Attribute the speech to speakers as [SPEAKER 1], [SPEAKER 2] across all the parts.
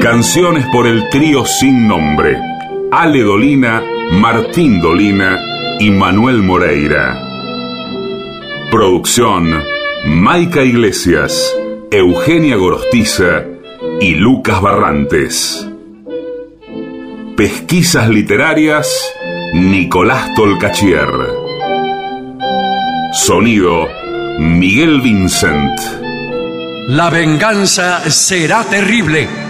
[SPEAKER 1] Canciones por el trío sin nombre. Ale Dolina, Martín Dolina y Manuel Moreira. Producción, Maica Iglesias, Eugenia Gorostiza y Lucas Barrantes. Pesquisas literarias, Nicolás Tolcachier. Sonido, Miguel Vincent.
[SPEAKER 2] La venganza será terrible.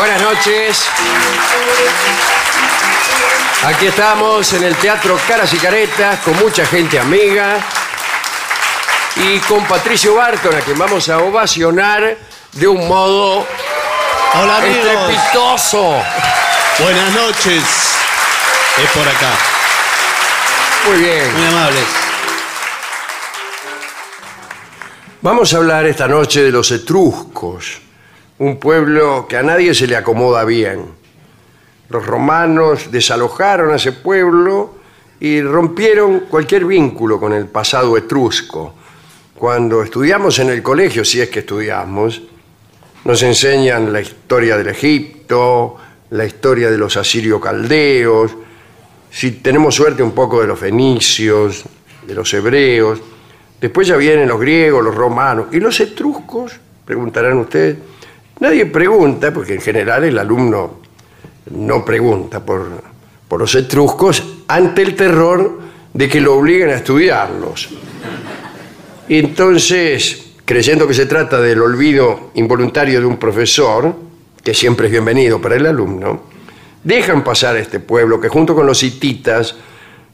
[SPEAKER 3] Buenas noches. Aquí estamos en el Teatro Caras y Caretas con mucha gente amiga y con Patricio Barton, a quien vamos a ovacionar de un modo
[SPEAKER 4] Hola amigos.
[SPEAKER 3] estrepitoso.
[SPEAKER 4] Buenas noches. Es por acá.
[SPEAKER 3] Muy bien.
[SPEAKER 4] Muy amables.
[SPEAKER 3] Vamos a hablar esta noche de los etruscos, un pueblo que a nadie se le acomoda bien. Los romanos desalojaron a ese pueblo y rompieron cualquier vínculo con el pasado etrusco. Cuando estudiamos en el colegio, si es que estudiamos, nos enseñan la historia del Egipto, la historia de los asirio-caldeos, si tenemos suerte un poco de los fenicios, de los hebreos. Después ya vienen los griegos, los romanos. ¿Y los etruscos? Preguntarán ustedes. Nadie pregunta, porque en general el alumno no pregunta por, por los etruscos ante el terror de que lo obliguen a estudiarlos. Y entonces, creyendo que se trata del olvido involuntario de un profesor, que siempre es bienvenido para el alumno, dejan pasar a este pueblo que junto con los hititas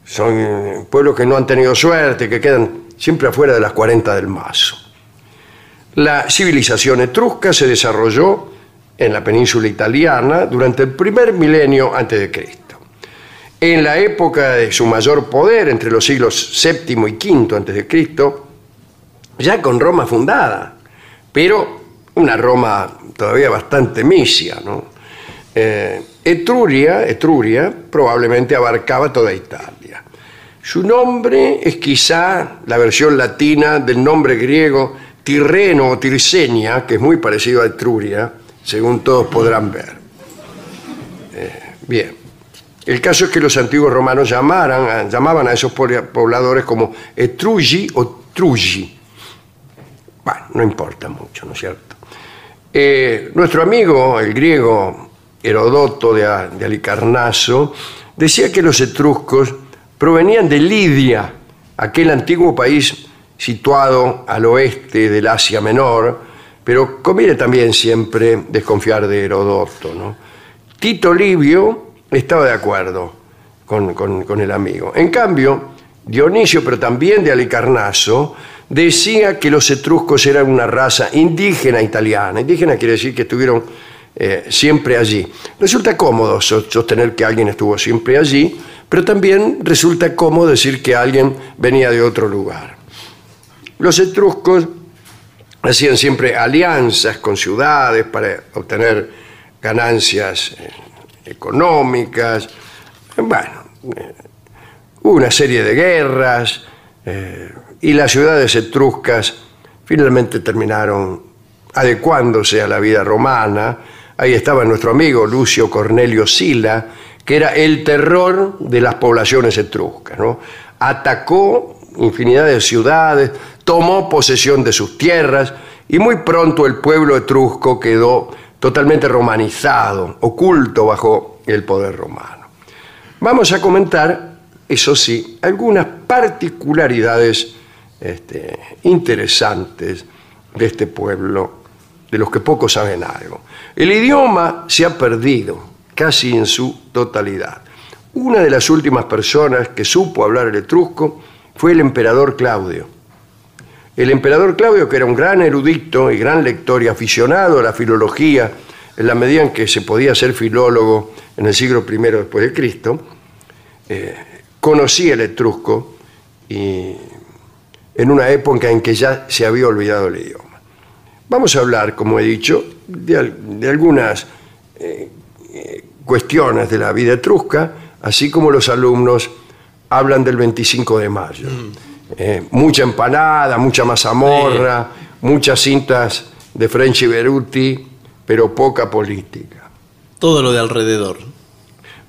[SPEAKER 3] son pueblos que no han tenido suerte, que quedan siempre afuera de las 40 del mazo. La civilización etrusca se desarrolló en la península italiana durante el primer milenio antes de Cristo. En la época de su mayor poder, entre los siglos VII y V antes de Cristo, ya con Roma fundada, pero una Roma todavía bastante misia, ¿no? Eh, Etruria, Etruria probablemente abarcaba toda Italia. Su nombre es quizá la versión latina del nombre griego Tirreno o Tirsenia, que es muy parecido a Etruria, según todos podrán ver. Eh, bien. El caso es que los antiguos romanos llamaban a esos pobladores como Etrugi o Trugi. Bueno, no importa mucho, ¿no es cierto? Eh, nuestro amigo, el griego Herodoto de, de Alicarnaso, decía que los etruscos provenían de Lidia, aquel antiguo país situado al oeste del Asia Menor, pero conviene también siempre desconfiar de Herodoto. Tito Livio estaba de acuerdo. con, con- el amigo. En cambio, Dionisio, pero también de Alicarnaso, decía que los etruscos eran una raza indígena italiana. Indígena quiere decir que estuvieron eh, siempre allí. Resulta cómodo so- sostener que alguien estuvo siempre allí, pero también resulta cómodo decir que alguien venía de otro lugar. Los etruscos hacían siempre alianzas con ciudades para obtener ganancias eh, económicas. Bueno, eh, una serie de guerras eh, y las ciudades etruscas finalmente terminaron adecuándose a la vida romana. Ahí estaba nuestro amigo Lucio Cornelio Sila, que era el terror de las poblaciones etruscas. ¿no? Atacó infinidad de ciudades, tomó posesión de sus tierras y muy pronto el pueblo etrusco quedó totalmente romanizado, oculto bajo el poder romano. Vamos a comentar, eso sí, algunas particularidades este, interesantes de este pueblo, de los que pocos saben algo. El idioma se ha perdido casi en su totalidad. Una de las últimas personas que supo hablar el etrusco fue el emperador Claudio. El emperador Claudio, que era un gran erudito y gran lector y aficionado a la filología, en la medida en que se podía ser filólogo en el siglo I después de Cristo, eh, conocía el etrusco y en una época en que ya se había olvidado el idioma. Vamos a hablar, como he dicho, de, al- de algunas eh, eh, cuestiones de la vida etrusca, así como los alumnos hablan del 25 de mayo. Eh, mucha empanada, mucha mazamorra, muchas cintas de French y Beruti, pero poca política.
[SPEAKER 4] Todo lo de alrededor.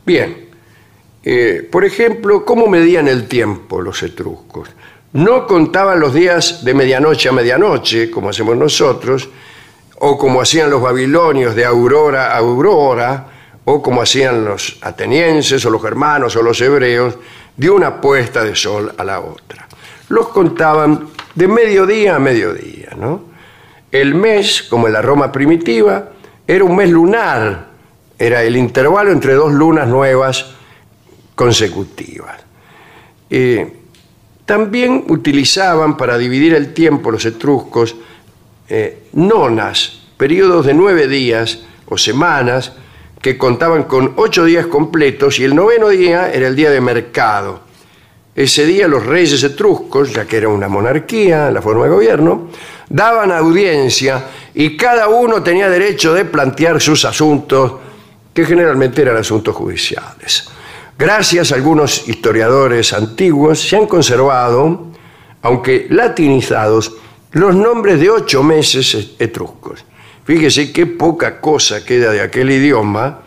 [SPEAKER 3] Bien, eh, por ejemplo, ¿cómo medían el tiempo los etruscos? No contaban los días de medianoche a medianoche, como hacemos nosotros, o como hacían los babilonios de aurora a aurora, o como hacían los atenienses o los germanos o los hebreos, de una puesta de sol a la otra. Los contaban de mediodía a mediodía, ¿no? El mes, como en la Roma primitiva, era un mes lunar, era el intervalo entre dos lunas nuevas consecutivas. Eh, también utilizaban para dividir el tiempo los etruscos eh, nonas, periodos de nueve días o semanas que contaban con ocho días completos y el noveno día era el día de mercado. Ese día los reyes etruscos, ya que era una monarquía, la forma de gobierno, daban audiencia y cada uno tenía derecho de plantear sus asuntos, que generalmente eran asuntos judiciales. Gracias a algunos historiadores antiguos se han conservado, aunque latinizados, los nombres de ocho meses etruscos. Fíjese qué poca cosa queda de aquel idioma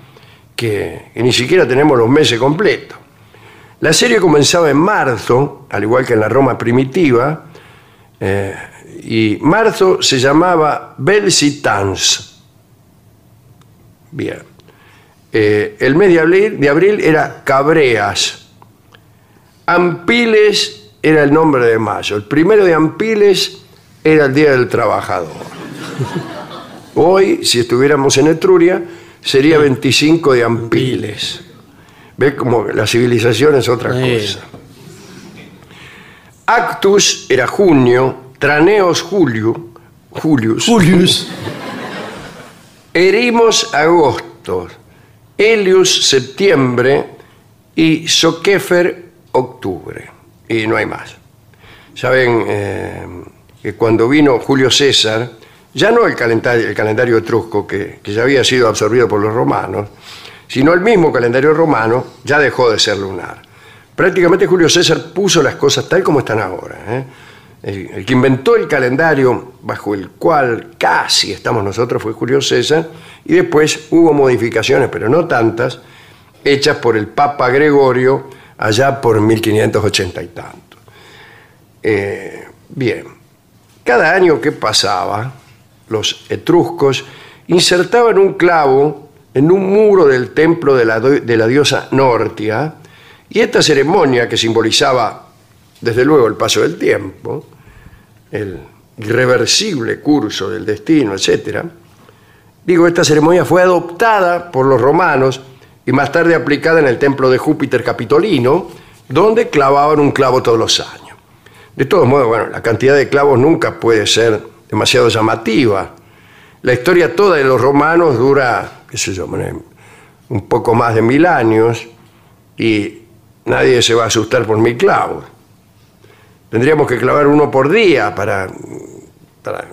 [SPEAKER 3] que, que ni siquiera tenemos los meses completos. La serie comenzaba en marzo, al igual que en la Roma primitiva, eh, y marzo se llamaba Belsitans. Bien. Eh, el mes de abril, de abril era Cabreas. Ampiles era el nombre de mayo. El primero de Ampiles era el Día del Trabajador. Hoy, si estuviéramos en Etruria, sería 25 de Ampiles. ¿Ve como la civilización es otra
[SPEAKER 4] Sí.
[SPEAKER 3] cosa? Actus era junio, Traneos julio, Julius,
[SPEAKER 4] Julius.
[SPEAKER 3] Erimos agosto, Helius septiembre y Soquefer octubre. Y no hay más. Saben eh, que cuando vino Julio César, ya no el calendario, el calendario etrusco que, que ya había sido absorbido por los romanos, sino el mismo calendario romano ya dejó de ser lunar. Prácticamente Julio César puso las cosas tal como están ahora. ¿eh? El, que inventó el calendario bajo el cual casi estamos nosotros fue Julio César, y después hubo modificaciones, pero no tantas, hechas por el Papa Gregorio allá por 1580 y tanto. Eh, bien, cada año que pasaba, los etruscos insertaban un clavo en un muro del templo de la, diosa Nortia, y esta ceremonia que simbolizaba, desde luego, el paso del tiempo, el irreversible curso del destino, etc., digo, esta ceremonia fue adoptada por los romanos y más tarde aplicada en el templo de Júpiter Capitolino, donde clavaban un clavo todos los años. De todos modos, bueno, la cantidad de clavos nunca puede ser demasiado llamativa. La historia toda de los romanos dura, qué sé yo, un poco más de mil años y nadie se va a asustar por mil clavos. Tendríamos que clavar uno por día para, para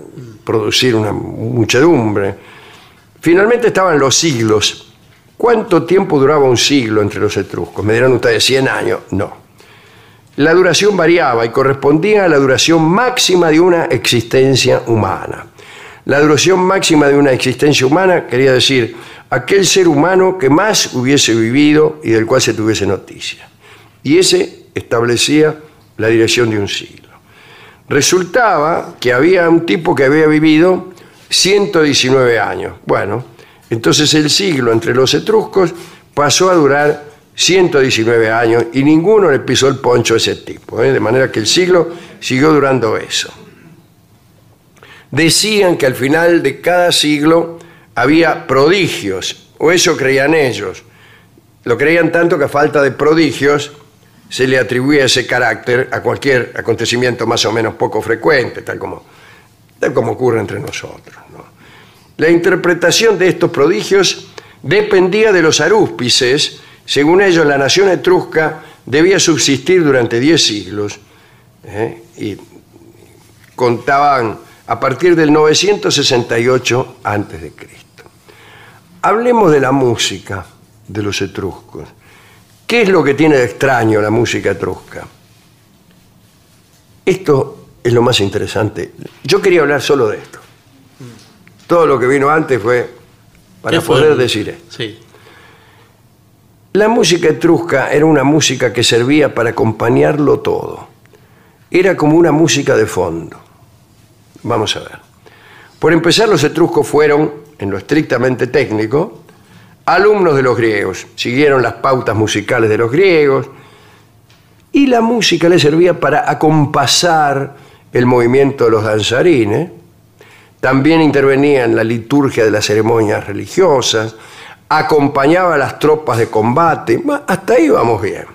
[SPEAKER 3] producir una muchedumbre. Finalmente estaban los siglos. ¿Cuánto tiempo duraba un siglo entre los etruscos? ¿Me dirán ustedes 100 años? No. La duración variaba y correspondía a la duración máxima de una existencia humana. La duración máxima de una existencia humana quería decir aquel ser humano que más hubiese vivido y del cual se tuviese noticia. Y ese establecía la dirección de un siglo. Resultaba que había un tipo que había vivido 119 años. Bueno, entonces el siglo entre los etruscos pasó a durar 119 años y ninguno le pisó el poncho a ese tipo. ¿eh? De manera que el siglo siguió durando eso. Decían que al final de cada siglo había prodigios, o eso creían ellos. Lo creían tanto que a falta de prodigios se le atribuía ese carácter a cualquier acontecimiento más o menos poco frecuente, tal como, tal como ocurre entre nosotros. La interpretación de estos prodigios dependía de los arúspices. Según ellos, la nación etrusca debía subsistir durante diez siglos ¿eh? y contaban a partir del 968 a.C. Hablemos de la música de los etruscos. ¿Qué es lo que tiene de extraño la música etrusca? Esto es lo más interesante. Yo quería hablar solo de esto. Todo lo que vino antes fue para poder decir esto.
[SPEAKER 4] Sí.
[SPEAKER 3] La música etrusca era una música que servía para acompañarlo todo. Era como una música de fondo. Vamos a ver. Por empezar, los etruscos fueron, en lo estrictamente técnico, alumnos de los griegos, siguieron las pautas musicales de los griegos y la música les servía para acompasar el movimiento de los danzarines, también intervenía en la liturgia de las ceremonias religiosas, acompañaba a las tropas de combate, hasta ahí vamos bien.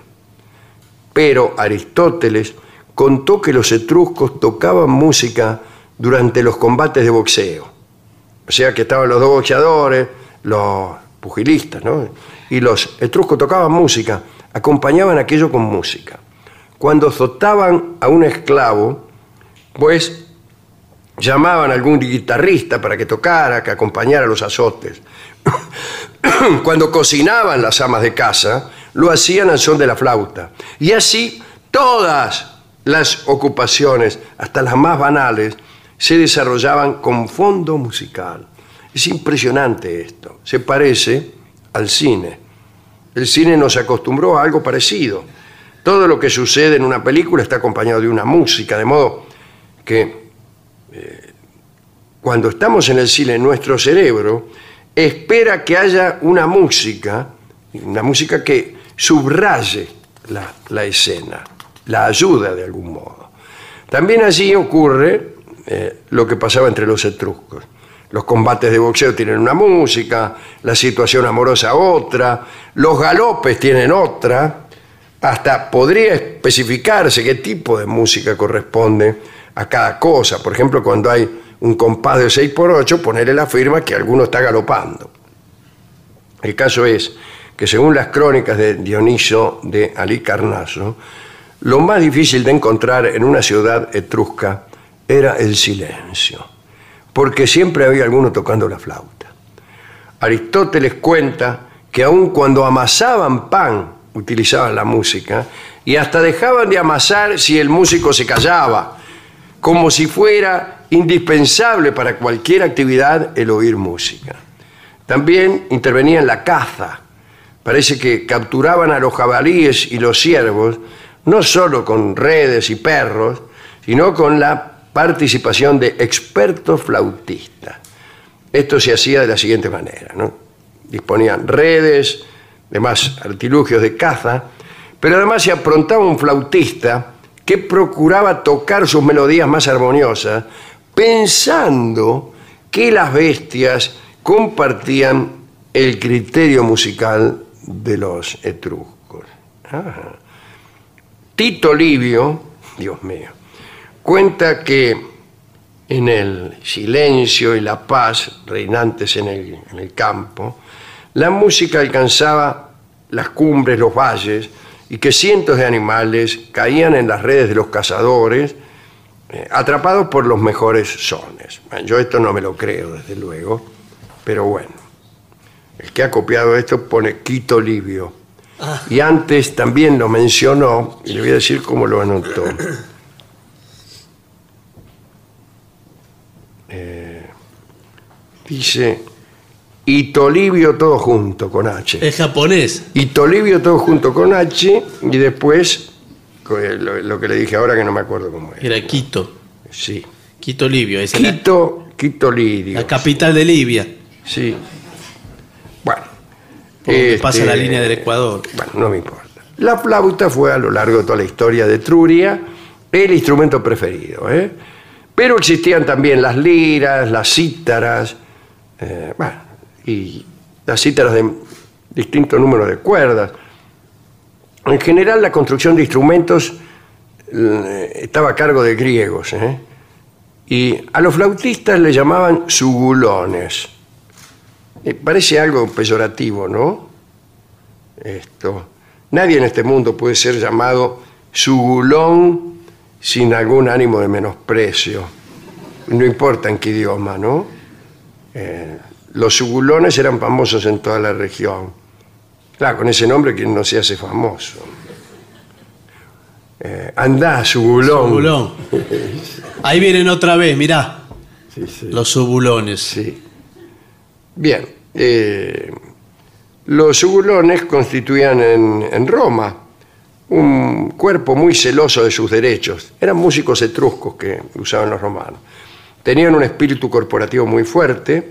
[SPEAKER 3] Pero Aristóteles contó que los etruscos tocaban música durante los combates de boxeo. O sea que estaban los dos boxeadores, los pugilistas, ¿no? Y los etruscos tocaban música, acompañaban aquello con música. Cuando azotaban a un esclavo, pues llamaban a algún guitarrista para que tocara, que acompañara los azotes. Cuando cocinaban las amas de casa, lo hacían al son de la flauta. Y así todas las ocupaciones, hasta las más banales, se desarrollaban con fondo musical. Es impresionante esto. Se parece al cine. El cine nos acostumbró a algo parecido. Todo lo que sucede en una película está acompañado de una música, de modo que eh, cuando estamos en el cine, nuestro cerebro espera que haya una música, una música que subraye la, escena, la ayuda de algún modo. También allí ocurre eh, lo que pasaba entre los etruscos. Los combates de boxeo tienen una música, la situación amorosa otra, los galopes tienen otra, hasta podría especificarse qué tipo de música corresponde a cada cosa. Por ejemplo, cuando hay un compás de 6 por 8, ponerle la firma que alguno está galopando. El caso es que según las crónicas de Dioniso de Alicarnaso, lo más difícil de encontrar en una ciudad etrusca era el silencio porque siempre había alguno tocando la flauta. Aristóteles cuenta que aun cuando amasaban pan utilizaban la música y hasta dejaban de amasar si el músico se callaba, como si fuera indispensable para cualquier actividad el oír música. También intervenía en la caza. Parece que capturaban a los jabalíes y los ciervos no solo con redes y perros, sino con la participación de expertos flautistas. Esto se hacía de la siguiente manera. Disponían redes, demás artilugios de caza, pero además se aprontaba un flautista que procuraba tocar sus melodías más armoniosas, pensando que las bestias compartían el criterio musical de los etruscos. Ajá. Tito Livio, Dios mío, cuenta que en el silencio y la paz reinantes en el, en el campo, la música alcanzaba las cumbres, los valles, y que cientos de animales caían en las redes de los cazadores, eh, atrapados por los mejores sones. Bueno, yo esto no me lo creo, desde luego, pero bueno. El que ha copiado esto pone Quito Livio. Y antes también lo mencionó, y le voy a decir cómo lo anotó. Eh, dice, y Tolivio todo junto con H.
[SPEAKER 4] Es japonés.
[SPEAKER 3] Y Tolivio todo junto con H y después eh, lo, lo que le dije ahora que no me acuerdo cómo es.
[SPEAKER 4] Era Quito.
[SPEAKER 3] Sí.
[SPEAKER 4] Quito Libio. Es la,
[SPEAKER 3] Quito, Quito Lidio.
[SPEAKER 4] la capital de Libia.
[SPEAKER 3] Sí. Bueno. Este,
[SPEAKER 4] pasa la línea del Ecuador.
[SPEAKER 3] Bueno, no me importa. La flauta fue a lo largo de toda la historia de Etruria el instrumento preferido. ¿eh? Pero existían también las liras, las cítaras, eh, bueno, y las cítaras de distinto número de cuerdas. En general, la construcción de instrumentos eh, estaba a cargo de griegos. ¿eh? Y a los flautistas le llamaban sugulones. Parece algo peyorativo, ¿no? Esto. Nadie en este mundo puede ser llamado sugulón sin algún ánimo de menosprecio. No importa en qué idioma, ¿no? Eh, los sugulones eran famosos en toda la región. Claro, con ese nombre quien no se hace famoso. Eh, andá, sugulón.
[SPEAKER 4] Subulón. Ahí vienen otra vez, mirá.
[SPEAKER 3] Sí, sí.
[SPEAKER 4] Los subulones.
[SPEAKER 3] Sí. Bien. eh, los sugulones constituían en, en Roma un cuerpo muy celoso de sus derechos. Eran músicos etruscos que usaban los romanos. Tenían un espíritu corporativo muy fuerte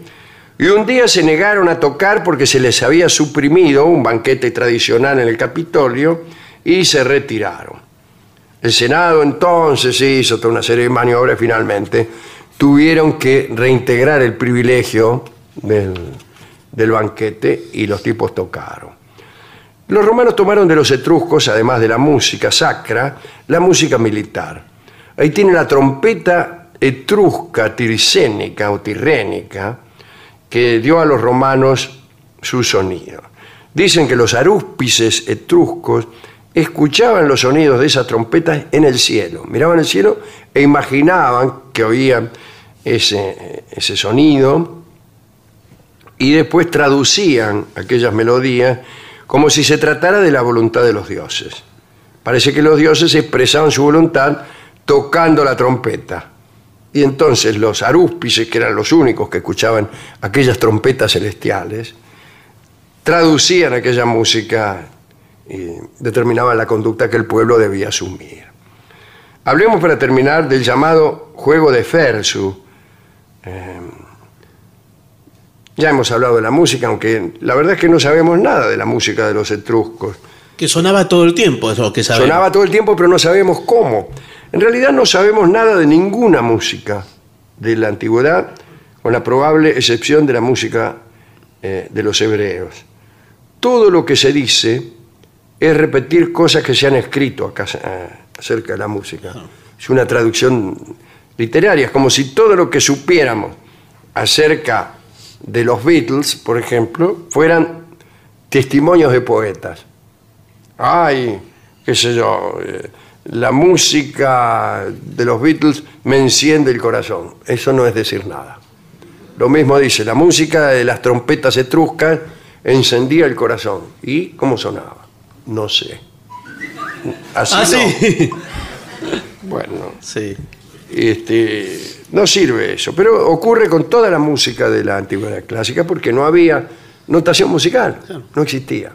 [SPEAKER 3] y un día se negaron a tocar porque se les había suprimido un banquete tradicional en el Capitolio y se retiraron. El Senado entonces hizo toda una serie de maniobras y finalmente tuvieron que reintegrar el privilegio del, del banquete y los tipos tocaron. Los romanos tomaron de los etruscos, además de la música sacra, la música militar. Ahí tiene la trompeta etrusca, tiricénica o tirrénica, que dio a los romanos su sonido. Dicen que los arúspices etruscos escuchaban los sonidos de esas trompetas en el cielo, miraban el cielo e imaginaban que oían ese, ese sonido y después traducían aquellas melodías como si se tratara de la voluntad de los dioses. Parece que los dioses expresaban su voluntad tocando la trompeta. Y entonces los arúspices, que eran los únicos que escuchaban aquellas trompetas celestiales, traducían aquella música y determinaban la conducta que el pueblo debía asumir. Hablemos para terminar del llamado juego de Fersu. Eh, ya hemos hablado de la música, aunque la verdad es que no sabemos nada de la música de los etruscos.
[SPEAKER 4] Que sonaba todo el tiempo, eso que sabemos.
[SPEAKER 3] Sonaba todo el tiempo, pero no sabemos cómo. En realidad no sabemos nada de ninguna música de la antigüedad, con la probable excepción de la música eh, de los hebreos. Todo lo que se dice es repetir cosas que se han escrito acá, eh, acerca de la música. Es una traducción literaria, es como si todo lo que supiéramos acerca de los Beatles, por ejemplo, fueran testimonios de poetas. Ay, qué sé yo, eh, la música de los Beatles me enciende el corazón. Eso no es decir nada. Lo mismo dice, la música de las trompetas etruscas encendía el corazón. ¿Y cómo sonaba? No sé. Así
[SPEAKER 4] Ah,
[SPEAKER 3] no.
[SPEAKER 4] sí.
[SPEAKER 3] Bueno,
[SPEAKER 4] sí.
[SPEAKER 3] este, no sirve eso, pero ocurre con toda la música de la antigüedad clásica porque no había notación musical, no existía.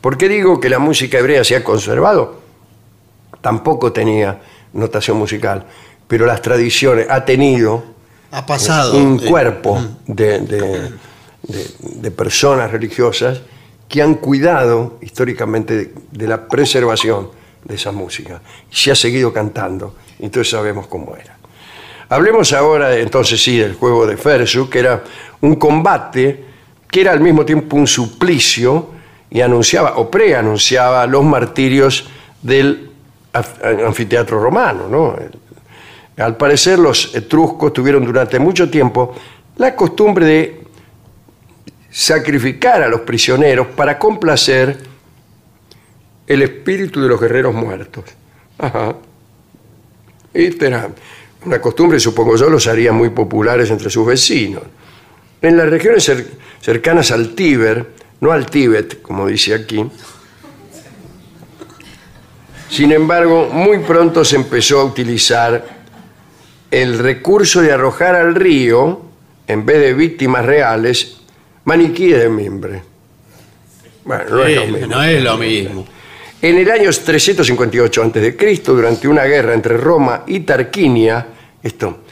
[SPEAKER 3] ¿Por qué digo que la música hebrea se ha conservado? Tampoco tenía notación musical, pero las tradiciones ha tenido
[SPEAKER 4] Ha pasado.
[SPEAKER 3] un
[SPEAKER 4] eh,
[SPEAKER 3] cuerpo de, de- de- de personas religiosas que han cuidado históricamente de, la preservación de esa música. Se ha seguido cantando, entonces sabemos cómo era. Hablemos ahora entonces sí del juego de Fersu, que era un combate que era al mismo tiempo un suplicio y anunciaba o preanunciaba los martirios del anfiteatro romano. ¿no? Al parecer los etruscos tuvieron durante mucho tiempo la costumbre de sacrificar a los prisioneros para complacer el espíritu de los guerreros muertos. Ajá. Una costumbre, supongo yo, los haría muy populares entre sus vecinos. En las regiones cer- cercanas al Tíber, no al Tíbet, como dice aquí, sin embargo, muy pronto se empezó a utilizar el recurso de arrojar al río, en vez de víctimas reales, maniquíes de mimbre. Bueno, no es lo mismo.
[SPEAKER 4] no es lo mismo.
[SPEAKER 3] En el año 358 a.C., durante una guerra entre Roma y Tarquinia, esto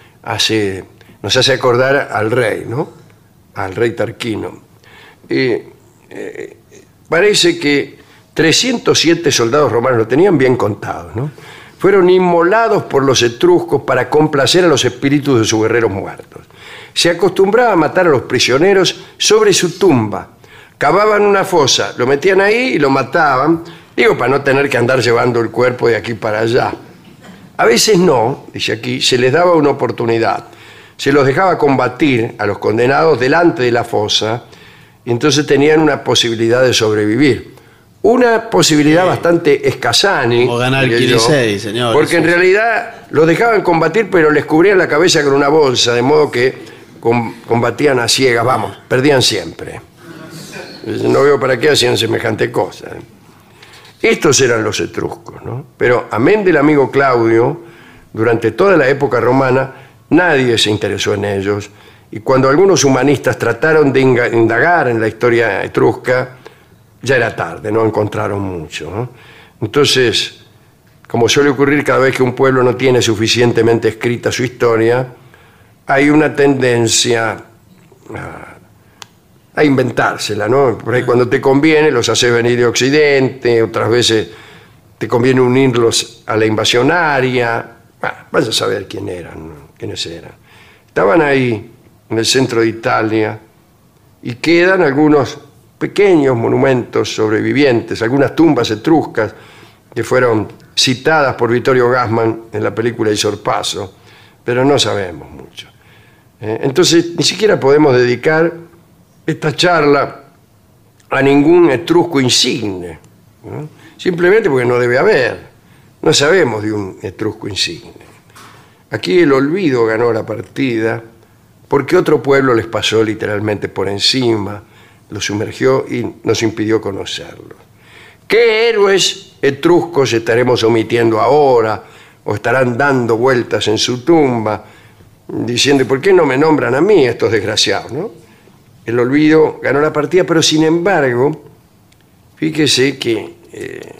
[SPEAKER 3] nos hace acordar al rey, ¿no? Al rey Tarquino. Eh, eh, parece que 307 soldados romanos, lo tenían bien contado, ¿no? Fueron inmolados por los etruscos para complacer a los espíritus de sus guerreros muertos. Se acostumbraba a matar a los prisioneros sobre su tumba. Cavaban una fosa, lo metían ahí y lo mataban, digo, para no tener que andar llevando el cuerpo de aquí para allá. A veces no, dice aquí, se les daba una oportunidad. Se los dejaba combatir a los condenados delante de la fosa y entonces tenían una posibilidad de sobrevivir. Una posibilidad bastante escasani.
[SPEAKER 4] Como ganar el
[SPEAKER 3] yo,
[SPEAKER 4] 15, señor.
[SPEAKER 3] Porque en
[SPEAKER 4] Sí.
[SPEAKER 3] realidad los dejaban combatir, pero les cubrían la cabeza con una bolsa, de modo que com- combatían a ciegas, vamos, perdían siempre. No veo para qué hacían semejante cosa. Estos eran los etruscos, ¿no? Pero amén del amigo Claudio, durante toda la época romana, nadie se interesó en ellos. Y cuando algunos humanistas trataron de indagar en la historia etrusca, ya era tarde, no encontraron mucho. Entonces, como suele ocurrir cada vez que un pueblo no tiene suficientemente escrita su historia, hay una tendencia a, a inventársela, ¿no? Por ahí cuando te conviene los haces venir de Occidente, otras veces te conviene unirlos a la invasión aria. Bueno, vaya a saber quién eran, ¿no? quiénes eran. Estaban ahí, en el centro de Italia, y quedan algunos pequeños monumentos sobrevivientes, algunas tumbas etruscas que fueron citadas por Vittorio Gassman en la película El Sorpaso, pero no sabemos mucho. Eh, Entonces, ni siquiera podemos dedicar esta charla a ningún etrusco insigne, simplemente porque no debe haber. No sabemos de un etrusco insigne. Aquí el olvido ganó la partida porque otro pueblo les pasó literalmente por encima, los sumergió y nos impidió conocerlos. ¿Qué héroes etruscos estaremos omitiendo ahora o estarán dando vueltas en su tumba diciendo, ¿por qué no me nombran a mí estos desgraciados? El olvido ganó la partida, pero sin embargo, fíjese que eh,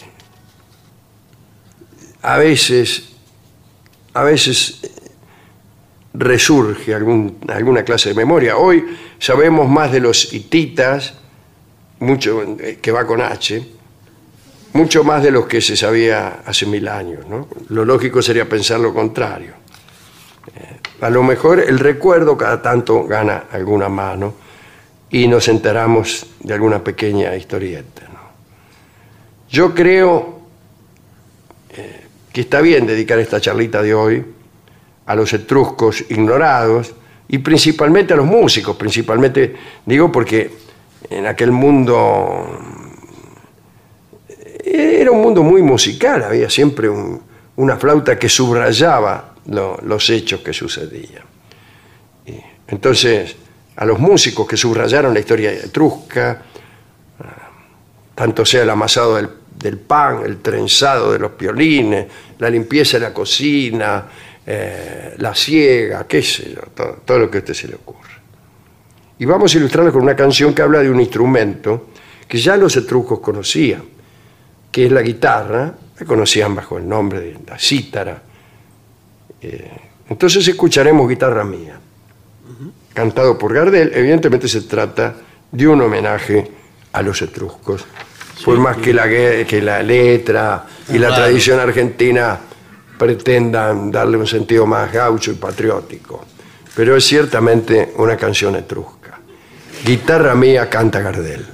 [SPEAKER 3] a veces, a veces eh, resurge alguna clase de memoria. Hoy sabemos más de los hititas, mucho eh, que va con H, mucho más de los que se sabía hace mil años. ¿no? Lo lógico sería pensar lo contrario. A lo mejor el recuerdo cada tanto gana alguna mano y nos enteramos de alguna pequeña historieta. ¿no? Yo creo eh, que está bien dedicar esta charlita de hoy a los etruscos ignorados y principalmente a los músicos, principalmente digo porque en aquel mundo eh, era un mundo muy musical, había siempre un- una flauta que subrayaba lo- los hechos que sucedían. Entonces, a los músicos que subrayaron la historia etrusca, tanto sea el amasado del, pan, el trenzado de los piolines, la limpieza de la cocina, eh, la siega, qué sé yo, todo, todo lo que a usted se le ocurra. Y vamos a ilustrarlo con una canción que habla de un instrumento que ya los etruscos conocían, que es la guitarra, la conocían bajo el nombre de la cítara. Eh, entonces escucharemos Guitarra Mía, cantado por Gardel. Evidentemente se trata de un homenaje a los etruscos, por más que la, gue- que la letra y la tradición argentina pretendan darle un sentido más gaucho y patriótico. Pero es ciertamente una canción etrusca. Guitarra Mía canta Gardel.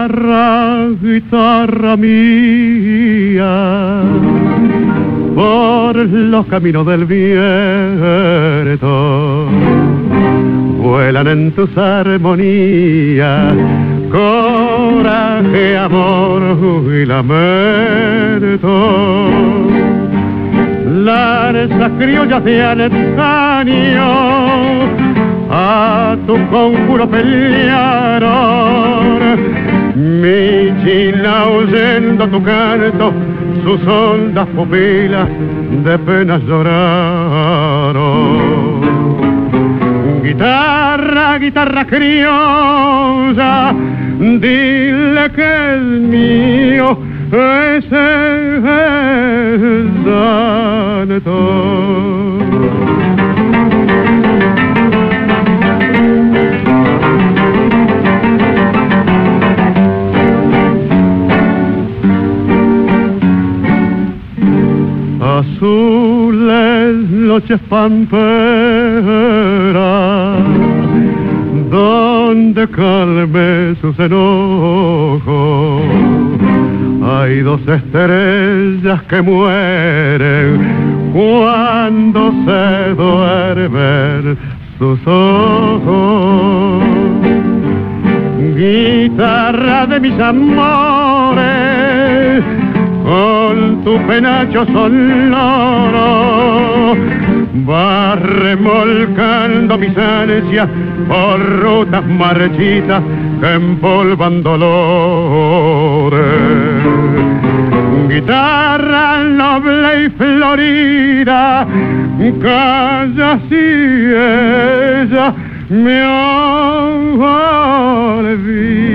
[SPEAKER 5] Guitarra, guitarra mía, por los caminos del viento, vuelan en tus armonías, coraje, amor y lamento. Las criollas de antaño a tu conjuro pelearon. Mi china oyendo tu canto, sus hondas pupilas de penas lloraron. Guitarra, guitarra criolla, dile que es mío es santo. Azules noches pamperas, donde calme sus enojos. Hay dos estrellas que mueren cuando se duermen sus ojos. Guitarra de mis amores, con tu penacho sonoro va remolcando mis ansias por rutas marchitas que empolvan dolores. Guitarra noble y florida, calla si ella me olvida.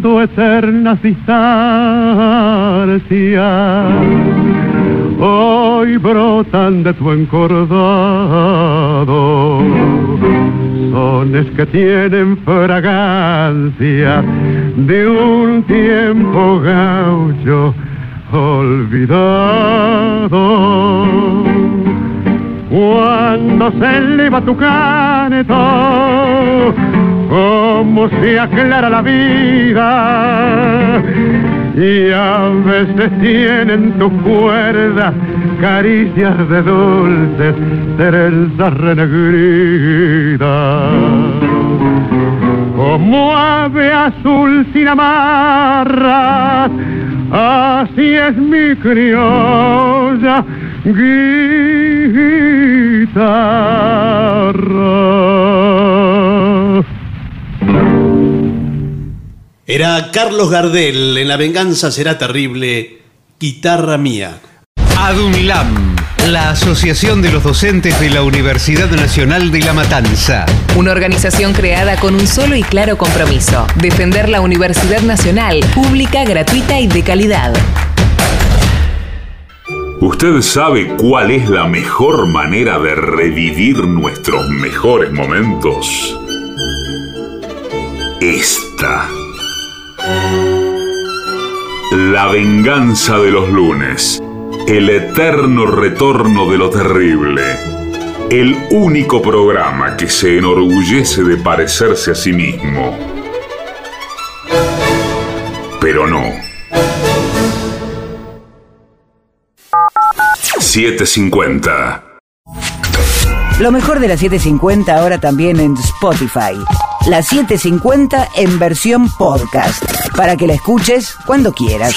[SPEAKER 5] Viviendo eternas distancias, hoy brotan de tu encordado, sones que tienen fragancia de un tiempo gaucho olvidado. Cuando se eleva tu canto, como se aclara la vida. Y a veces tienen tus cuerdas caricias de dulces trenzas renegridas. Como ave azul sin amarras así es mi criolla guitarra
[SPEAKER 4] Era Carlos Gardel en La venganza será terrible, guitarra mía.
[SPEAKER 6] ADUNLAM, la Asociación de los Docentes de la Universidad Nacional de La Matanza.
[SPEAKER 7] Una organización creada con un solo y claro compromiso, defender la Universidad Nacional, pública, gratuita y de calidad.
[SPEAKER 1] ¿Usted sabe cuál es la mejor manera de revivir nuestros mejores momentos? Esta. La venganza de los lunes. El eterno retorno de lo terrible. El único programa que se enorgullece de parecerse a sí mismo. Pero no. 750.
[SPEAKER 8] Lo mejor de la 750 ahora también en Spotify. La 750 en versión podcast. Para que la escuches cuando quieras.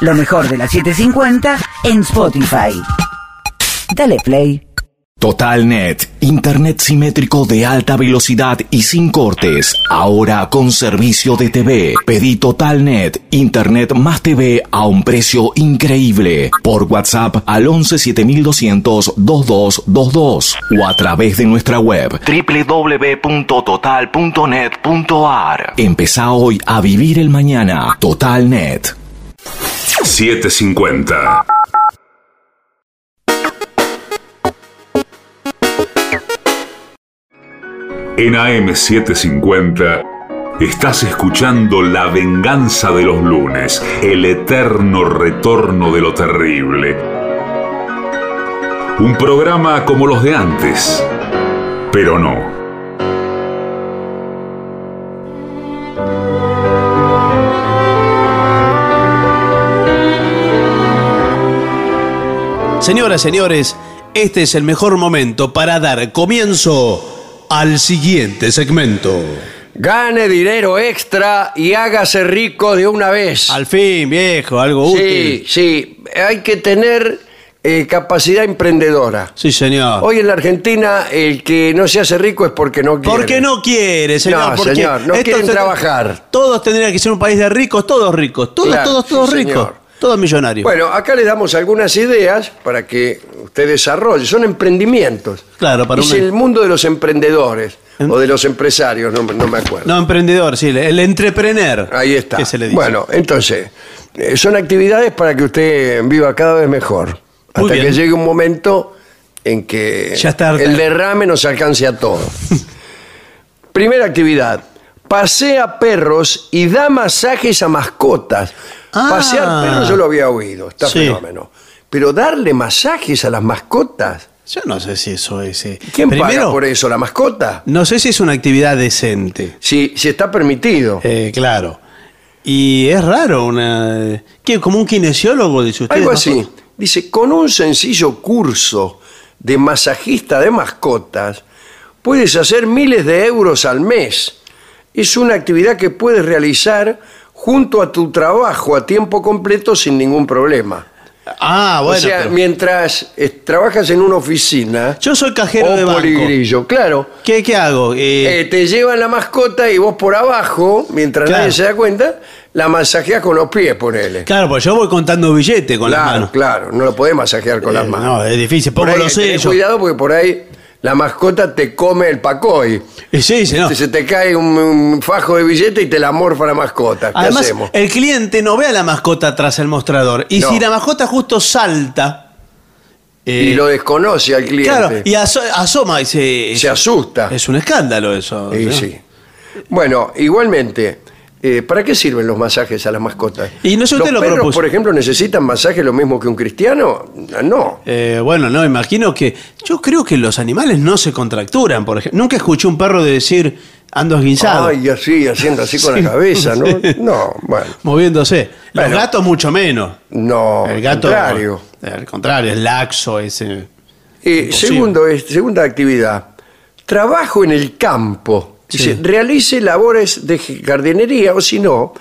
[SPEAKER 8] Lo mejor de la 750 en Spotify. Dale play.
[SPEAKER 9] TotalNet, Internet simétrico de alta velocidad y sin cortes. Ahora con servicio de TV. Pedí TotalNet, Internet más TV a un precio increíble. Por WhatsApp al 11 7200 2222 o a través de nuestra web www.total.net.ar. Empezá hoy a vivir el mañana. TotalNet.
[SPEAKER 1] 750. En AM750 estás escuchando La venganza de los lunes, el eterno retorno de lo terrible. Un programa como los de antes, pero no.
[SPEAKER 4] Señoras, señores, este es el mejor momento para dar comienzo al siguiente segmento.
[SPEAKER 3] Gane dinero extra y hágase rico de una vez.
[SPEAKER 4] Al fin, viejo, algo
[SPEAKER 3] Sí,
[SPEAKER 4] útil.
[SPEAKER 3] sí, hay que tener eh, capacidad emprendedora.
[SPEAKER 4] Sí, señor.
[SPEAKER 3] Hoy en la Argentina el que no se hace rico es porque no quiere.
[SPEAKER 4] Porque no quiere, señor.
[SPEAKER 3] No,
[SPEAKER 4] porque
[SPEAKER 3] señor, no quieren
[SPEAKER 4] se-
[SPEAKER 3] trabajar.
[SPEAKER 4] Todos tendrían que ser un país de ricos, todos ricos. Todos,
[SPEAKER 3] Claro,
[SPEAKER 4] todos, todos
[SPEAKER 3] sí,
[SPEAKER 4] ricos.
[SPEAKER 3] señor.
[SPEAKER 4] Todos millonarios.
[SPEAKER 3] Bueno, acá le damos algunas ideas para que usted desarrolle. Son emprendimientos.
[SPEAKER 4] Claro, para
[SPEAKER 3] es el mundo de los emprendedores o de los empresarios, no, no me acuerdo.
[SPEAKER 4] No, emprendedor, sí, el entrepreneur.
[SPEAKER 3] Ahí está.
[SPEAKER 4] Se le dice.
[SPEAKER 3] Bueno, entonces, eh, son actividades para que usted viva cada vez mejor.
[SPEAKER 4] Muy
[SPEAKER 3] hasta
[SPEAKER 4] bien.
[SPEAKER 3] que llegue un momento en que
[SPEAKER 4] Ya está.
[SPEAKER 3] el derrame nos alcance a todos. Primera actividad. Pasea perros y da masajes a mascotas.
[SPEAKER 4] Ah.
[SPEAKER 3] Pasear perros yo lo había oído, está
[SPEAKER 4] Sí.
[SPEAKER 3] fenómeno. Pero darle masajes a las mascotas.
[SPEAKER 4] Yo no sé si eso es. eh.
[SPEAKER 3] ¿Quién paga por eso? ¿La mascota?
[SPEAKER 4] no sé si es una actividad decente.
[SPEAKER 3] Si, si está permitido.
[SPEAKER 4] Eh, claro. Y es raro, una. ¿Qué? ¿Como un kinesiólogo, dice usted?
[SPEAKER 3] Algo
[SPEAKER 4] ¿no?
[SPEAKER 3] así. Dice, con un sencillo curso de masajista de mascotas, puedes hacer miles de euros al mes. Es una actividad que puedes realizar junto a tu trabajo a tiempo completo sin ningún problema.
[SPEAKER 4] Ah, bueno.
[SPEAKER 3] o sea,
[SPEAKER 4] pero-
[SPEAKER 3] mientras eh, trabajas en una oficina
[SPEAKER 4] Yo soy cajero
[SPEAKER 3] o
[SPEAKER 4] de banco.
[SPEAKER 3] poligrillo, claro,
[SPEAKER 4] ¿Qué, qué hago? Eh,
[SPEAKER 3] eh, te llevan la mascota y vos por abajo, mientras
[SPEAKER 4] Claro.
[SPEAKER 3] nadie se da cuenta, la masajeas con los pies, ponele.
[SPEAKER 4] claro, pues yo voy contando billete con las
[SPEAKER 3] claro,
[SPEAKER 4] manos.
[SPEAKER 3] claro, no lo podés masajear con las
[SPEAKER 4] Eh,
[SPEAKER 3] manos.
[SPEAKER 4] No, es difícil.
[SPEAKER 3] Por
[SPEAKER 4] Pongo
[SPEAKER 3] ahí
[SPEAKER 4] los sellos.
[SPEAKER 3] cuidado porque por ahí la mascota te come el pacoy.
[SPEAKER 4] Eh, sí, sí, no.
[SPEAKER 3] Se te cae un, un fajo de billete y te la morfa la mascota. ¿Qué
[SPEAKER 4] Además,
[SPEAKER 3] hacemos?
[SPEAKER 4] el cliente no ve a la mascota tras el mostrador. Y
[SPEAKER 3] No.
[SPEAKER 4] si la mascota justo salta. eh,
[SPEAKER 3] y lo desconoce al cliente.
[SPEAKER 4] Claro, y aso- asoma y se.
[SPEAKER 3] Se asusta.
[SPEAKER 4] Es un escándalo eso.
[SPEAKER 3] Sí,
[SPEAKER 4] ¿no?
[SPEAKER 3] sí. Bueno, igualmente, eh, ¿para qué sirven los masajes a las mascotas?
[SPEAKER 4] Y no sé,
[SPEAKER 3] ¿Los
[SPEAKER 4] lo
[SPEAKER 3] perros,
[SPEAKER 4] propuso.
[SPEAKER 3] por ejemplo, necesitan masaje lo mismo que un cristiano? No.
[SPEAKER 4] Eh, bueno, no, imagino que. Yo creo que los animales no se contracturan, por ejemplo. Nunca escuché un perro de decir ando esguinzado.
[SPEAKER 3] Ay, así, haciendo así con
[SPEAKER 4] Sí,
[SPEAKER 3] la cabeza, ¿no?
[SPEAKER 4] sí.
[SPEAKER 3] No, bueno.
[SPEAKER 4] Moviéndose. Los
[SPEAKER 3] Bueno.
[SPEAKER 4] gatos mucho menos.
[SPEAKER 3] No,
[SPEAKER 4] El gato.
[SPEAKER 3] al contrario.
[SPEAKER 4] Al contrario, es laxo, ese.
[SPEAKER 3] Eh, segundo, es- segunda actividad. Trabajo en el campo. Dice,
[SPEAKER 4] Sí.
[SPEAKER 3] realice labores de jardinería o si no,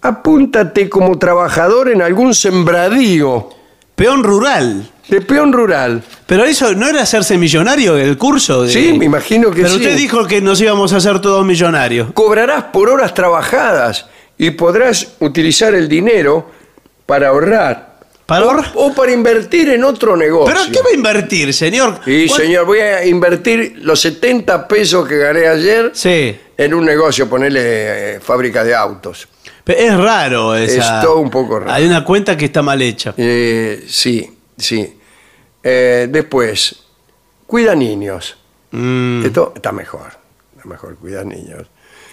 [SPEAKER 3] apúntate como trabajador en algún sembradío
[SPEAKER 4] Peón rural.
[SPEAKER 3] de peón rural.
[SPEAKER 4] Pero eso no era hacerse millonario el curso. De...
[SPEAKER 3] Sí, me imagino que
[SPEAKER 4] Pero
[SPEAKER 3] sí.
[SPEAKER 4] usted dijo que nos íbamos a hacer todos millonarios.
[SPEAKER 3] Cobrarás por horas trabajadas y podrás utilizar el dinero para ahorrar.
[SPEAKER 4] ¿Para
[SPEAKER 3] o,
[SPEAKER 4] ahorrar?
[SPEAKER 3] o para invertir en otro negocio.
[SPEAKER 4] ¿Pero qué va a invertir, señor?
[SPEAKER 3] Sí,
[SPEAKER 4] ¿Cuál-
[SPEAKER 3] señor, voy a invertir los 70 pesos que gané ayer
[SPEAKER 4] Sí.
[SPEAKER 3] en un negocio, ponerle eh, fábrica de autos.
[SPEAKER 4] Pero Es raro esa.
[SPEAKER 3] Es todo un poco raro.
[SPEAKER 4] Hay una cuenta que está mal hecha.
[SPEAKER 3] Eh, sí, sí. Eh, después, cuida niños.
[SPEAKER 4] Mm.
[SPEAKER 3] Esto está mejor. Está mejor, cuida niños.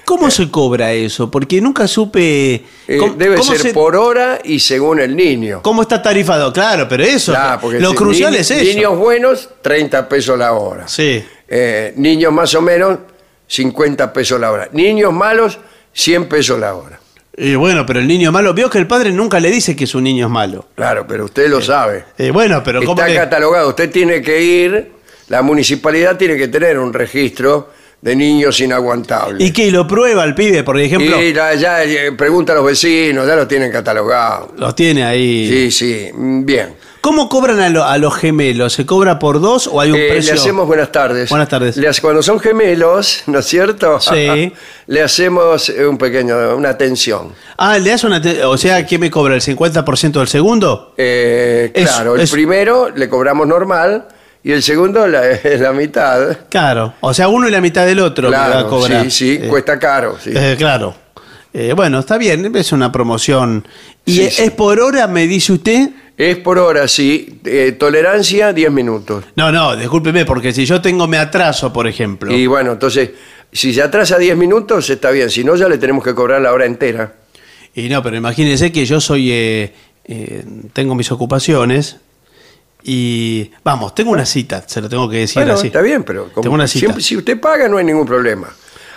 [SPEAKER 4] ¿Cómo se cobra eso? Porque nunca supe.
[SPEAKER 3] Eh,
[SPEAKER 4] ¿Cómo-
[SPEAKER 3] debe
[SPEAKER 4] cómo
[SPEAKER 3] ser
[SPEAKER 4] se-
[SPEAKER 3] por hora y según el niño.
[SPEAKER 4] ¿Cómo está tarifado? Claro, pero eso.
[SPEAKER 3] Porque
[SPEAKER 4] lo
[SPEAKER 3] si
[SPEAKER 4] crucial
[SPEAKER 3] ni-
[SPEAKER 4] es eso.
[SPEAKER 3] Niños buenos, 30 pesos la hora.
[SPEAKER 4] Sí.
[SPEAKER 3] Eh, niños más o menos, 50 pesos la hora. Niños malos, 100 pesos la hora.
[SPEAKER 4] Y bueno, pero el niño malo. Vio que el padre nunca le dice que su niño es malo.
[SPEAKER 3] Claro, pero usted lo sabe.
[SPEAKER 4] Eh, bueno, pero ¿cómo
[SPEAKER 3] Está catalogado. Usted tiene que ir, la municipalidad tiene que tener un registro de niños inaguantables.
[SPEAKER 4] ¿Y qué? ¿Y lo prueba el pibe? Por ejemplo,
[SPEAKER 3] Y la- ya eh, pregunta a los vecinos, ya lo tienen catalogado.
[SPEAKER 4] los tiene ahí.
[SPEAKER 3] Sí, sí, mm, bien.
[SPEAKER 4] ¿Cómo cobran a, lo- a los gemelos? ¿Se cobra por dos o hay un
[SPEAKER 3] Eh,
[SPEAKER 4] precio?
[SPEAKER 3] le hacemos buenas tardes.
[SPEAKER 4] Buenas tardes.
[SPEAKER 3] Le hace- cuando son gemelos, ¿no es cierto?
[SPEAKER 4] Sí.
[SPEAKER 3] le hacemos eh, un pequeño, una atención.
[SPEAKER 4] Ah, le das una. O sea, ¿qué me cobra? ¿El 50% del segundo?
[SPEAKER 3] Eh,
[SPEAKER 4] Es-
[SPEAKER 3] claro, el
[SPEAKER 4] es-
[SPEAKER 3] primero le cobramos normal y el segundo la, la mitad.
[SPEAKER 4] Claro. O sea, uno y la mitad del otro va a cobrar.
[SPEAKER 3] sí, sí,
[SPEAKER 4] Eh,
[SPEAKER 3] cuesta caro. Sí.
[SPEAKER 4] eh, claro. Eh, bueno, está bien, es una promoción. ¿Y
[SPEAKER 3] Sí,
[SPEAKER 4] es
[SPEAKER 3] sí.
[SPEAKER 4] por hora, me dice usted?
[SPEAKER 3] Es por hora, sí. Eh, tolerancia, 10 minutos.
[SPEAKER 4] No, no, discúlpeme, porque si yo tengo me atraso, por ejemplo.
[SPEAKER 3] Y bueno, entonces, si se atrasa 10 minutos, está bien. Si no, ya le tenemos que cobrar la hora entera.
[SPEAKER 4] Y no, pero imagínense que yo soy. eh, tengo mis ocupaciones. Y. Vamos, tengo una cita, se lo tengo que decir
[SPEAKER 3] Bueno,
[SPEAKER 4] así.
[SPEAKER 3] está bien, pero como
[SPEAKER 4] Tengo una cita.
[SPEAKER 3] siempre- si usted paga, no hay ningún problema.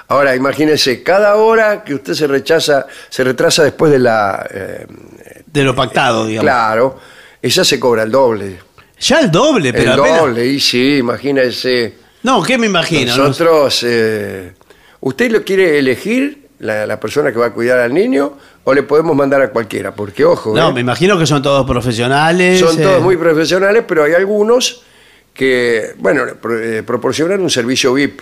[SPEAKER 3] Ahora, imagínese, cada hora que usted se rechaza, se retrasa después de la. eh,
[SPEAKER 4] De lo pactado, digamos.
[SPEAKER 3] claro, esa se cobra el doble.
[SPEAKER 4] Ya el doble, pero
[SPEAKER 3] el
[SPEAKER 4] apenas-
[SPEAKER 3] doble, y sí, imagínese.
[SPEAKER 4] No, ¿qué me imagino? No
[SPEAKER 3] Nosotros, eh, ¿usted lo quiere elegir, la, la persona que va a cuidar al niño, o le podemos mandar a cualquiera? Porque, ojo,
[SPEAKER 4] No,
[SPEAKER 3] eh,
[SPEAKER 4] me imagino que son todos profesionales.
[SPEAKER 3] son
[SPEAKER 4] eh,
[SPEAKER 3] todos muy profesionales, pero hay algunos que, bueno, pro- eh, proporcionan un servicio VIP.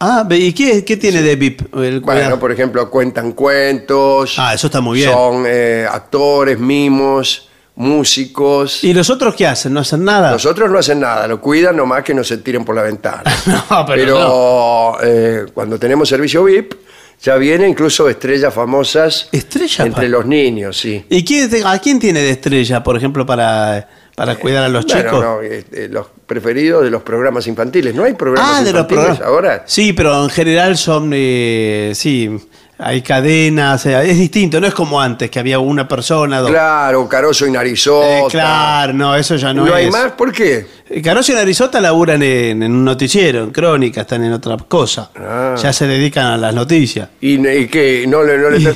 [SPEAKER 4] Ah, ¿y qué, qué tiene de VIP? El
[SPEAKER 3] Bueno, por ejemplo, cuentan cuentos.
[SPEAKER 4] Ah, eso está muy bien.
[SPEAKER 3] Son eh, actores, mimos, músicos.
[SPEAKER 4] ¿Y los otros qué hacen? ¿No hacen nada?
[SPEAKER 3] Los otros no hacen nada, lo cuidan nomás que no se tiren por la ventana.
[SPEAKER 4] No, pero
[SPEAKER 3] Pero eh, cuando tenemos servicio VIP, ya vienen incluso estrellas famosas
[SPEAKER 4] ¿Estrella
[SPEAKER 3] entre
[SPEAKER 4] pa-
[SPEAKER 3] los niños, sí.
[SPEAKER 4] ¿Y quién, a quién tiene de estrella, por ejemplo, para, para cuidar a los chicos?
[SPEAKER 3] no, eh, eh, los preferidos de los programas infantiles. ¿No hay programas
[SPEAKER 4] ah, de los
[SPEAKER 3] infantiles
[SPEAKER 4] programas.
[SPEAKER 3] ahora?
[SPEAKER 4] Sí, pero en general son, eh, sí, hay cadenas, eh, es distinto, no es como antes, que había una persona, dos.
[SPEAKER 3] Claro, Caroso y Narizota.
[SPEAKER 4] Eh, claro, no, eso ya no,
[SPEAKER 3] ¿No,
[SPEAKER 4] es.
[SPEAKER 3] hay más? ¿Por qué?
[SPEAKER 4] Eh, Caroso y Narizota laburan en, en un noticiero, en crónica, están en otra cosa.
[SPEAKER 3] Ah.
[SPEAKER 4] Ya se dedican a las noticias.
[SPEAKER 3] ¿Y, y qué? ¿No le, no le-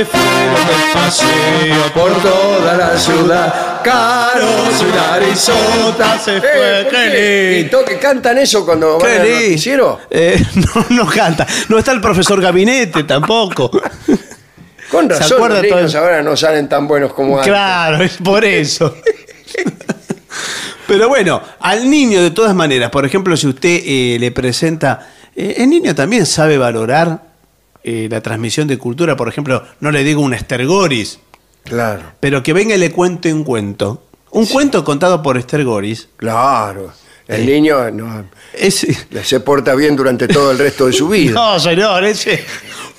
[SPEAKER 4] Se fueron del paseo por toda la ciudad. Caroso y Narizota se
[SPEAKER 3] Eh,
[SPEAKER 4] fue.
[SPEAKER 3] ¿por
[SPEAKER 4] Qué lindo.
[SPEAKER 3] ¿Y to- que cantan eso cuando van al noticiero?
[SPEAKER 4] Eh, no, no canta. No está el profesor Gabinete tampoco.
[SPEAKER 3] Con
[SPEAKER 4] ¿Se
[SPEAKER 3] razón,
[SPEAKER 4] acuerda
[SPEAKER 3] los niños
[SPEAKER 4] todo?
[SPEAKER 3] ahora no salen tan buenos como antes.
[SPEAKER 4] Claro, es por eso. Pero bueno, al niño de todas maneras, por ejemplo, si usted eh, le presenta, eh, el niño también sabe valorar eh, la transmisión de cultura, por ejemplo, no le digo un Estergoris,
[SPEAKER 3] Claro,
[SPEAKER 4] pero que venga y le cuente un cuento. Un cuento contado por Estergoris.
[SPEAKER 3] claro. El
[SPEAKER 4] Eh.
[SPEAKER 3] niño no,
[SPEAKER 4] Es,
[SPEAKER 3] se porta bien durante todo el resto de su vida.
[SPEAKER 4] no, señor, es eh,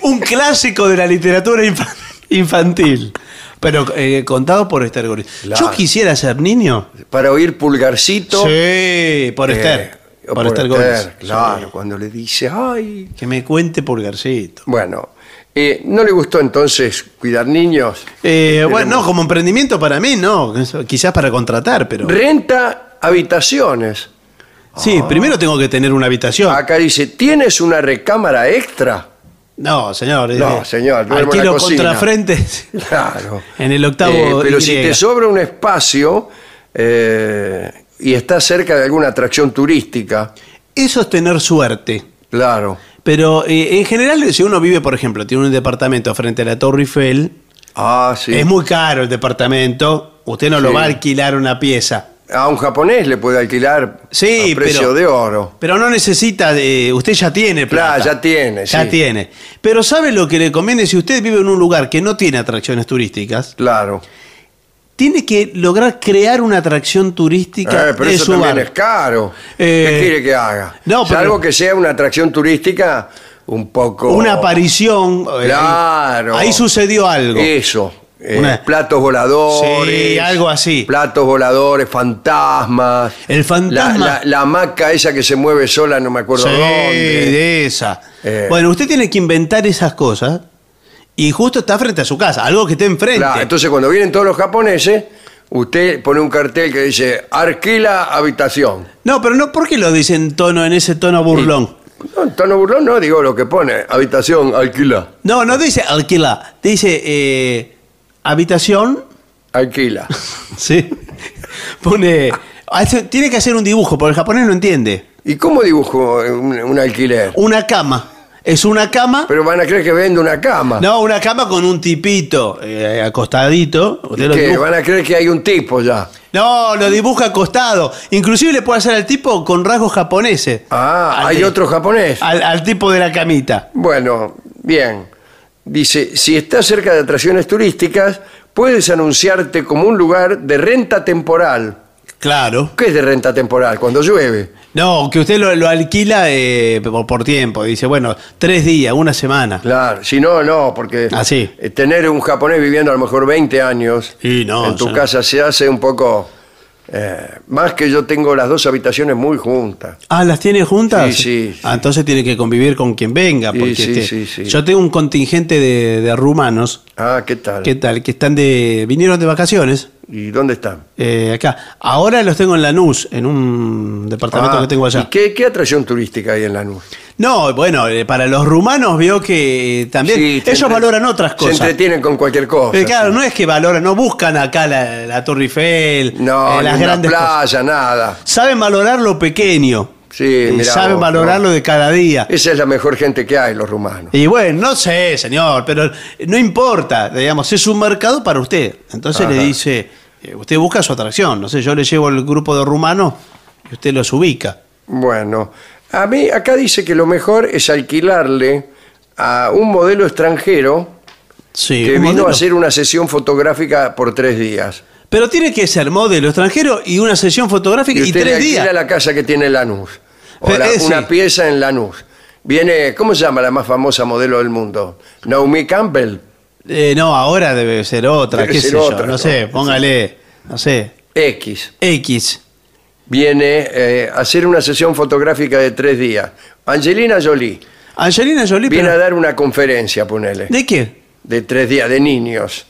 [SPEAKER 4] un clásico de la literatura infa- infantil. Pero eh, contado por Estergoris.
[SPEAKER 3] Claro.
[SPEAKER 4] Yo quisiera ser niño.
[SPEAKER 3] Para oír Pulgarcito.
[SPEAKER 4] Sí, por
[SPEAKER 3] eh,
[SPEAKER 4] Esther. Por, Esther Gómez.
[SPEAKER 3] claro,
[SPEAKER 4] Sí.
[SPEAKER 3] cuando le dice, ay.
[SPEAKER 4] Que me cuente Pulgarcito.
[SPEAKER 3] Bueno, eh, ¿no le gustó entonces cuidar niños?
[SPEAKER 4] Eh, bueno, no, como emprendimiento para mí, no. Quizás para contratar, pero.
[SPEAKER 3] Renta habitaciones.
[SPEAKER 4] Sí, primero tengo que tener una habitación.
[SPEAKER 3] Acá dice, ¿tienes una recámara extra?
[SPEAKER 4] No, señor.
[SPEAKER 3] No,
[SPEAKER 4] eh,
[SPEAKER 3] señor, la
[SPEAKER 4] Alquilo
[SPEAKER 3] cocina.
[SPEAKER 4] contrafrente
[SPEAKER 3] Claro.
[SPEAKER 4] en el octavo.
[SPEAKER 3] Eh, pero
[SPEAKER 4] Y.
[SPEAKER 3] si te sobra un espacio eh, y está cerca de alguna atracción turística,
[SPEAKER 4] Eso es tener suerte.
[SPEAKER 3] claro.
[SPEAKER 4] Pero eh, en general, si uno vive, por ejemplo, tiene un departamento frente a la Torre Eiffel,
[SPEAKER 3] Ah, sí.
[SPEAKER 4] es muy caro el departamento. Usted no lo va a alquilar una pieza.
[SPEAKER 3] A un japonés le puede alquilar
[SPEAKER 4] Sí,
[SPEAKER 3] a precio
[SPEAKER 4] pero-
[SPEAKER 3] de oro.
[SPEAKER 4] Pero no necesita, de, usted ya tiene plata.
[SPEAKER 3] Claro, ya tiene,
[SPEAKER 4] Ya
[SPEAKER 3] sí.
[SPEAKER 4] tiene. Pero ¿sabe lo que le conviene si usted vive en un lugar que no tiene atracciones turísticas?
[SPEAKER 3] Claro.
[SPEAKER 4] Tiene que lograr crear una atracción turística
[SPEAKER 3] Eh, pero
[SPEAKER 4] de
[SPEAKER 3] eso
[SPEAKER 4] su
[SPEAKER 3] también
[SPEAKER 4] bar.
[SPEAKER 3] es caro.
[SPEAKER 4] Eh,
[SPEAKER 3] ¿Qué quiere que haga?
[SPEAKER 4] no, pero-
[SPEAKER 3] Salvo que sea una atracción turística un poco...
[SPEAKER 4] Una aparición. eh,
[SPEAKER 3] Claro.
[SPEAKER 4] Ahí sucedió algo.
[SPEAKER 3] Eso. eh,
[SPEAKER 4] Una-
[SPEAKER 3] Platos voladores.
[SPEAKER 4] Sí, algo así.
[SPEAKER 3] Platos voladores, fantasmas.
[SPEAKER 4] El fantasma-
[SPEAKER 3] La, la- la hamaca esa que se mueve sola, no me acuerdo
[SPEAKER 4] Sí,
[SPEAKER 3] dónde.
[SPEAKER 4] de esa.
[SPEAKER 3] Eh.
[SPEAKER 4] Bueno, usted tiene que inventar esas cosas y justo está frente a su casa, algo que esté enfrente.
[SPEAKER 3] Claro, entonces cuando vienen todos los japoneses, usted pone un cartel que dice alquila habitación.
[SPEAKER 4] No, pero no, ¿por qué lo dice en tono, en ese tono burlón?
[SPEAKER 3] No, en tono burlón no, digo lo que pone, habitación, alquila,
[SPEAKER 4] No, no dice alquila, dice eh, habitación,
[SPEAKER 3] alquila.
[SPEAKER 4] sí. Pone, tiene que hacer un dibujo, porque el japonés no entiende.
[SPEAKER 3] ¿Y cómo dibujo un, un alquiler?
[SPEAKER 4] Una cama. Es una cama.
[SPEAKER 3] Pero van a creer que vende una cama.
[SPEAKER 4] No, una cama con un tipito eh, acostadito. Usted lo
[SPEAKER 3] ¿Qué?
[SPEAKER 4] dibuja-
[SPEAKER 3] Van a creer que hay un tipo ya.
[SPEAKER 4] No, lo dibuja acostado. Inclusive le puede hacer al tipo con rasgos japoneses.
[SPEAKER 3] Ah,
[SPEAKER 4] Al
[SPEAKER 3] hay
[SPEAKER 4] de-
[SPEAKER 3] otro japonés.
[SPEAKER 4] Al, al tipo de la camita.
[SPEAKER 3] Bueno, bien. Dice, si estás cerca de atracciones turísticas, puedes anunciarte como un lugar de renta temporal.
[SPEAKER 4] Claro.
[SPEAKER 3] ¿Qué es de renta temporal? Cuando llueve.
[SPEAKER 4] No, que usted lo, lo alquila eh, por, por tiempo. Dice, bueno, tres días, una semana.
[SPEAKER 3] Claro, si no, no, porque
[SPEAKER 4] Ah, sí.
[SPEAKER 3] eh, tener un japonés viviendo a lo mejor 20 años
[SPEAKER 4] Y no,
[SPEAKER 3] en tu casa se hace un poco... eh, más que yo tengo las dos habitaciones muy juntas.
[SPEAKER 4] Ah, ¿las tiene juntas?
[SPEAKER 3] Sí, sí, sí.
[SPEAKER 4] Ah, entonces tiene que convivir con quien venga.
[SPEAKER 3] Sí,
[SPEAKER 4] Porque
[SPEAKER 3] sí,
[SPEAKER 4] este,
[SPEAKER 3] sí, sí.
[SPEAKER 4] yo tengo un contingente de, de rumanos.
[SPEAKER 3] Ah, ¿qué tal?
[SPEAKER 4] ¿Qué tal? Que están de. vinieron de vacaciones.
[SPEAKER 3] ¿Y dónde están?
[SPEAKER 4] eh, acá. Ahora los tengo en Lanús, en un departamento
[SPEAKER 3] Ah,
[SPEAKER 4] que tengo allá.
[SPEAKER 3] ¿Y qué, qué atracción turística hay en Lanús?
[SPEAKER 4] No, bueno, eh, para los rumanos veo que eh, también.
[SPEAKER 3] Sí, se
[SPEAKER 4] ellos
[SPEAKER 3] entre-
[SPEAKER 4] valoran otras
[SPEAKER 3] Se
[SPEAKER 4] cosas.
[SPEAKER 3] entretienen con cualquier cosa.
[SPEAKER 4] Eh, claro,
[SPEAKER 3] sí.
[SPEAKER 4] no es que valoran, no buscan acá la, la Torre Eiffel,
[SPEAKER 3] No,
[SPEAKER 4] eh, las
[SPEAKER 3] ni una
[SPEAKER 4] grandes cosas.
[SPEAKER 3] playa, nada.
[SPEAKER 4] Saben valorar lo pequeño.
[SPEAKER 3] Sí,
[SPEAKER 4] y
[SPEAKER 3] mirá
[SPEAKER 4] saben
[SPEAKER 3] vos,
[SPEAKER 4] valorarlo
[SPEAKER 3] ¿no?
[SPEAKER 4] de cada día.
[SPEAKER 3] Esa es la mejor gente que hay, los rumanos.
[SPEAKER 4] Y bueno, no sé, señor, pero no importa, digamos, es un mercado para usted. Entonces
[SPEAKER 3] Ajá.
[SPEAKER 4] le dice, usted busca su atracción, no sé, yo le llevo el grupo de rumanos y usted los ubica.
[SPEAKER 3] Bueno, a mí acá dice que lo mejor es alquilarle a un modelo extranjero
[SPEAKER 4] Sí,
[SPEAKER 3] que vino
[SPEAKER 4] modelo.
[SPEAKER 3] a hacer una sesión fotográfica por tres días.
[SPEAKER 4] Pero tiene que ser modelo extranjero y una sesión fotográfica
[SPEAKER 3] Y
[SPEAKER 4] y,
[SPEAKER 3] usted le
[SPEAKER 4] tres
[SPEAKER 3] alquila
[SPEAKER 4] días.
[SPEAKER 3] la casa que tiene en Lanús. O
[SPEAKER 4] Pero,
[SPEAKER 3] la-
[SPEAKER 4] eh, sí.
[SPEAKER 3] una pieza en Lanús. Viene, ¿cómo se llama la más famosa modelo del mundo? Naomi Campbell.
[SPEAKER 4] Eh, no, ahora debe ser otra,
[SPEAKER 3] Debe
[SPEAKER 4] qué
[SPEAKER 3] ser
[SPEAKER 4] sé
[SPEAKER 3] otra,
[SPEAKER 4] yo, no
[SPEAKER 3] ¿no?
[SPEAKER 4] sé, póngale, no sé,
[SPEAKER 3] X.
[SPEAKER 4] X.
[SPEAKER 3] Viene eh, a hacer una sesión fotográfica de tres días. Angelina Jolie.
[SPEAKER 4] Angelina Jolie,
[SPEAKER 3] Viene
[SPEAKER 4] pero-
[SPEAKER 3] a dar una conferencia, ponele.
[SPEAKER 4] ¿de qué?
[SPEAKER 3] De tres días, de niños.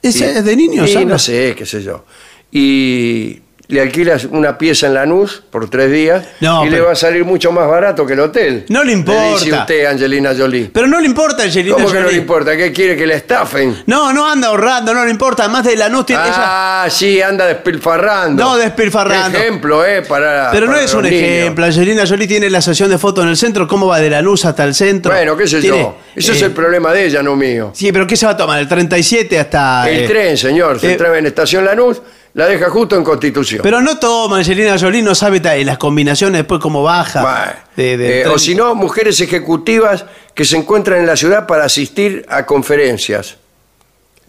[SPEAKER 4] ¿Es,
[SPEAKER 3] Y-
[SPEAKER 4] es de niños?
[SPEAKER 3] Sí, no sé, qué sé yo. Y le alquilas una pieza en Lanús por tres días
[SPEAKER 4] No,
[SPEAKER 3] y le va a salir mucho más barato que el hotel.
[SPEAKER 4] No le importa.
[SPEAKER 3] dice usted, Angelina Jolie.
[SPEAKER 4] Pero no le importa Angelina
[SPEAKER 3] ¿Cómo que no
[SPEAKER 4] Jolie.
[SPEAKER 3] le importa? ¿Qué quiere que le estafen?
[SPEAKER 4] No, no anda ahorrando, no le importa. Además de la tiene ella-
[SPEAKER 3] Ah, sí, anda despilfarrando.
[SPEAKER 4] No, despilfarrando.
[SPEAKER 3] Ejemplo, ¿eh? Para,
[SPEAKER 4] Pero no es un
[SPEAKER 3] niños.
[SPEAKER 4] ejemplo. Angelina Jolie tiene la sesión de fotos en el centro. ¿Cómo va de la luz hasta el centro?
[SPEAKER 3] Bueno, qué sé
[SPEAKER 4] Tiene,
[SPEAKER 3] yo. Eso es
[SPEAKER 4] eh,
[SPEAKER 3] el problema de ella, no mío.
[SPEAKER 4] Sí, pero ¿qué se va a tomar? ¿El 37 hasta.?
[SPEAKER 3] El
[SPEAKER 4] eh,
[SPEAKER 3] tren, señor. Se
[SPEAKER 4] eh,
[SPEAKER 3] en Estación Lanús, la deja justo en Constitución.
[SPEAKER 4] Pero no toma Angelina Jolie, no sabe ta- las combinaciones después cómo baja.
[SPEAKER 3] Bueno,
[SPEAKER 4] de- del
[SPEAKER 3] eh,
[SPEAKER 4] tren.
[SPEAKER 3] o si no, mujeres ejecutivas que se encuentran en la ciudad para asistir a conferencias.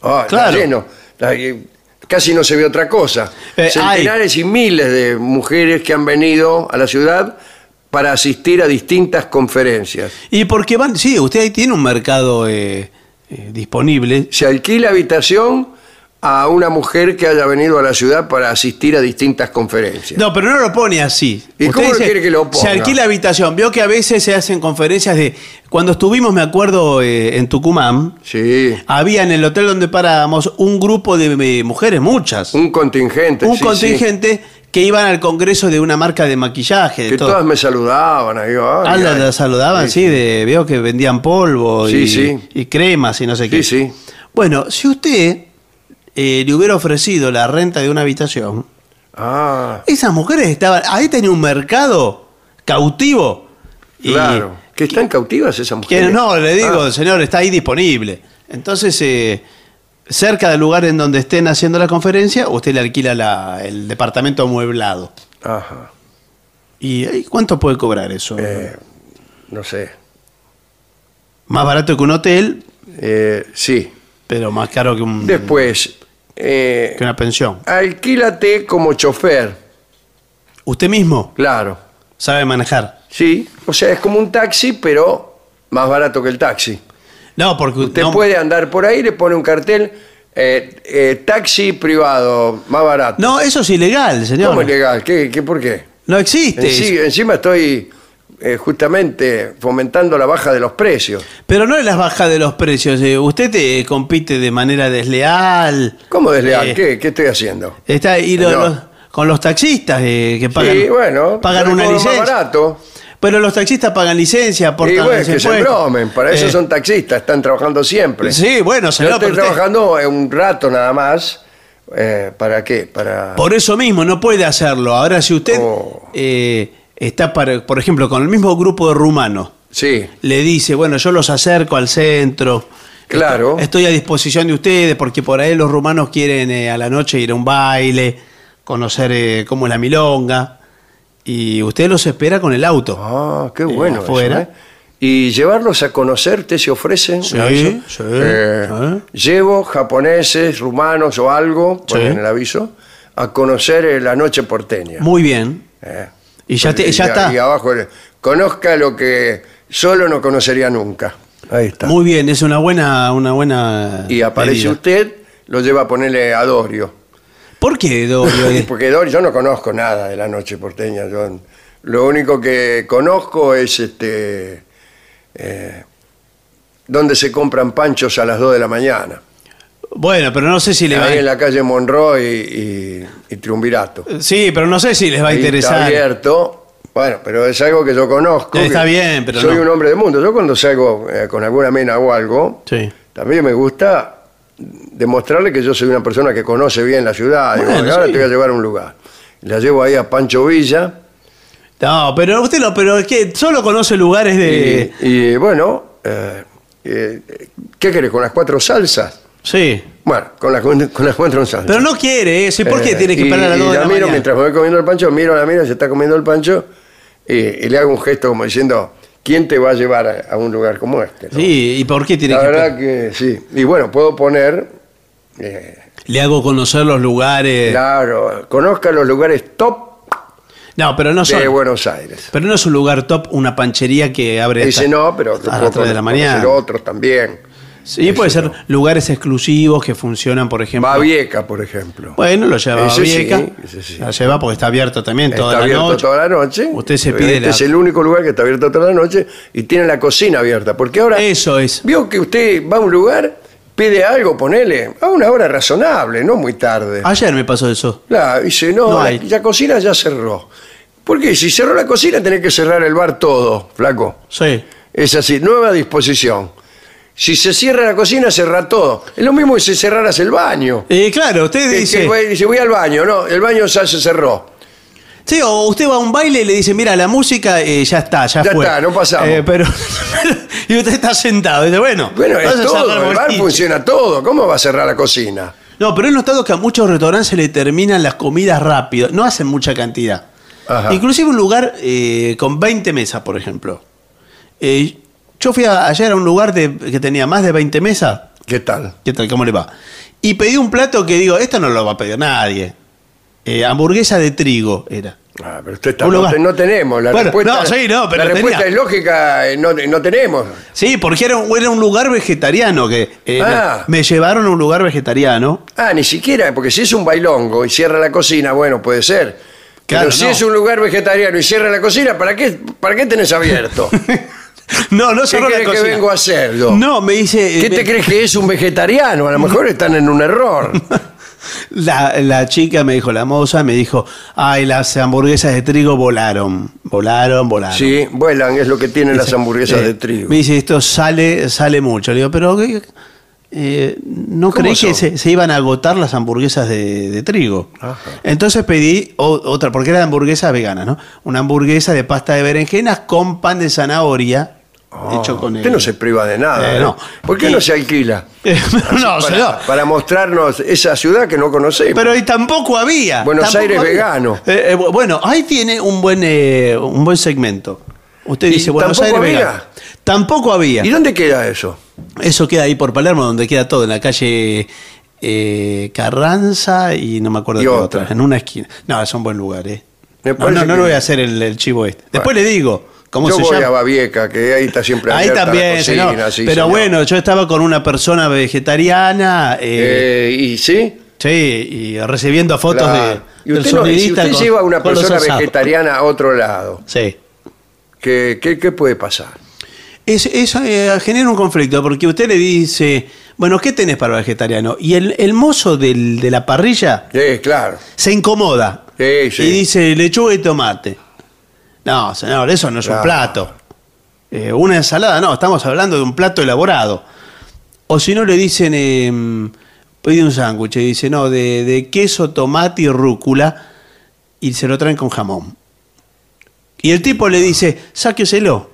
[SPEAKER 3] Ah, está
[SPEAKER 4] Claro.
[SPEAKER 3] lleno. Eh, Casi no se ve otra cosa.
[SPEAKER 4] Eh,
[SPEAKER 3] Centenares y miles de mujeres que han venido a la ciudad para asistir a distintas conferencias.
[SPEAKER 4] Y porque van. Sí, usted ahí tiene un mercado eh, eh, disponible.
[SPEAKER 3] Se alquila habitación a una mujer que haya venido a la ciudad para asistir a distintas conferencias.
[SPEAKER 4] No, pero no lo pone así.
[SPEAKER 3] ¿Y
[SPEAKER 4] Usted
[SPEAKER 3] cómo quiere que lo ponga?
[SPEAKER 4] Se alquila habitación. Vio que a veces se hacen conferencias de. Cuando estuvimos, me acuerdo, eh, en Tucumán,
[SPEAKER 3] Sí,
[SPEAKER 4] había en el hotel donde parábamos un grupo de eh, mujeres, muchas.
[SPEAKER 3] un contingente.
[SPEAKER 4] Un
[SPEAKER 3] sí, sí.
[SPEAKER 4] contingente que iban al congreso de una marca de maquillaje. De
[SPEAKER 3] Que
[SPEAKER 4] todo.
[SPEAKER 3] todas me saludaban. ahí,
[SPEAKER 4] Ah, la, la saludaban, sí, de, veo que vendían polvo y cremas y no sé qué.
[SPEAKER 3] Sí, sí.
[SPEAKER 4] Bueno, si usted eh, le hubiera ofrecido la renta de una habitación,
[SPEAKER 3] Ah,
[SPEAKER 4] esas mujeres estaban. Ahí tenía un mercado cautivo. Y
[SPEAKER 3] claro. ¿Que están cautivas esas
[SPEAKER 4] que
[SPEAKER 3] mujeres?
[SPEAKER 4] no, le digo,
[SPEAKER 3] Ah,
[SPEAKER 4] señor, está ahí disponible. Entonces, eh, cerca del lugar en donde estén haciendo la conferencia, usted le alquila la- el departamento amueblado.
[SPEAKER 3] ajá.
[SPEAKER 4] ¿Y cuánto puede cobrar eso?
[SPEAKER 3] Eh, no sé.
[SPEAKER 4] Más barato que un hotel,
[SPEAKER 3] Eh, sí.
[SPEAKER 4] pero más caro que, un,
[SPEAKER 3] Después, eh,
[SPEAKER 4] que una pensión.
[SPEAKER 3] alquílate como chofer.
[SPEAKER 4] ¿Usted mismo
[SPEAKER 3] Claro.
[SPEAKER 4] sabe manejar?
[SPEAKER 3] Sí. O sea, es como un taxi, pero más barato que el taxi.
[SPEAKER 4] No, porque
[SPEAKER 3] Usted
[SPEAKER 4] no,
[SPEAKER 3] puede andar por ahí, le pone un cartel, eh, eh, taxi privado, más barato.
[SPEAKER 4] No, eso es ilegal, señor.
[SPEAKER 3] ¿Cómo es legal? ¿Qué, qué, ¿Por qué?
[SPEAKER 4] No existe.
[SPEAKER 3] Enci-
[SPEAKER 4] eso.
[SPEAKER 3] encima estoy eh, justamente fomentando la baja de los precios.
[SPEAKER 4] Pero no es la baja de los precios. eh, Usted eh, compite de manera desleal.
[SPEAKER 3] ¿Cómo desleal?
[SPEAKER 4] Eh,
[SPEAKER 3] ¿Qué, ¿Qué estoy haciendo?
[SPEAKER 4] Está y lo-
[SPEAKER 3] No.
[SPEAKER 4] los- con los taxistas que pagan,
[SPEAKER 3] sí, bueno,
[SPEAKER 4] pagan
[SPEAKER 3] yo
[SPEAKER 4] una
[SPEAKER 3] más
[SPEAKER 4] licencia.
[SPEAKER 3] barato.
[SPEAKER 4] Pero los taxistas pagan licencia, aportan
[SPEAKER 3] bueno, que se bromen, para eso son taxistas, están trabajando siempre.
[SPEAKER 4] Sí, bueno,
[SPEAKER 3] Yo
[SPEAKER 4] señor.
[SPEAKER 3] estoy
[SPEAKER 4] usted-
[SPEAKER 3] trabajando un rato nada más. ¿Para qué? Para...
[SPEAKER 4] Por eso mismo, no puede hacerlo. Ahora, si usted
[SPEAKER 3] Oh.
[SPEAKER 4] Está, para, por ejemplo, con el mismo grupo de rumanos,
[SPEAKER 3] Sí,
[SPEAKER 4] le dice, bueno, yo los acerco al centro.
[SPEAKER 3] Claro.
[SPEAKER 4] Estoy, a disposición de ustedes porque por ahí los rumanos quieren eh, a la noche ir a un baile, conocer eh, cómo es la milonga. Y usted los espera con el auto.
[SPEAKER 3] Ah, qué bueno.
[SPEAKER 4] afuera.
[SPEAKER 3] ¿eh? Y llevarlos a conocer, ¿te se ofrecen?
[SPEAKER 4] Sí,
[SPEAKER 3] ¿No eso?
[SPEAKER 4] sí,
[SPEAKER 3] Eh,
[SPEAKER 4] sí.
[SPEAKER 3] Llevo japoneses, rumanos o algo,
[SPEAKER 4] Sí.
[SPEAKER 3] ponen el aviso, a conocer la noche porteña.
[SPEAKER 4] Muy bien. Y ya, te- ya
[SPEAKER 3] y,
[SPEAKER 4] está.
[SPEAKER 3] Y abajo, conozca lo que solo no conocería nunca. Ahí está.
[SPEAKER 4] Muy bien, es una buena, una buena.
[SPEAKER 3] y aparece
[SPEAKER 4] medida.
[SPEAKER 3] usted, lo lleva a ponerle a Dorio.
[SPEAKER 4] ¿Por qué, Dorio?
[SPEAKER 3] Porque Dorio, yo no conozco nada de la noche porteña. Yo, lo único que conozco es este eh, donde se compran panchos a las 2 de la mañana.
[SPEAKER 4] Bueno, pero no sé si le va
[SPEAKER 3] Ahí en
[SPEAKER 4] a.
[SPEAKER 3] la calle Monroe y, y- y Triunvirato.
[SPEAKER 4] Sí, pero no sé si les va a
[SPEAKER 3] Ahí Está
[SPEAKER 4] interesar.
[SPEAKER 3] abierto. Bueno, pero es algo que yo conozco.
[SPEAKER 4] Está
[SPEAKER 3] que
[SPEAKER 4] bien, pero
[SPEAKER 3] Soy
[SPEAKER 4] no.
[SPEAKER 3] un hombre de mundo. Yo cuando salgo eh, con alguna mena o algo,
[SPEAKER 4] Sí.
[SPEAKER 3] también me gusta demostrarle que yo soy una persona que conoce bien la ciudad. Digo,
[SPEAKER 4] Bueno,
[SPEAKER 3] ahora
[SPEAKER 4] sí.
[SPEAKER 3] te voy a llevar a un lugar. La llevo ahí a Pancho Villa.
[SPEAKER 4] No, pero usted lo, pero es que solo conoce lugares de.
[SPEAKER 3] Y, y, bueno, eh, eh, ¿qué querés? ¿Con las cuatro salsas?
[SPEAKER 4] Sí.
[SPEAKER 3] Bueno, con las, con las cuatro salsas.
[SPEAKER 4] Pero no quiere, ¿eh? Sí, ¿Por qué
[SPEAKER 3] Eh,
[SPEAKER 4] tiene que
[SPEAKER 3] y-
[SPEAKER 4] esperar a las
[SPEAKER 3] y
[SPEAKER 4] 2 de
[SPEAKER 3] la
[SPEAKER 4] la
[SPEAKER 3] miro
[SPEAKER 4] mañana?
[SPEAKER 3] mientras me voy comiendo el pancho, miro a la mira, se está comiendo el pancho y, y le hago un gesto como diciendo, ¿quién te va a llevar a, a un lugar como este? no?
[SPEAKER 4] Sí, ¿y por qué tiene
[SPEAKER 3] la
[SPEAKER 4] que
[SPEAKER 3] verdad que sí. Y bueno, puedo poner, eh,
[SPEAKER 4] Le hago conocer los lugares.
[SPEAKER 3] claro, conozca los lugares top
[SPEAKER 4] No, pero no
[SPEAKER 3] de
[SPEAKER 4] son.
[SPEAKER 3] Buenos Aires.
[SPEAKER 4] Pero no es un lugar top, una panchería que abre hasta-
[SPEAKER 3] no, pero
[SPEAKER 4] a las 3 de la mañana.
[SPEAKER 3] otros también.
[SPEAKER 4] Sí, puede ser
[SPEAKER 3] no.
[SPEAKER 4] lugares exclusivos que funcionan, por ejemplo.
[SPEAKER 3] Babieca, por ejemplo.
[SPEAKER 4] Bueno, lo lleva a
[SPEAKER 3] Ese sí, sí.
[SPEAKER 4] La lleva porque está abierto también toda
[SPEAKER 3] está
[SPEAKER 4] la
[SPEAKER 3] abierto
[SPEAKER 4] noche.
[SPEAKER 3] toda la noche.
[SPEAKER 4] Usted se pide
[SPEAKER 3] Este
[SPEAKER 4] la-
[SPEAKER 3] es el único lugar que está abierto toda la noche y tiene la cocina abierta. Porque ahora
[SPEAKER 4] Eso es.
[SPEAKER 3] vio que usted va a un lugar, pide algo, ponele a una hora razonable, no muy tarde.
[SPEAKER 4] Ayer me pasó eso.
[SPEAKER 3] Claro, dice, no,
[SPEAKER 4] No
[SPEAKER 3] la,
[SPEAKER 4] hay.
[SPEAKER 3] la cocina ya cerró. ¿Por qué? Si cerró la cocina, tenés que cerrar el bar todo, flaco.
[SPEAKER 4] Sí.
[SPEAKER 3] Es así, nueva disposición. Si se cierra la cocina, cerra todo. Es lo mismo que si cerraras el baño.
[SPEAKER 4] Eh, claro, usted
[SPEAKER 3] Que-
[SPEAKER 4] dice.
[SPEAKER 3] que voy- dice, voy al baño, no, el baño ya se cerró.
[SPEAKER 4] Sí, o usted va a un baile y le dice, mira, la música eh, ya está, ya,
[SPEAKER 3] Ya
[SPEAKER 4] fue.
[SPEAKER 3] está, no pasamos.
[SPEAKER 4] Eh, pero, y usted está sentado. Dice, bueno,
[SPEAKER 3] Bueno, es
[SPEAKER 4] cerrar
[SPEAKER 3] todo, el bar
[SPEAKER 4] boliche.
[SPEAKER 3] funciona todo. ¿Cómo va a cerrar la cocina?
[SPEAKER 4] No, pero he notado que a muchos restaurantes se le terminan las comidas rápido. No hacen mucha cantidad.
[SPEAKER 3] Ajá.
[SPEAKER 4] Inclusive un lugar eh, con 20 mesas, por ejemplo. Eh, yo fui a- ayer a un lugar de- que tenía más de 20 mesas.
[SPEAKER 3] ¿Qué tal?
[SPEAKER 4] ¿Qué tal? ¿Cómo le va? Y pedí un plato que digo, esto no lo va a pedir nadie. Eh, hamburguesa de trigo era.
[SPEAKER 3] Ah, pero usted está, no, te- no tenemos. La
[SPEAKER 4] Bueno,
[SPEAKER 3] respuesta,
[SPEAKER 4] no, sí, no, pero
[SPEAKER 3] la respuesta
[SPEAKER 4] tenía.
[SPEAKER 3] es lógica, eh, no, no tenemos.
[SPEAKER 4] Sí, porque era un, era un lugar vegetariano que eh,
[SPEAKER 3] Ah.
[SPEAKER 4] me, llevaron a un lugar vegetariano.
[SPEAKER 3] Ah, ni siquiera, porque si es un bailongo y cierra la cocina, bueno, puede ser.
[SPEAKER 4] Claro,
[SPEAKER 3] Pero si es un lugar vegetariano y cierra la cocina, ¿para qué, para qué tenés abierto? ¿Qué
[SPEAKER 4] No, no cerró la
[SPEAKER 3] crees que
[SPEAKER 4] cocina.
[SPEAKER 3] vengo a hacer yo?
[SPEAKER 4] No, me dice.
[SPEAKER 3] ¿Qué te crees que es un vegetariano? A lo mejor están en un error.
[SPEAKER 4] La, la chica me dijo, la moza me dijo, ay, las hamburguesas de trigo volaron. Volaron, volaron.
[SPEAKER 3] Sí, vuelan, es lo que tienen las hamburguesas
[SPEAKER 4] Eh,
[SPEAKER 3] de trigo.
[SPEAKER 4] Me dice, esto sale, sale mucho. Le digo, pero ¿qué? Eh, no
[SPEAKER 3] ¿Cómo
[SPEAKER 4] creí que
[SPEAKER 3] son?
[SPEAKER 4] se, se iban a agotar las hamburguesas de, de trigo.
[SPEAKER 3] Ajá.
[SPEAKER 4] Entonces pedí o- otra, porque era hamburguesa vegana, ¿no? Una hamburguesa de pasta de berenjenas con pan de zanahoria hecho con
[SPEAKER 3] Oh, Usted
[SPEAKER 4] el-
[SPEAKER 3] no se priva de nada.
[SPEAKER 4] Eh,
[SPEAKER 3] ¿eh?
[SPEAKER 4] no.
[SPEAKER 3] ¿Por qué
[SPEAKER 4] Y-
[SPEAKER 3] no se alquila?
[SPEAKER 4] No,
[SPEAKER 3] para,
[SPEAKER 4] señor.
[SPEAKER 3] para mostrarnos esa ciudad que no conocemos.
[SPEAKER 4] Pero y tampoco había.
[SPEAKER 3] Buenos
[SPEAKER 4] tampoco
[SPEAKER 3] Aires
[SPEAKER 4] había.
[SPEAKER 3] vegano.
[SPEAKER 4] Eh, eh, bu- bueno, ahí tiene un buen, un buen segmento. Usted
[SPEAKER 3] ¿Y
[SPEAKER 4] dice Buenos Aires
[SPEAKER 3] había?
[SPEAKER 4] vegano. Tampoco había.
[SPEAKER 3] ¿Y dónde queda eso?
[SPEAKER 4] Eso queda ahí por Palermo, donde queda todo, en la calle Carranza y no me acuerdo qué
[SPEAKER 3] otra.
[SPEAKER 4] otra. En una esquina. No, es un buen lugar, ¿eh? No, no, no
[SPEAKER 3] que-
[SPEAKER 4] voy a hacer el, el chivo este. Después le digo. ¿Cómo
[SPEAKER 3] yo
[SPEAKER 4] se
[SPEAKER 3] voy
[SPEAKER 4] llama?
[SPEAKER 3] a Babieca, que ahí está siempre
[SPEAKER 4] Ahí
[SPEAKER 3] abierta
[SPEAKER 4] también,
[SPEAKER 3] la cocina,
[SPEAKER 4] señor.
[SPEAKER 3] sí,
[SPEAKER 4] Pero
[SPEAKER 3] señor.
[SPEAKER 4] bueno, yo estaba con una persona vegetariana. eh,
[SPEAKER 3] Eh, ¿Y sí?
[SPEAKER 4] Sí, y recibiendo fotos de.
[SPEAKER 3] y
[SPEAKER 4] del
[SPEAKER 3] usted, no- si usted
[SPEAKER 4] con-
[SPEAKER 3] lleva a una persona vegetariana a otro lado,
[SPEAKER 4] Sí.
[SPEAKER 3] ¿qué, qué, qué puede pasar?
[SPEAKER 4] Es- Eso eh, genera un conflicto porque usted le dice, bueno, ¿qué tenés para vegetariano? Y el, el mozo del- de la parrilla
[SPEAKER 3] Sí, claro.
[SPEAKER 4] se incomoda
[SPEAKER 3] Sí, sí.
[SPEAKER 4] y dice lechuga y tomate. No, señor, eso no es un
[SPEAKER 3] Claro.
[SPEAKER 4] plato. Eh, una ensalada, no, estamos hablando de un plato elaborado. O si no le dicen, eh, pide un sándwich y dice, no, de, de queso, tomate y rúcula y se lo traen con jamón. Y el tipo le dice, sáqueselo.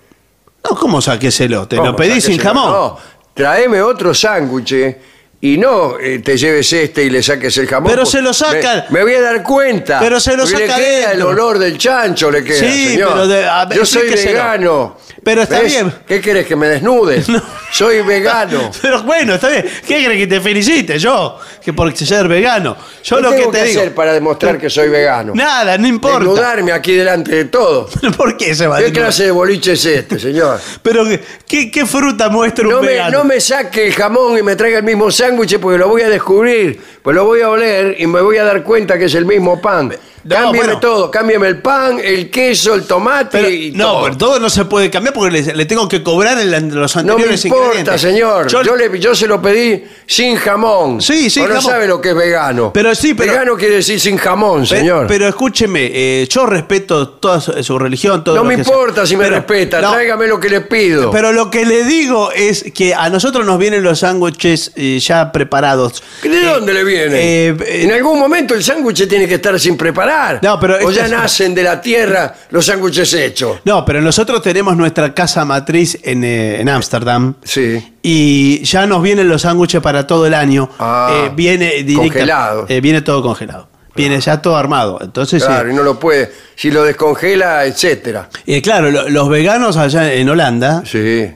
[SPEAKER 4] No, ¿cómo saquéselo? Te lo pedí sin
[SPEAKER 3] Sáqueselo.
[SPEAKER 4] jamón.
[SPEAKER 3] No, tráeme otro sándwich y no eh, te lleves este y le saques el jamón.
[SPEAKER 4] Pero
[SPEAKER 3] pues,
[SPEAKER 4] se lo sacan.
[SPEAKER 3] Me, me voy a dar cuenta.
[SPEAKER 4] Pero se lo
[SPEAKER 3] Porque
[SPEAKER 4] saca
[SPEAKER 3] Le queda el olor del chancho, le queda,
[SPEAKER 4] Sí,
[SPEAKER 3] señor.
[SPEAKER 4] pero de- a
[SPEAKER 3] Yo soy vegano.
[SPEAKER 4] Pero está
[SPEAKER 3] ¿Ves?
[SPEAKER 4] bien.
[SPEAKER 3] ¿Qué querés, que me desnude? Soy vegano.
[SPEAKER 4] Pero bueno, está bien. ¿Qué crees que te felicite yo? Que por ser vegano. Yo
[SPEAKER 3] ¿Qué
[SPEAKER 4] lo que
[SPEAKER 3] tengo
[SPEAKER 4] te
[SPEAKER 3] que
[SPEAKER 4] digo.
[SPEAKER 3] hacer para demostrar que soy vegano?
[SPEAKER 4] Nada, no importa.
[SPEAKER 3] Desnudarme aquí delante de todo.
[SPEAKER 4] ¿Por qué se va a
[SPEAKER 3] ¿Qué
[SPEAKER 4] desnudar?
[SPEAKER 3] clase de boliche es este, señor?
[SPEAKER 4] Pero, ¿qué, qué fruta muestra un
[SPEAKER 3] No me,
[SPEAKER 4] vegano?
[SPEAKER 3] no me saque el jamón y me traiga el mismo sándwich porque lo voy a descubrir, pues lo voy a oler y me voy a dar cuenta que es el mismo pan.
[SPEAKER 4] No,
[SPEAKER 3] cámbiame
[SPEAKER 4] bueno.
[SPEAKER 3] todo, cámbiame el pan, el queso, el tomate
[SPEAKER 4] Pero-
[SPEAKER 3] y
[SPEAKER 4] no,
[SPEAKER 3] todo.
[SPEAKER 4] pero todo no se puede cambiar porque le, le tengo que cobrar el- los
[SPEAKER 3] No me
[SPEAKER 4] anteriores
[SPEAKER 3] importa, señor.
[SPEAKER 4] Yo-
[SPEAKER 3] Yo, le, yo se lo pedí sin jamón.
[SPEAKER 4] Sí,
[SPEAKER 3] O no sabe lo que es vegano.
[SPEAKER 4] Pero sí, pero-
[SPEAKER 3] Vegano quiere decir sin jamón, señor.
[SPEAKER 4] Pero, escúcheme, eh, yo respeto toda su, su religión, todo
[SPEAKER 3] no
[SPEAKER 4] lo
[SPEAKER 3] me
[SPEAKER 4] que sea.
[SPEAKER 3] importa si me
[SPEAKER 4] Pero-
[SPEAKER 3] respeta,
[SPEAKER 4] no,
[SPEAKER 3] tráigame lo que le pido.
[SPEAKER 4] Pero lo que le digo es que a nosotros nos vienen los sándwiches eh, ya preparados.
[SPEAKER 3] ¿De
[SPEAKER 4] Eh,
[SPEAKER 3] dónde le viene?
[SPEAKER 4] eh,
[SPEAKER 3] en algún momento el sándwich tiene que estar sin preparar.
[SPEAKER 4] No, pero
[SPEAKER 3] o ya
[SPEAKER 4] es-
[SPEAKER 3] nacen de la tierra los sándwiches hechos.
[SPEAKER 4] No, pero nosotros tenemos nuestra casa matriz en eh, Ámsterdam.
[SPEAKER 3] Sí.
[SPEAKER 4] Y ya nos vienen los sándwiches para todo el año.
[SPEAKER 3] Ah,
[SPEAKER 4] Eh, viene directa-
[SPEAKER 3] congelados.
[SPEAKER 4] eh, viene todo congelado. Viene ya todo armado. Entonces,
[SPEAKER 3] Claro, y no lo puede. Si lo descongela, etcétera.
[SPEAKER 4] eh, claro, lo- los veganos allá en Holanda
[SPEAKER 3] Sí.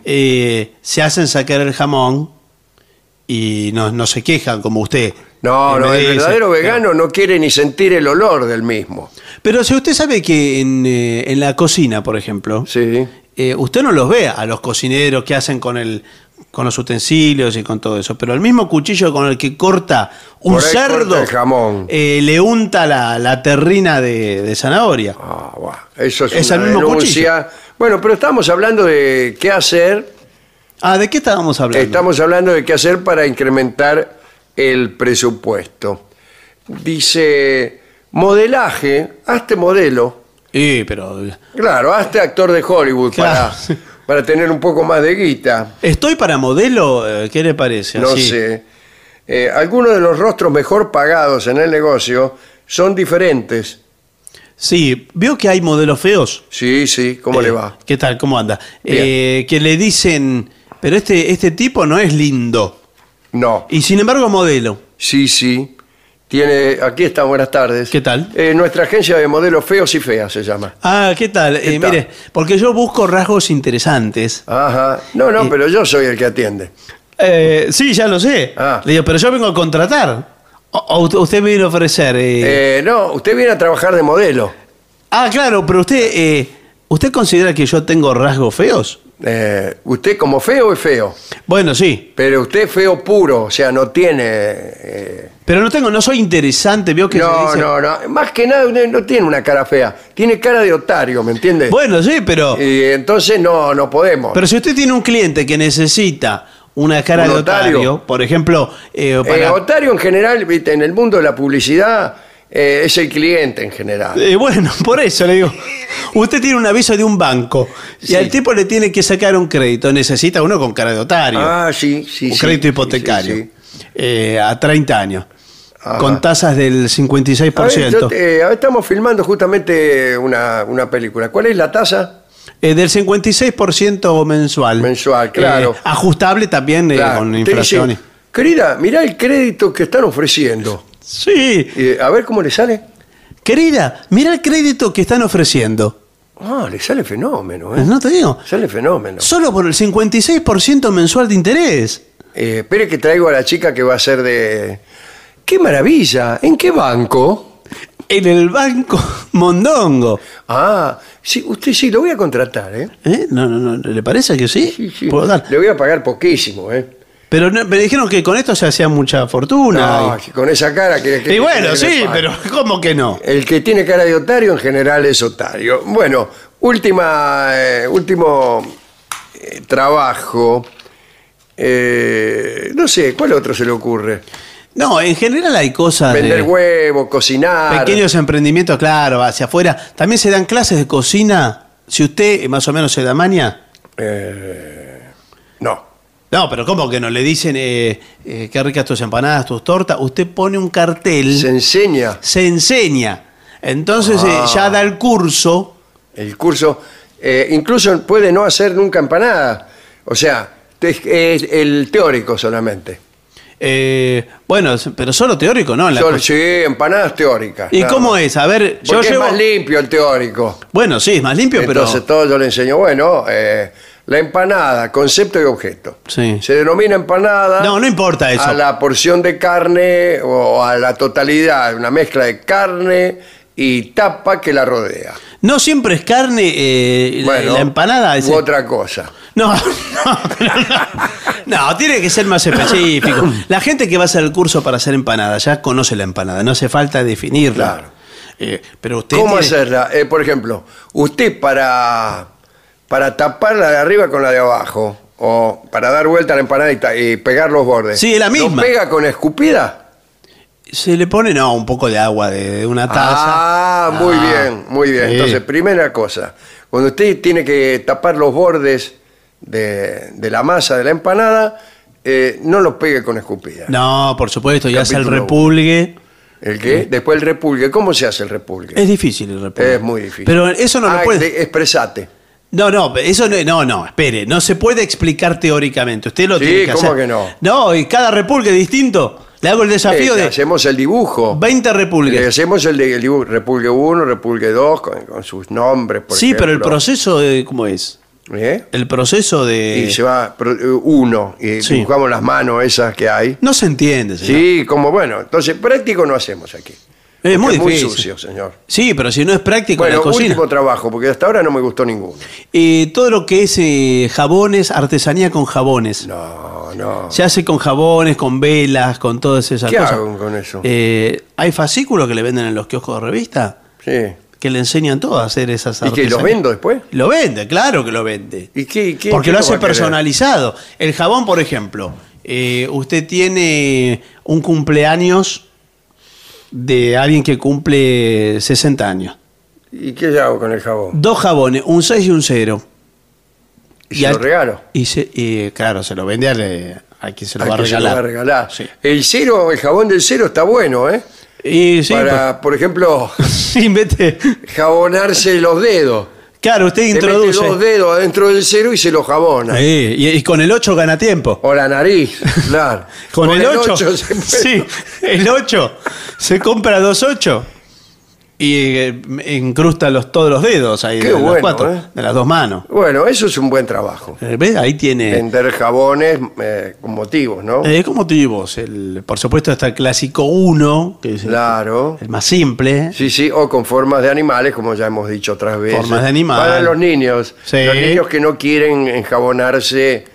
[SPEAKER 4] se hacen sacar el jamón y no, no se quejan como usted.
[SPEAKER 3] No, no, el verdadero vegano no quiere ni sentir el olor del mismo.
[SPEAKER 4] Pero si usted sabe que en, eh, en la cocina, por ejemplo,
[SPEAKER 3] Sí.
[SPEAKER 4] eh, usted no los ve a los cocineros que hacen con el con los utensilios y con todo eso, pero el mismo cuchillo con el que corta un
[SPEAKER 3] Por ahí
[SPEAKER 4] cerdo
[SPEAKER 3] el jamón.
[SPEAKER 4] eh, le unta la, la terrina de, de zanahoria.
[SPEAKER 3] Ah, buah, Eso es,
[SPEAKER 4] Es
[SPEAKER 3] una
[SPEAKER 4] el mismo
[SPEAKER 3] denuncia. Bueno, pero estamos hablando de qué hacer.
[SPEAKER 4] Ah, ¿de qué estábamos hablando?
[SPEAKER 3] Estamos hablando de qué hacer para incrementar el presupuesto. Dice, modelaje, hazte modelo.
[SPEAKER 4] Sí, pero
[SPEAKER 3] Claro, hazte actor de Hollywood
[SPEAKER 4] Claro.
[SPEAKER 3] para, para tener un poco más de guita.
[SPEAKER 4] estoy para modelo, eh, ¿qué le parece?
[SPEAKER 3] No
[SPEAKER 4] Así.
[SPEAKER 3] sé. Eh, algunos de los rostros mejor pagados en el negocio son diferentes.
[SPEAKER 4] Sí, veo que hay modelos feos.
[SPEAKER 3] Sí, sí, ¿cómo
[SPEAKER 4] Eh,
[SPEAKER 3] le va?
[SPEAKER 4] ¿Qué tal? ¿Cómo anda? Eh, que le dicen, pero este, este tipo no es lindo.
[SPEAKER 3] No.
[SPEAKER 4] Y sin embargo, modelo.
[SPEAKER 3] Sí, sí. Tiene, aquí está, buenas tardes.
[SPEAKER 4] ¿Qué tal?
[SPEAKER 3] Eh, nuestra agencia de modelos feos y feas se llama.
[SPEAKER 4] Ah, ¿qué tal?
[SPEAKER 3] ¿Qué
[SPEAKER 4] Eh,
[SPEAKER 3] tal?
[SPEAKER 4] Mire, porque yo busco rasgos interesantes.
[SPEAKER 3] Ajá. No, no,
[SPEAKER 4] Eh,
[SPEAKER 3] pero yo soy el que atiende.
[SPEAKER 4] Eh, sí, ya lo sé.
[SPEAKER 3] Ah.
[SPEAKER 4] Le digo, pero yo vengo a contratar. O, o usted- viene a ofrecer.
[SPEAKER 3] no, usted viene a trabajar de modelo.
[SPEAKER 4] Ah, claro, pero usted, eh, ¿usted considera que yo tengo rasgos feos?
[SPEAKER 3] Eh, usted como feo es feo,
[SPEAKER 4] Bueno, sí.
[SPEAKER 3] pero usted es feo puro, o sea, no tiene... eh,
[SPEAKER 4] Pero no tengo, no soy interesante, veo que se
[SPEAKER 3] no,
[SPEAKER 4] dice-
[SPEAKER 3] no, no. Más que nada usted no tiene una cara fea, tiene cara de otario, ¿me entiende?
[SPEAKER 4] Bueno, sí, pero.
[SPEAKER 3] Y entonces no, no podemos.
[SPEAKER 4] Pero si usted tiene un cliente que necesita una cara
[SPEAKER 3] ¿Un
[SPEAKER 4] de otario,
[SPEAKER 3] otario?
[SPEAKER 4] por ejemplo, eh,
[SPEAKER 3] Eh,
[SPEAKER 4] para-
[SPEAKER 3] otario en general, viste, en el mundo de la publicidad, eh, es el cliente en general.
[SPEAKER 4] Eh, bueno, por eso le digo. Usted tiene un aviso de un banco y
[SPEAKER 3] Sí.
[SPEAKER 4] al tipo le tiene que sacar un crédito. Necesita uno con cara de otario.
[SPEAKER 3] Ah, sí, sí.
[SPEAKER 4] un
[SPEAKER 3] sí,
[SPEAKER 4] crédito
[SPEAKER 3] sí,
[SPEAKER 4] hipotecario. eh, a 30 años.
[SPEAKER 3] Ajá.
[SPEAKER 4] Con tasas del 56%.
[SPEAKER 3] A ver, yo te- a ver, estamos filmando justamente una, una película. ¿Cuál es la tasa?
[SPEAKER 4] Eh, del 56% mensual.
[SPEAKER 3] Mensual, claro.
[SPEAKER 4] Eh, ajustable también eh,
[SPEAKER 3] Claro,
[SPEAKER 4] con
[SPEAKER 3] dice, Querida, mirá el crédito que están ofreciendo.
[SPEAKER 4] Sí.
[SPEAKER 3] Eh, a ver cómo le sale.
[SPEAKER 4] Querida, mira el crédito que están ofreciendo.
[SPEAKER 3] Ah, le sale fenómeno, ¿eh?
[SPEAKER 4] No te digo.
[SPEAKER 3] Sale fenómeno.
[SPEAKER 4] Solo por el 56% mensual de interés.
[SPEAKER 3] Eh, espere que traigo a la chica que va a ser de... ¡Qué maravilla! ¿En qué banco?
[SPEAKER 4] En el banco Mondongo.
[SPEAKER 3] Ah, sí, usted sí, lo voy a contratar, ¿eh?
[SPEAKER 4] ¿Eh? No, no, no. ¿Le parece que sí?
[SPEAKER 3] Sí, sí.
[SPEAKER 4] Puedo dar.
[SPEAKER 3] Le voy a pagar poquísimo, ¿eh?
[SPEAKER 4] Pero no- me dijeron que con esto se hacía mucha fortuna.
[SPEAKER 3] No, con esa cara que... que-
[SPEAKER 4] y, bueno, sí, pero ¿cómo que no?
[SPEAKER 3] El que tiene cara de otario en general es otario. Bueno, última, eh, último eh, trabajo. Eh, no sé, ¿cuál otro se le ocurre?
[SPEAKER 4] No, en general hay cosas
[SPEAKER 3] Vender
[SPEAKER 4] de
[SPEAKER 3] huevos, cocinar.
[SPEAKER 4] pequeños emprendimientos, claro, hacia afuera. También se dan clases de cocina. Si usted más o menos se da maña.
[SPEAKER 3] Eh, no.
[SPEAKER 4] No, pero ¿cómo que no? Le dicen eh, eh, qué ricas tus empanadas, tus tortas. Usted pone un cartel,
[SPEAKER 3] Se
[SPEAKER 4] se,
[SPEAKER 3] enseña
[SPEAKER 4] enseña. Entonces eh,
[SPEAKER 3] Ah.
[SPEAKER 4] ya da el curso.
[SPEAKER 3] el curso. Incluso puede no hacer nunca empanada. O sea, es, es el teórico solamente.
[SPEAKER 4] Bueno, pero solo teórico, ¿no? La
[SPEAKER 3] Solo- sí, empanadas teóricas.
[SPEAKER 4] ¿Y cómo
[SPEAKER 3] más.
[SPEAKER 4] es? A ver, yo
[SPEAKER 3] Porque
[SPEAKER 4] llevo...
[SPEAKER 3] es más limpio el teórico.
[SPEAKER 4] Bueno, sí, es más limpio,
[SPEAKER 3] Entonces
[SPEAKER 4] pero...
[SPEAKER 3] todo yo le enseño, bueno, la empanada, concepto y objeto.
[SPEAKER 4] Sí.
[SPEAKER 3] Se denomina empanada.
[SPEAKER 4] No, no importa eso.
[SPEAKER 3] A la porción de carne o a la totalidad, una mezcla de carne y tapa que la rodea.
[SPEAKER 4] No siempre es carne, eh, la-
[SPEAKER 3] Bueno,
[SPEAKER 4] la empanada es...
[SPEAKER 3] u otra cosa.
[SPEAKER 4] No, no, pero no. No, tiene que ser más específico. La gente que va a hacer el curso para hacer empanada ya conoce la empanada, no hace falta definirla.
[SPEAKER 3] Claro.
[SPEAKER 4] Eh, pero usted
[SPEAKER 3] ¿Cómo
[SPEAKER 4] tiene-
[SPEAKER 3] hacerla? Eh, por ejemplo, usted para, para tapar la de arriba con la de abajo, o para dar vuelta a la empanada y, pegar los bordes.
[SPEAKER 4] Sí, es la misma.
[SPEAKER 3] ¿Lo pega con escupida?
[SPEAKER 4] Se le pone, no, un poco de agua de, de una taza.
[SPEAKER 3] Ah, muy bien, muy bien.
[SPEAKER 4] sí.
[SPEAKER 3] Entonces, primera cosa, cuando usted tiene que tapar los bordes de, de la masa de la empanada, eh, no los pegue con escupida.
[SPEAKER 4] No, por supuesto, ya hace el repulgue.
[SPEAKER 3] ¿El qué? Después el repulgue. ¿Cómo se hace el repulgue?
[SPEAKER 4] Es difícil el repulgue.
[SPEAKER 3] Es muy difícil.
[SPEAKER 4] Pero eso no
[SPEAKER 3] Ah,
[SPEAKER 4] lo puede.
[SPEAKER 3] de- expresate.
[SPEAKER 4] No, no, eso no, no, no, espere, no se puede explicar teóricamente. Usted lo
[SPEAKER 3] Sí,
[SPEAKER 4] tiene que
[SPEAKER 3] ¿cómo
[SPEAKER 4] hacer.
[SPEAKER 3] que no?
[SPEAKER 4] No, y cada repulgue es distinto. Le hago el desafío
[SPEAKER 3] Eh,
[SPEAKER 4] de
[SPEAKER 3] Hacemos el dibujo.
[SPEAKER 4] 20
[SPEAKER 3] Le
[SPEAKER 4] repulgues.
[SPEAKER 3] hacemos el, de, el dibujo, repulgue 1, repulgue 2, con, con sus nombres, por
[SPEAKER 4] Sí, pero el proceso, de, ¿cómo es?
[SPEAKER 3] ¿Eh?
[SPEAKER 4] El proceso de...
[SPEAKER 3] Y se va, eh, uno, y
[SPEAKER 4] Sí.
[SPEAKER 3] dibujamos las manos esas que hay.
[SPEAKER 4] No se entiende, señor.
[SPEAKER 3] Sí, como bueno, entonces práctico no hacemos aquí.
[SPEAKER 4] Es muy difícil.
[SPEAKER 3] sucio, señor.
[SPEAKER 4] Sí, pero si no es práctico en
[SPEAKER 3] Bueno,
[SPEAKER 4] la cocina.
[SPEAKER 3] último trabajo, porque hasta ahora no me gustó ninguno.
[SPEAKER 4] Todo lo que es eh, jabones, artesanía con jabones.
[SPEAKER 3] No, no.
[SPEAKER 4] Se hace con jabones, con velas, con todas esas
[SPEAKER 3] ¿Qué
[SPEAKER 4] cosas.
[SPEAKER 3] hago con eso?
[SPEAKER 4] Eh, hay fascículos que le venden en los kioscos de revista
[SPEAKER 3] Sí.
[SPEAKER 4] que le enseñan todo a hacer esas
[SPEAKER 3] ¿Y que los
[SPEAKER 4] artesanías.
[SPEAKER 3] vendo después?
[SPEAKER 4] Lo vende, claro que lo vende.
[SPEAKER 3] ¿Y qué, qué-
[SPEAKER 4] Porque
[SPEAKER 3] qué
[SPEAKER 4] lo hace personalizado. El jabón, por ejemplo, eh, usted tiene un cumpleaños de alguien que cumple 60 años.
[SPEAKER 3] ¿Y qué hago con el jabón?
[SPEAKER 4] Dos jabones, un 6 y un 0.
[SPEAKER 3] ¿Y se lo regalo?
[SPEAKER 4] Y, se- y, claro, se lo vende al- a, quien se lo
[SPEAKER 3] ¿A
[SPEAKER 4] va a
[SPEAKER 3] que se lo
[SPEAKER 4] regalar.
[SPEAKER 3] va a regalar?
[SPEAKER 4] Sí.
[SPEAKER 3] El cero, el jabón del cero está bueno, ¿eh?
[SPEAKER 4] Y sí,
[SPEAKER 3] Para, por ejemplo,
[SPEAKER 4] pues, sí, mete-
[SPEAKER 3] jabonarse los dedos.
[SPEAKER 4] Claro, usted
[SPEAKER 3] Le mete
[SPEAKER 4] introduce.
[SPEAKER 3] dos dedos adentro del cero y se lo jabona.
[SPEAKER 4] Sí, y, y con el 8 gana tiempo.
[SPEAKER 3] O la nariz, claro.
[SPEAKER 4] Con, el 8.
[SPEAKER 3] ocho se puede-
[SPEAKER 4] Sí, el 8. Se compra dos 8 y eh, incrusta los, todos los dedos ahí
[SPEAKER 3] Qué
[SPEAKER 4] de,
[SPEAKER 3] bueno,
[SPEAKER 4] cuatro,
[SPEAKER 3] ¿eh?
[SPEAKER 4] de las dos manos.
[SPEAKER 3] Bueno, eso es un buen trabajo.
[SPEAKER 4] Eh, ¿Ves? Ahí tiene.
[SPEAKER 3] Vender jabones eh, con motivos, ¿no?
[SPEAKER 4] Con motivos. El, por supuesto está el clásico 1, que es el-
[SPEAKER 3] Claro.
[SPEAKER 4] el más simple.
[SPEAKER 3] Sí, sí, o con formas de animales, como ya hemos dicho otras veces.
[SPEAKER 4] Formas de animal.
[SPEAKER 3] Para los niños.
[SPEAKER 4] Sí.
[SPEAKER 3] Los niños que no quieren enjabonarse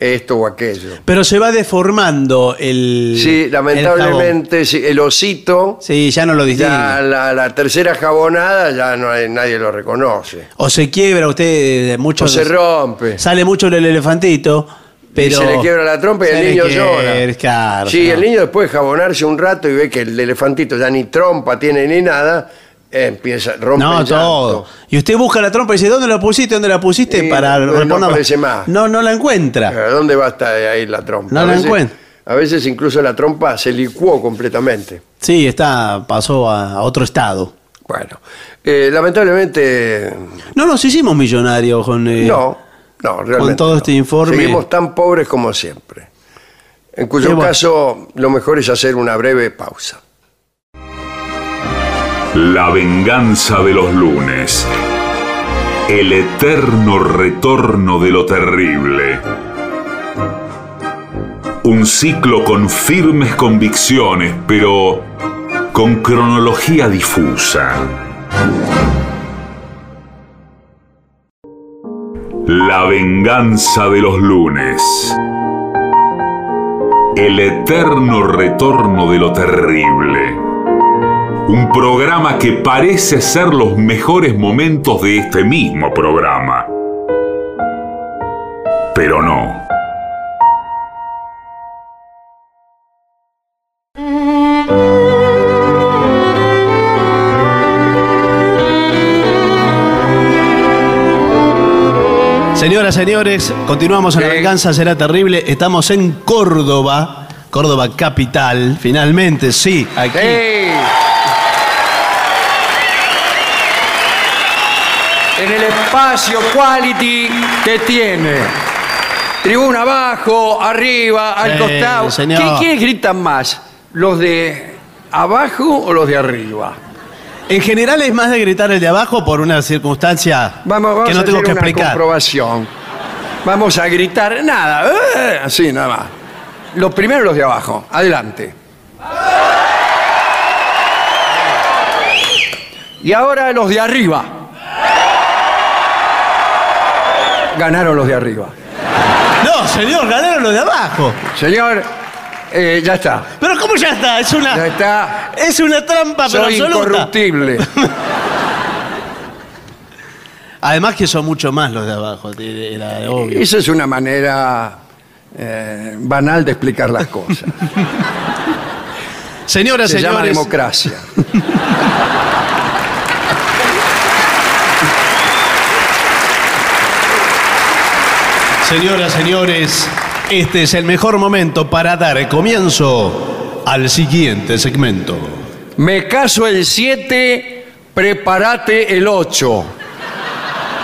[SPEAKER 3] esto o aquello.
[SPEAKER 4] Pero se va deformando el.
[SPEAKER 3] Sí,
[SPEAKER 4] el
[SPEAKER 3] lamentablemente, sí, el osito.
[SPEAKER 4] Sí, ya no lo distingue.
[SPEAKER 3] ya la, la tercera jabonada ya no hay- nadie lo reconoce.
[SPEAKER 4] O se quiebra usted de mucho.
[SPEAKER 3] O se rompe.
[SPEAKER 4] Sale mucho el elefantito. Pero
[SPEAKER 3] y se le quiebra la trompa y el niño llora. sí, el niño después de jabonarse un rato y ve que el elefantito ya ni trompa tiene ni nada, eh, empieza, rompe
[SPEAKER 4] No,
[SPEAKER 3] el llanto.
[SPEAKER 4] todo. Y usted busca la trompa y dice, ¿dónde la pusiste? ¿Dónde la pusiste?
[SPEAKER 3] Y
[SPEAKER 4] para
[SPEAKER 3] no- no aparece más.
[SPEAKER 4] No, no la encuentra.
[SPEAKER 3] ¿A ¿Dónde va a estar ahí la trompa?
[SPEAKER 4] No
[SPEAKER 3] a
[SPEAKER 4] la
[SPEAKER 3] veces,
[SPEAKER 4] encuentro.
[SPEAKER 3] A veces incluso la trompa se licuó completamente.
[SPEAKER 4] Sí, está, pasó a, a otro estado.
[SPEAKER 3] Bueno, eh, lamentablemente
[SPEAKER 4] No nos hicimos millonarios con... eh,
[SPEAKER 3] no, no, realmente.
[SPEAKER 4] todo
[SPEAKER 3] no.
[SPEAKER 4] este informe-
[SPEAKER 3] Seguimos tan pobres como siempre. En cuyo
[SPEAKER 4] bueno.
[SPEAKER 3] caso, lo mejor es hacer una breve pausa.
[SPEAKER 1] La venganza de los lunes. El eterno retorno de lo terrible. Un ciclo con firmes convicciones, pero con cronología difusa. La venganza de los lunes. El eterno retorno de lo terrible. Un programa que parece ser los mejores momentos de este mismo programa. Pero no.
[SPEAKER 4] Señoras, señores, continuamos en La
[SPEAKER 3] Sí.
[SPEAKER 4] Venganza Será Terrible. Estamos en Córdoba, Córdoba capital, finalmente, sí, aquí.
[SPEAKER 3] En el espacio quality que tiene. Tribuna abajo, arriba, al costado.
[SPEAKER 4] señor.
[SPEAKER 3] ¿Qué- ¿Quiénes gritan más? ¿Los de abajo o los de arriba?
[SPEAKER 4] En general es más de gritar el de abajo por una circunstancia
[SPEAKER 3] Vamos, vamos
[SPEAKER 4] que no
[SPEAKER 3] a
[SPEAKER 4] tengo
[SPEAKER 3] hacer
[SPEAKER 4] que
[SPEAKER 3] una
[SPEAKER 4] explicar.
[SPEAKER 3] comprobación. Vamos a gritar nada, ¡eh! así nada más. Los primeros los de abajo, adelante. Y ahora los de arriba. Ganaron los de arriba.
[SPEAKER 4] No, señor, ganaron los de abajo.
[SPEAKER 3] Señor, eh, ya está.
[SPEAKER 4] Pero ¿cómo ya está? Es
[SPEAKER 3] Ya
[SPEAKER 4] una,
[SPEAKER 3] está.
[SPEAKER 4] es una trampa, pero
[SPEAKER 3] Soy
[SPEAKER 4] absoluta.
[SPEAKER 3] incorruptible.
[SPEAKER 4] Además que son mucho más los de abajo, era obvio.
[SPEAKER 3] Esa es una manera eh, banal de explicar las cosas.
[SPEAKER 4] Señoras,
[SPEAKER 3] Se llama
[SPEAKER 4] señores,
[SPEAKER 3] democracia.
[SPEAKER 4] señoras, señores, este es el mejor momento para dar comienzo al siguiente segmento.
[SPEAKER 3] Me caso el 7, prepárate el 8.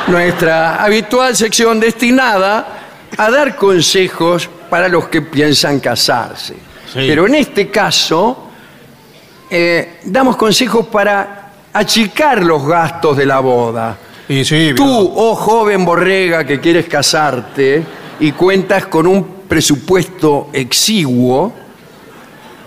[SPEAKER 3] Nuestra habitual sección destinada a dar consejos para los que piensan casarse.
[SPEAKER 4] Sí.
[SPEAKER 3] Pero en este caso, eh, damos consejos para achicar los gastos de la boda.
[SPEAKER 4] Y sí,
[SPEAKER 3] Tú, oh joven borrega que quieres casarte y cuentas con un presupuesto exiguo,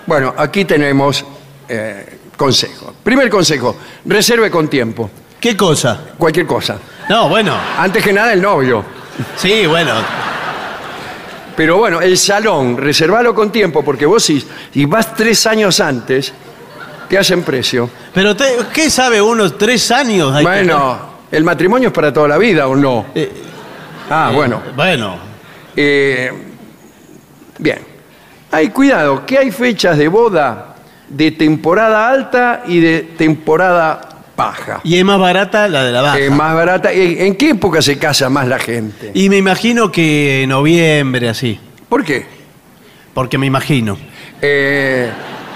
[SPEAKER 3] bueno, aquí tenemos eh, consejos. Primer consejo, reserve con tiempo,
[SPEAKER 4] ¿Qué cosa?
[SPEAKER 3] cualquier cosa.
[SPEAKER 4] No, bueno,
[SPEAKER 3] Antes que nada el novio.
[SPEAKER 4] sí, bueno.
[SPEAKER 3] Pero bueno, el salón, reservalo con tiempo, porque vos si, si vas tres años antes, te hacen precio.
[SPEAKER 4] Pero te- ¿qué sabe uno? ¿Tres años? hay que-
[SPEAKER 3] Bueno, ¿el matrimonio es para toda la vida o no?
[SPEAKER 4] Eh,
[SPEAKER 3] Ah, bueno.
[SPEAKER 4] Bueno,
[SPEAKER 3] Eh, bien. Hay cuidado, que hay fechas de boda de temporada alta y de temporada baja.
[SPEAKER 4] y es más barata la de la baja.
[SPEAKER 3] Eh, más barata. ¿En qué época se casa más la gente?
[SPEAKER 4] Y me imagino que en noviembre, así.
[SPEAKER 3] ¿Por qué?
[SPEAKER 4] Porque me imagino.
[SPEAKER 3] Eh,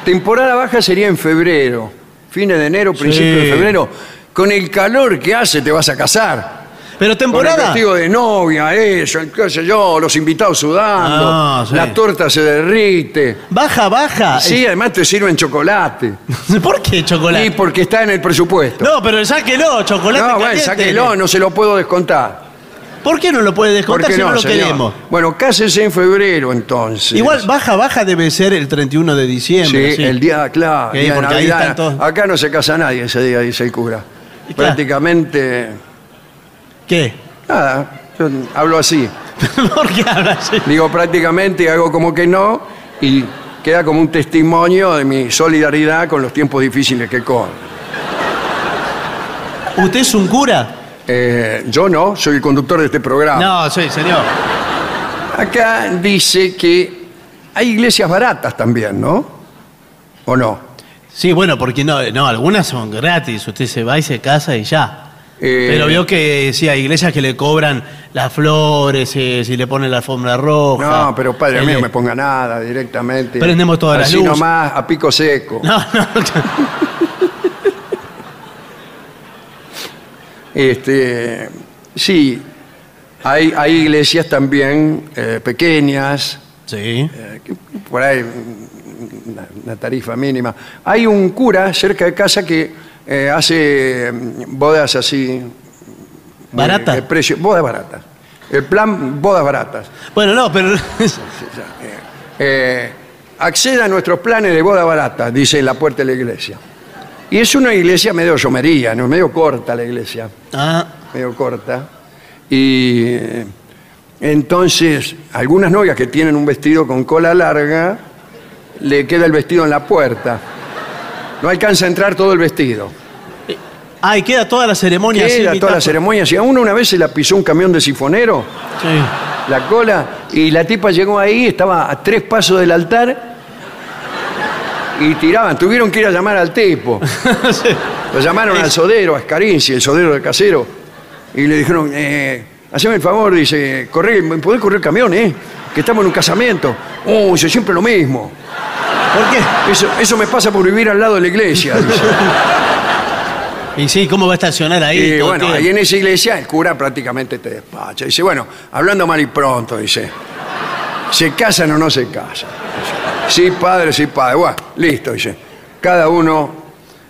[SPEAKER 3] temporada baja sería en febrero. Fines de enero, principio de febrero. Con el calor que hace te vas a casar.
[SPEAKER 4] Pero
[SPEAKER 3] Con el
[SPEAKER 4] temporada.
[SPEAKER 3] vestido de novia, eso, qué sé yo, los invitados sudando,
[SPEAKER 4] Ah, sí.
[SPEAKER 3] la torta se derrite.
[SPEAKER 4] Baja, baja.
[SPEAKER 3] Sí, además te sirven chocolate.
[SPEAKER 4] ¿Por qué
[SPEAKER 3] Y
[SPEAKER 4] chocolate?
[SPEAKER 3] porque está en el presupuesto.
[SPEAKER 4] No, pero sáquelo, chocolate.
[SPEAKER 3] No, bueno,
[SPEAKER 4] caliente.
[SPEAKER 3] sáquelo, no se lo puedo descontar.
[SPEAKER 4] ¿Por qué no lo puede
[SPEAKER 3] ¿Por
[SPEAKER 4] descontar
[SPEAKER 3] qué
[SPEAKER 4] si no, lo
[SPEAKER 3] señor?
[SPEAKER 4] queremos?
[SPEAKER 3] Bueno, cásese en febrero entonces.
[SPEAKER 4] Igual, baja, baja debe ser el 31 de
[SPEAKER 3] Sí,
[SPEAKER 4] diciembre. sí.
[SPEAKER 3] el día, claro,
[SPEAKER 4] Sí,
[SPEAKER 3] día de
[SPEAKER 4] porque ahí
[SPEAKER 3] Navidad.
[SPEAKER 4] están todos-
[SPEAKER 3] Acá no se casa nadie ese día, dice el cura.
[SPEAKER 4] Y claro.
[SPEAKER 3] Prácticamente,
[SPEAKER 4] ¿Qué?
[SPEAKER 3] nada, yo hablo así.
[SPEAKER 4] ¿Por qué habla así?
[SPEAKER 3] Digo prácticamente, hago como que no, y queda como un testimonio de mi solidaridad con los tiempos difíciles que corren.
[SPEAKER 4] ¿Usted es un cura?
[SPEAKER 3] Eh, yo no, soy el conductor de este programa.
[SPEAKER 4] No, sí, señor.
[SPEAKER 3] Acá dice que hay iglesias baratas también, ¿no? ¿O no?
[SPEAKER 4] Sí, bueno, porque no, no, algunas son gratis. Usted se va y se casa y ya.
[SPEAKER 3] Eh,
[SPEAKER 4] Pero vio que sí, hay iglesias que le cobran las flores, eh, si le ponen la alfombra roja.
[SPEAKER 3] No, pero padre
[SPEAKER 4] que
[SPEAKER 3] mío, me ponga nada directamente.
[SPEAKER 4] Prendemos todas las
[SPEAKER 3] Así
[SPEAKER 4] luces.
[SPEAKER 3] nomás, a pico seco.
[SPEAKER 4] No, no.
[SPEAKER 3] Este, sí, hay, hay iglesias también eh, pequeñas,
[SPEAKER 4] Sí.
[SPEAKER 3] eh, que por ahí una, tarifa mínima. Hay un cura cerca de casa que eh, hace mm, bodas así. de precio, bodas baratas. El plan bodas baratas.
[SPEAKER 4] Bueno, no, pero.
[SPEAKER 3] Eh, acceda a nuestros planes de boda barata, dice en la puerta de la iglesia. Y es una iglesia medio llomería, ¿no? medio corta la iglesia,
[SPEAKER 4] ah,
[SPEAKER 3] medio corta. Y eh, entonces, algunas novias que tienen un vestido con cola larga, le queda el vestido en la puerta. No alcanza a entrar todo el vestido.
[SPEAKER 4] ah, y queda toda la ceremonia así.
[SPEAKER 3] Queda toda la ceremonia. Si a uno una vez se la pisó un camión de sifonero,
[SPEAKER 4] Sí.
[SPEAKER 3] la cola y la tipa llegó ahí, estaba a tres pasos del altar y tiraban. Tuvieron que ir a llamar al tipo.
[SPEAKER 4] Sí.
[SPEAKER 3] Lo llamaron al sodero, a Scarinci, el sodero del casero, y le dijeron, eh, haceme el favor, dice, corre, ¿me podés correr el camión, eh? Que estamos en un casamiento. Oh, dice, siempre lo mismo.
[SPEAKER 4] ¿Por qué?
[SPEAKER 3] Eso, eso me pasa por vivir al lado de la iglesia. dice.
[SPEAKER 4] Y sí, ¿cómo va a estacionar ahí?
[SPEAKER 3] Y
[SPEAKER 4] todo el
[SPEAKER 3] bueno,
[SPEAKER 4] tiempo?
[SPEAKER 3] ahí en esa iglesia el cura prácticamente te despacha. Dice, bueno, hablando mal y pronto, dice, ¿se casan o no se casan? Sí, padre, sí, padre. Bueno, listo, dice. Cada uno,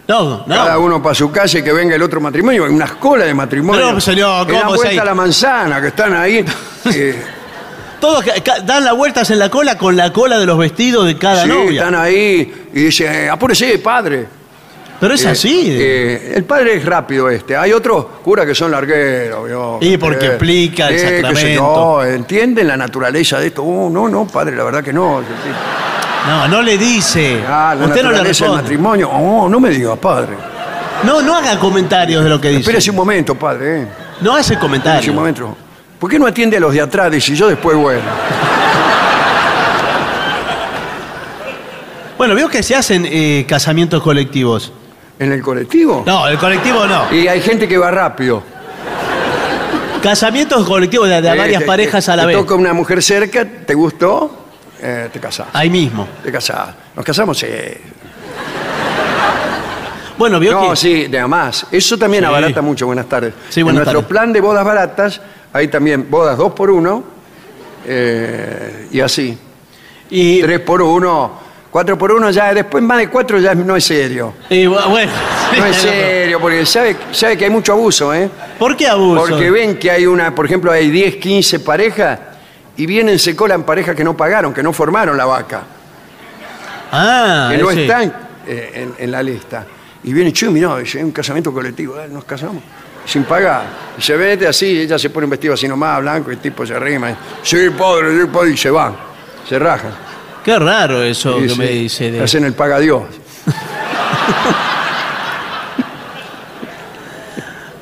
[SPEAKER 4] No, no.
[SPEAKER 3] cada uno para su casa y que venga el otro matrimonio. Hay unas colas de matrimonio.
[SPEAKER 4] No, señor,
[SPEAKER 3] Que dan
[SPEAKER 4] ¿cómo
[SPEAKER 3] vuelta a la manzana, que están ahí. eh,
[SPEAKER 4] Todos dan las vueltas en la cola con la cola de los vestidos de cada
[SPEAKER 3] sí,
[SPEAKER 4] novia.
[SPEAKER 3] están ahí y dice, apúrese, padre.
[SPEAKER 4] Pero es
[SPEAKER 3] Eh,
[SPEAKER 4] así.
[SPEAKER 3] eh, el padre es rápido este. Hay otros curas que son largueros. ¿vio?
[SPEAKER 4] Y porque explica el sacramento.
[SPEAKER 3] yo, entienden la naturaleza de esto. Oh, no, no, padre, la verdad que no.
[SPEAKER 4] No, no le dice.
[SPEAKER 3] Ah, la
[SPEAKER 4] Usted no le
[SPEAKER 3] naturaleza del matrimonio. Oh, no me diga, padre.
[SPEAKER 4] No, no haga comentarios de lo que dice.
[SPEAKER 3] Espérese un momento, padre. eh.
[SPEAKER 4] No hace
[SPEAKER 3] Espérese un
[SPEAKER 4] comentarios.
[SPEAKER 3] momento. ¿Por qué no atiende a los de atrás? Dice yo después, bueno.
[SPEAKER 4] Bueno, veo que se hacen eh, casamientos colectivos.
[SPEAKER 3] ¿En el colectivo?
[SPEAKER 4] No, el colectivo no.
[SPEAKER 3] Y hay gente que va rápido.
[SPEAKER 4] Casamientos colectivos de,
[SPEAKER 3] Eh,
[SPEAKER 4] varias
[SPEAKER 3] te-
[SPEAKER 4] parejas
[SPEAKER 3] te-
[SPEAKER 4] a la
[SPEAKER 3] te
[SPEAKER 4] vez.
[SPEAKER 3] toca una mujer cerca, ¿te gustó? Eh, te casás.
[SPEAKER 4] Ahí mismo.
[SPEAKER 3] Te casás. Nos casamos, sí.
[SPEAKER 4] Bueno, vio
[SPEAKER 3] No,
[SPEAKER 4] que.
[SPEAKER 3] sí, de más. Eso también
[SPEAKER 4] Sí.
[SPEAKER 3] abarata mucho. Buenas tardes.
[SPEAKER 4] Sí,
[SPEAKER 3] en
[SPEAKER 4] buenas
[SPEAKER 3] nuestro
[SPEAKER 4] tardes.
[SPEAKER 3] plan de bodas baratas hay también bodas dos por uno eh, y así.
[SPEAKER 4] Y,
[SPEAKER 3] Tres por uno, cuatro por uno ya, después más de cuatro ya no es serio.
[SPEAKER 4] y bu- bueno.
[SPEAKER 3] No es serio, porque sabe, sabe que hay mucho abuso, ¿eh?
[SPEAKER 4] ¿Por qué abuso?
[SPEAKER 3] Porque ven que hay una, por ejemplo, hay 10, 15 parejas y vienen, se colan parejas que no pagaron, que no formaron la vaca,
[SPEAKER 4] Ah,
[SPEAKER 3] que no están eh, en, en la lista. Y viene, che, mirá, hay un casamiento colectivo, eh, nos casamos. Sin pagar. Y se vete así, ella se pone un vestido así nomás, blanco, y el tipo se arrima. y, Sí, padre, sí, padre, y se van. Se rajan.
[SPEAKER 4] Qué raro eso que me dice. de-
[SPEAKER 3] Hacen el paga Dios.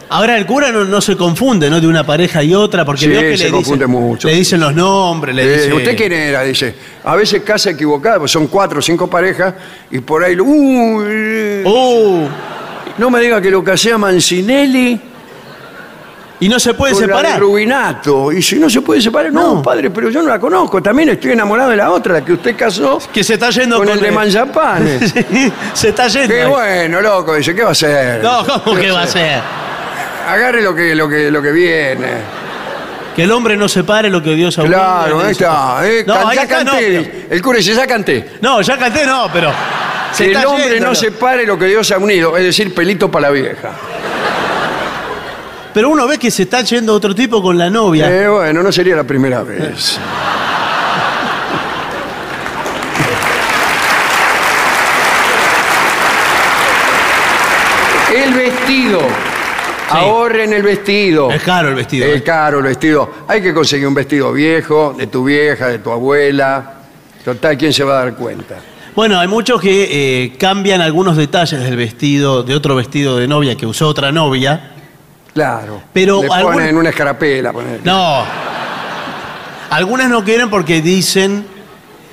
[SPEAKER 4] Ahora el cura no, no se confunde, ¿no? De una pareja y otra, porque
[SPEAKER 3] Sí,
[SPEAKER 4] veo que
[SPEAKER 3] se
[SPEAKER 4] le
[SPEAKER 3] confunde
[SPEAKER 4] dicen,
[SPEAKER 3] mucho.
[SPEAKER 4] le dicen los nombres, le
[SPEAKER 3] Eh,
[SPEAKER 4] dicen.
[SPEAKER 3] ¿Usted quién era? Dice. A veces casa equivocada, pues son cuatro o cinco parejas, y por ahí. Uy,
[SPEAKER 4] Uh,
[SPEAKER 3] no me diga que lo casé a Mancinelli
[SPEAKER 4] y no se puede
[SPEAKER 3] con la de
[SPEAKER 4] separar.
[SPEAKER 3] Rubinato. Y si no se puede separar, no,
[SPEAKER 4] No.
[SPEAKER 3] padre, pero yo no la conozco. También estoy enamorado de la otra, la que usted casó
[SPEAKER 4] Que se está yendo
[SPEAKER 3] con el de Manzapane.
[SPEAKER 4] Sí, se está yendo.
[SPEAKER 3] Qué
[SPEAKER 4] ahí.
[SPEAKER 3] bueno, loco, dice, ¿qué va a hacer?
[SPEAKER 4] No, ¿cómo que va a ser?
[SPEAKER 3] Agarre lo que, lo que, lo que viene.
[SPEAKER 4] Que el hombre no separe lo que Dios ha unido,
[SPEAKER 3] Claro, ahí está. eh,
[SPEAKER 4] No,
[SPEAKER 3] can-
[SPEAKER 4] ahí
[SPEAKER 3] ya
[SPEAKER 4] está, no,
[SPEAKER 3] canté. El cura dice, ya canté.
[SPEAKER 4] No, ya canté, no, pero. se
[SPEAKER 3] Que el
[SPEAKER 4] está
[SPEAKER 3] hombre
[SPEAKER 4] yendo,
[SPEAKER 3] no separe lo que Dios ha unido, es decir, pelito para la vieja.
[SPEAKER 4] Pero uno ve que se está yendo otro tipo con la novia.
[SPEAKER 3] Eh, bueno, no sería la primera vez. El vestido. Ahorren el vestido.
[SPEAKER 4] Es caro el vestido.
[SPEAKER 3] Es
[SPEAKER 4] ¿eh?
[SPEAKER 3] caro el vestido. Hay que conseguir un vestido viejo, de tu vieja, de tu abuela. Total, ¿quién se va a dar cuenta?
[SPEAKER 4] Bueno, hay muchos que eh, cambian algunos detalles del vestido, de otro vestido de novia que usó otra novia.
[SPEAKER 3] Claro.
[SPEAKER 4] Pero
[SPEAKER 3] Le
[SPEAKER 4] algún-
[SPEAKER 3] ponen una escarapela. ponen-
[SPEAKER 4] No. Algunas no quieren porque dicen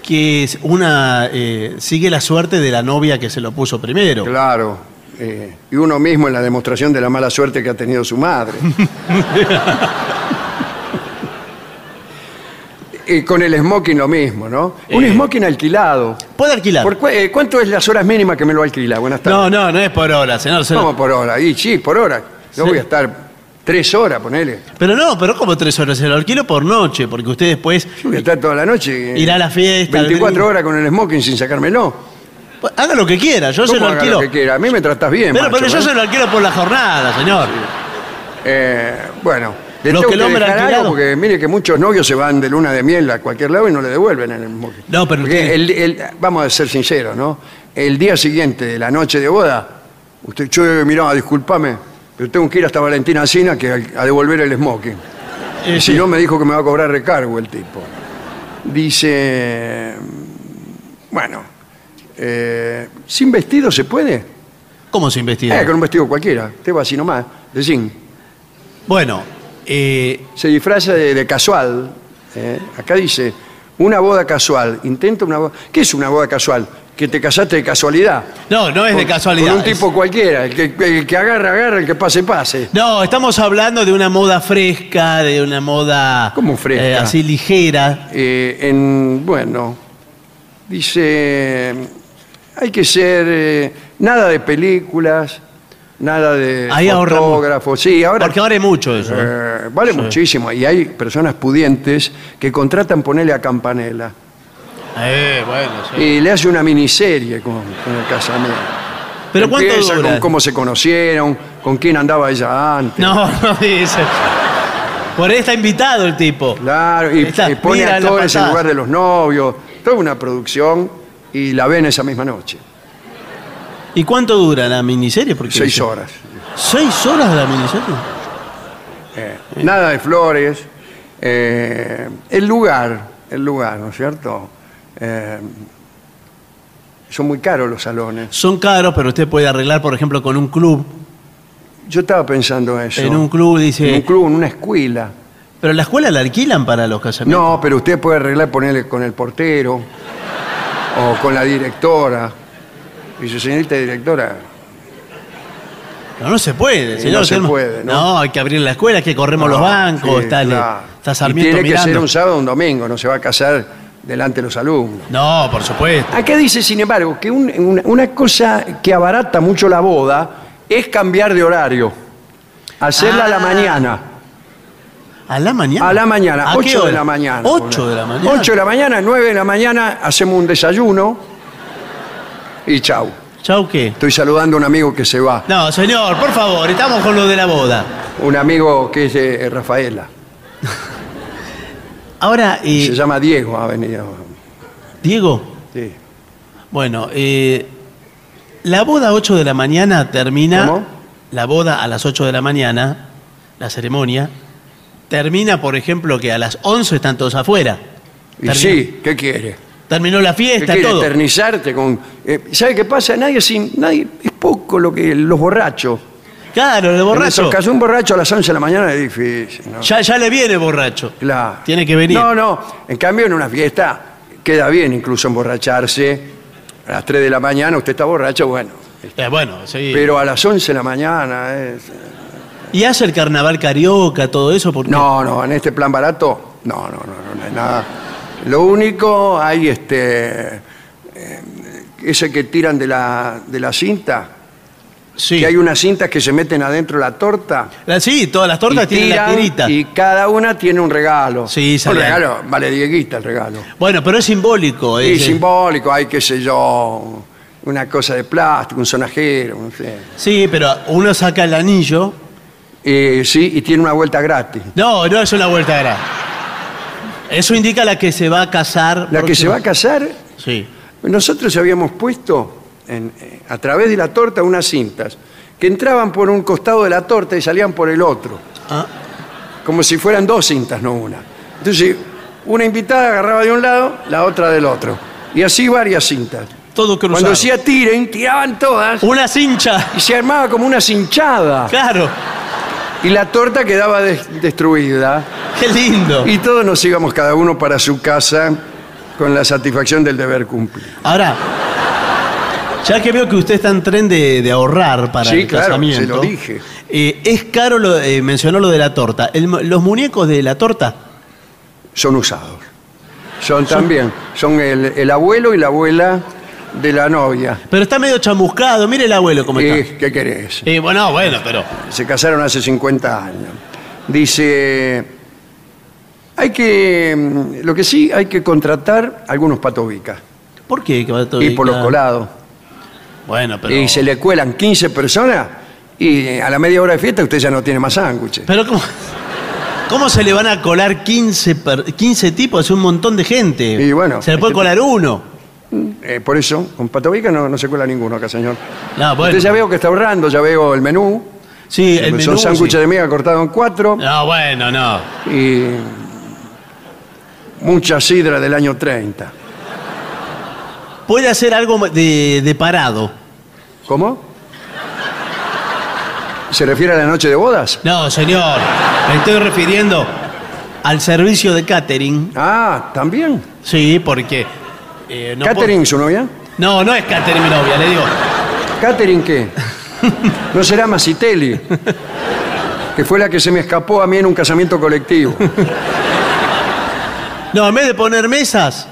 [SPEAKER 4] que es una eh, sigue la suerte de la novia que se lo puso primero.
[SPEAKER 3] Claro. eh, y uno mismo en la demostración de la mala suerte que ha tenido su madre. y con el smoking lo mismo, ¿no? Un
[SPEAKER 4] Eh.
[SPEAKER 3] smoking alquilado.
[SPEAKER 4] ¿Puede alquilar?
[SPEAKER 3] ¿Por cu- eh, ¿Cuánto es las horas mínimas que me lo alquila? Buenas tardes.
[SPEAKER 4] No, no, no es por hora, señor. se
[SPEAKER 3] ¿Cómo por hora? Y sí, por hora. Yo voy a estar tres horas, ponele.
[SPEAKER 4] Pero no, pero como tres horas, se lo alquilo por noche, porque usted después
[SPEAKER 3] Yo voy a estar toda la noche. eh,
[SPEAKER 4] irá a la fiesta. al
[SPEAKER 3] 24
[SPEAKER 4] gringo.
[SPEAKER 3] horas con el smoking sin sacármelo.
[SPEAKER 4] Pues, Haga lo que quiera, yo se
[SPEAKER 3] ¿Cómo
[SPEAKER 4] lo
[SPEAKER 3] haga
[SPEAKER 4] alquilo.
[SPEAKER 3] que quiera? A mí me tratas bien,
[SPEAKER 4] Pero,
[SPEAKER 3] macho,
[SPEAKER 4] pero yo
[SPEAKER 3] ¿eh?
[SPEAKER 4] se lo alquilo por la jornada, señor.
[SPEAKER 3] Eh, bueno, le
[SPEAKER 4] Lo
[SPEAKER 3] tengo
[SPEAKER 4] que
[SPEAKER 3] que dejar algo porque mire que muchos novios se van de luna de miel a cualquier lado y no le devuelven en el smoking.
[SPEAKER 4] No, pero usted-
[SPEAKER 3] el- el- vamos a ser sinceros, ¿no? El día siguiente la noche de boda, usted, yo, mirá, discúlpame, pero tengo que ir hasta Valentina Sina que a, devolver el smoking.
[SPEAKER 4] Eh, sí.
[SPEAKER 3] si no, me dijo que me va a cobrar recargo el tipo. Dice, bueno, eh, ¿sin vestido se puede?
[SPEAKER 4] ¿Cómo se investiga?
[SPEAKER 3] Eh, con un vestido cualquiera, te va así nomás, de zinc.
[SPEAKER 4] Bueno, eh,
[SPEAKER 3] se disfraza de, de casual. ¿eh? Acá dice, una boda casual. Intenta una boda. ¿Qué es una boda casual? Que te casaste de casualidad.
[SPEAKER 4] no, no es de casualidad.
[SPEAKER 3] Con un
[SPEAKER 4] es-
[SPEAKER 3] tipo cualquiera. El que, el que agarra, agarra, el que pase, pase.
[SPEAKER 4] No, estamos hablando de una moda fresca, de una moda.
[SPEAKER 3] ¿Cómo fresca?
[SPEAKER 4] eh, así ligera.
[SPEAKER 3] Eh, en, bueno, dice, hay que ser, eh, nada de películas, nada de
[SPEAKER 4] Ahí ahorramos.
[SPEAKER 3] fotógrafos. Sí, ahora
[SPEAKER 4] Porque ahora hay mucho eso. ¿eh?
[SPEAKER 3] eh, vale muchísimo. Y hay personas pudientes que contratan ponerle a Campanella
[SPEAKER 4] Eh, bueno, sí.
[SPEAKER 3] y le hace una miniserie con, con el casamiento.
[SPEAKER 4] Pero ¿cuánto
[SPEAKER 3] Empieza
[SPEAKER 4] dura?
[SPEAKER 3] con cómo se conocieron, con quién andaba ella antes.
[SPEAKER 4] No, no dice. Por ahí está invitado el tipo.
[SPEAKER 3] Claro, y,
[SPEAKER 4] Está,
[SPEAKER 3] y pone
[SPEAKER 4] mira la
[SPEAKER 3] actores en
[SPEAKER 4] pasada.
[SPEAKER 3] lugar de los novios. Toda una producción y la ven esa misma noche.
[SPEAKER 4] ¿Y cuánto dura la miniserie? Porque
[SPEAKER 3] Seis
[SPEAKER 4] dice-
[SPEAKER 3] horas.
[SPEAKER 4] ¿Seis horas de la miniserie?
[SPEAKER 3] Eh, nada de flores. eh, el lugar, el lugar, ¿no es cierto? Eh, son muy caros los salones.
[SPEAKER 4] Son caros, pero usted puede arreglar, por ejemplo, con un club.
[SPEAKER 3] Yo estaba pensando eso.
[SPEAKER 4] En un club dice.
[SPEAKER 3] En un club, en una escuela.
[SPEAKER 4] Pero la escuela la alquilan para los casamientos.
[SPEAKER 3] No, pero usted puede arreglar, ponerle con el portero o con la directora. Y su señorita directora,
[SPEAKER 4] No, no se puede, señor.
[SPEAKER 3] no se puede, ¿no?
[SPEAKER 4] No, hay que abrir la escuela, que corremos los bancos,
[SPEAKER 3] sí,
[SPEAKER 4] está,
[SPEAKER 3] claro.
[SPEAKER 4] está
[SPEAKER 3] Y
[SPEAKER 4] Sarmiento
[SPEAKER 3] tiene que
[SPEAKER 4] mirando.
[SPEAKER 3] ser un sábado o un domingo, no se va a casar delante de los alumnos.
[SPEAKER 4] No, por supuesto.
[SPEAKER 3] Acá dice, sin embargo, que un- una, una cosa que abarata mucho la boda es cambiar de horario. Hacerla a la
[SPEAKER 4] Ah.
[SPEAKER 3] mañana.
[SPEAKER 4] ¿A la mañana?
[SPEAKER 3] A la mañana,
[SPEAKER 4] ¿A qué
[SPEAKER 3] 8 de
[SPEAKER 4] hora?
[SPEAKER 3] la mañana.
[SPEAKER 4] 8 de la mañana.
[SPEAKER 3] 8 de la mañana, 9 de la mañana, hacemos un desayuno y chau.
[SPEAKER 4] ¿Chau qué?
[SPEAKER 3] Estoy saludando a un amigo que se va.
[SPEAKER 4] No, señor, por favor, estamos con lo de la boda.
[SPEAKER 3] Un amigo que es de Rafaela.
[SPEAKER 4] Ahora, eh,
[SPEAKER 3] Se llama Diego, ha venido.
[SPEAKER 4] Diego,
[SPEAKER 3] Sí.
[SPEAKER 4] bueno, eh, la boda a 8 de la mañana termina.
[SPEAKER 3] ¿Cómo?
[SPEAKER 4] La boda a las 8 de la mañana, la ceremonia, termina, por ejemplo, que a las 11 están todos afuera.
[SPEAKER 3] Y
[SPEAKER 4] Terminó-
[SPEAKER 3] sí, ¿qué quiere?
[SPEAKER 4] Terminó la
[SPEAKER 3] ¿Qué
[SPEAKER 4] fiesta,
[SPEAKER 3] quiere?
[SPEAKER 4] todo.
[SPEAKER 3] Eternizarte con. eh, ¿Sabe qué pasa? Nadie sin. Nadie, es poco lo que. Los borrachos.
[SPEAKER 4] Claro, el
[SPEAKER 3] En
[SPEAKER 4] borracho.
[SPEAKER 3] esos casos, un borracho a las 11 de la mañana es difícil. ¿no?
[SPEAKER 4] Ya, ya le viene borracho.
[SPEAKER 3] Claro.
[SPEAKER 4] Tiene que venir.
[SPEAKER 3] No, no. En cambio, en una fiesta queda bien incluso emborracharse. A las 3 de la mañana usted está borracho, bueno.
[SPEAKER 4] Eh, bueno, sí.
[SPEAKER 3] Pero a las 11 de la mañana es...
[SPEAKER 4] ¿Y hace el carnaval carioca, todo eso? Porque
[SPEAKER 3] No, no, en este plan barato, no, no, no, no, no hay nada. Lo único, hay este... eh, ese que tiran de la, de la cinta,
[SPEAKER 4] Sí.
[SPEAKER 3] que hay unas cintas que se meten adentro de la torta.
[SPEAKER 4] La- Sí, todas las tortas
[SPEAKER 3] y
[SPEAKER 4] tienen la
[SPEAKER 3] tiran,
[SPEAKER 4] tirita.
[SPEAKER 3] Y cada una tiene un regalo.
[SPEAKER 4] Sí,
[SPEAKER 3] Un
[SPEAKER 4] sale
[SPEAKER 3] regalo, vale dieguita el regalo.
[SPEAKER 4] Bueno, pero es simbólico.
[SPEAKER 3] Y
[SPEAKER 4] es-
[SPEAKER 3] simbólico, hay qué sé yo, una cosa de plástico, un sonajero, no sé.
[SPEAKER 4] Sí, pero uno saca el anillo.
[SPEAKER 3] Eh, sí, y tiene una vuelta gratis.
[SPEAKER 4] No, no es una vuelta grande. Eso indica la que se va a casar.
[SPEAKER 3] La que se va a casar,
[SPEAKER 4] Sí.
[SPEAKER 3] nosotros habíamos puesto en- eh, a través de la torta unas cintas que entraban por un costado de la torta y salían por el otro,
[SPEAKER 4] Ah,
[SPEAKER 3] como si fueran dos cintas, no una. Entonces, una invitada agarraba de un lado, la otra del otro. Y así varias cintas.
[SPEAKER 4] todo cruzado.
[SPEAKER 3] Cuando decía tiren, tiraban todas
[SPEAKER 4] Una cincha.
[SPEAKER 3] y se armaba como una cinchada.
[SPEAKER 4] Claro.
[SPEAKER 3] Y la torta quedaba des- destruida.
[SPEAKER 4] Qué lindo.
[SPEAKER 3] Y todos nos íbamos cada uno para su casa con la satisfacción del deber cumplido.
[SPEAKER 4] Ahora, ya que veo que usted está en tren de, de ahorrar para
[SPEAKER 3] Sí,
[SPEAKER 4] el
[SPEAKER 3] claro,
[SPEAKER 4] casamiento.
[SPEAKER 3] se lo dije.
[SPEAKER 4] eh, es caro, lo, eh, mencionó lo de la torta. El mu- los muñecos de la torta.
[SPEAKER 3] Son usados. Son también, son el, el abuelo y la abuela de la novia.
[SPEAKER 4] Pero está medio chamuscado. Mire el abuelo cómo
[SPEAKER 3] ¿Y
[SPEAKER 4] está.
[SPEAKER 3] ¿Qué querés?
[SPEAKER 4] Eh, bueno, bueno, pero.
[SPEAKER 3] Se casaron hace 50 años. Dice, hay que, mm, lo que sí, hay que contratar algunos patobicas.
[SPEAKER 4] ¿Por qué? Que va todo
[SPEAKER 3] Y por los colados.
[SPEAKER 4] Bueno, pero.
[SPEAKER 3] Y se le cuelan 15 personas y eh, a la media hora de fiesta usted ya no tiene más sándwiches.
[SPEAKER 4] Pero ¿cómo, ¿cómo se le van a colar 15, per- 15 tipos? Es un montón de gente.
[SPEAKER 3] Y bueno,
[SPEAKER 4] se le puede
[SPEAKER 3] este-
[SPEAKER 4] colar uno.
[SPEAKER 3] Eh, por eso, con patobica no, no se cuela ninguno acá, señor.
[SPEAKER 4] No, bueno.
[SPEAKER 3] Usted ya veo que está ahorrando, ya veo el menú.
[SPEAKER 4] Sí, el menú.
[SPEAKER 3] Son sándwiches
[SPEAKER 4] sí.
[SPEAKER 3] de miga cortados en cuatro
[SPEAKER 4] No, bueno, no.
[SPEAKER 3] y mucha sidra del año 30.
[SPEAKER 4] Puede hacer algo de, de parado.
[SPEAKER 3] ¿Cómo? ¿Se refiere a la noche de bodas?
[SPEAKER 4] No, señor. Me estoy refiriendo al servicio de catering.
[SPEAKER 3] Ah, también.
[SPEAKER 4] Sí, porque. eh, no
[SPEAKER 3] ¿Catering su novia?
[SPEAKER 4] puedo- No, no es catering mi novia, le digo.
[SPEAKER 3] ¿Catering qué? ¿No será Masitelli? Que fue la que se me escapó a mí en un casamiento colectivo.
[SPEAKER 4] No, en vez de poner mesas,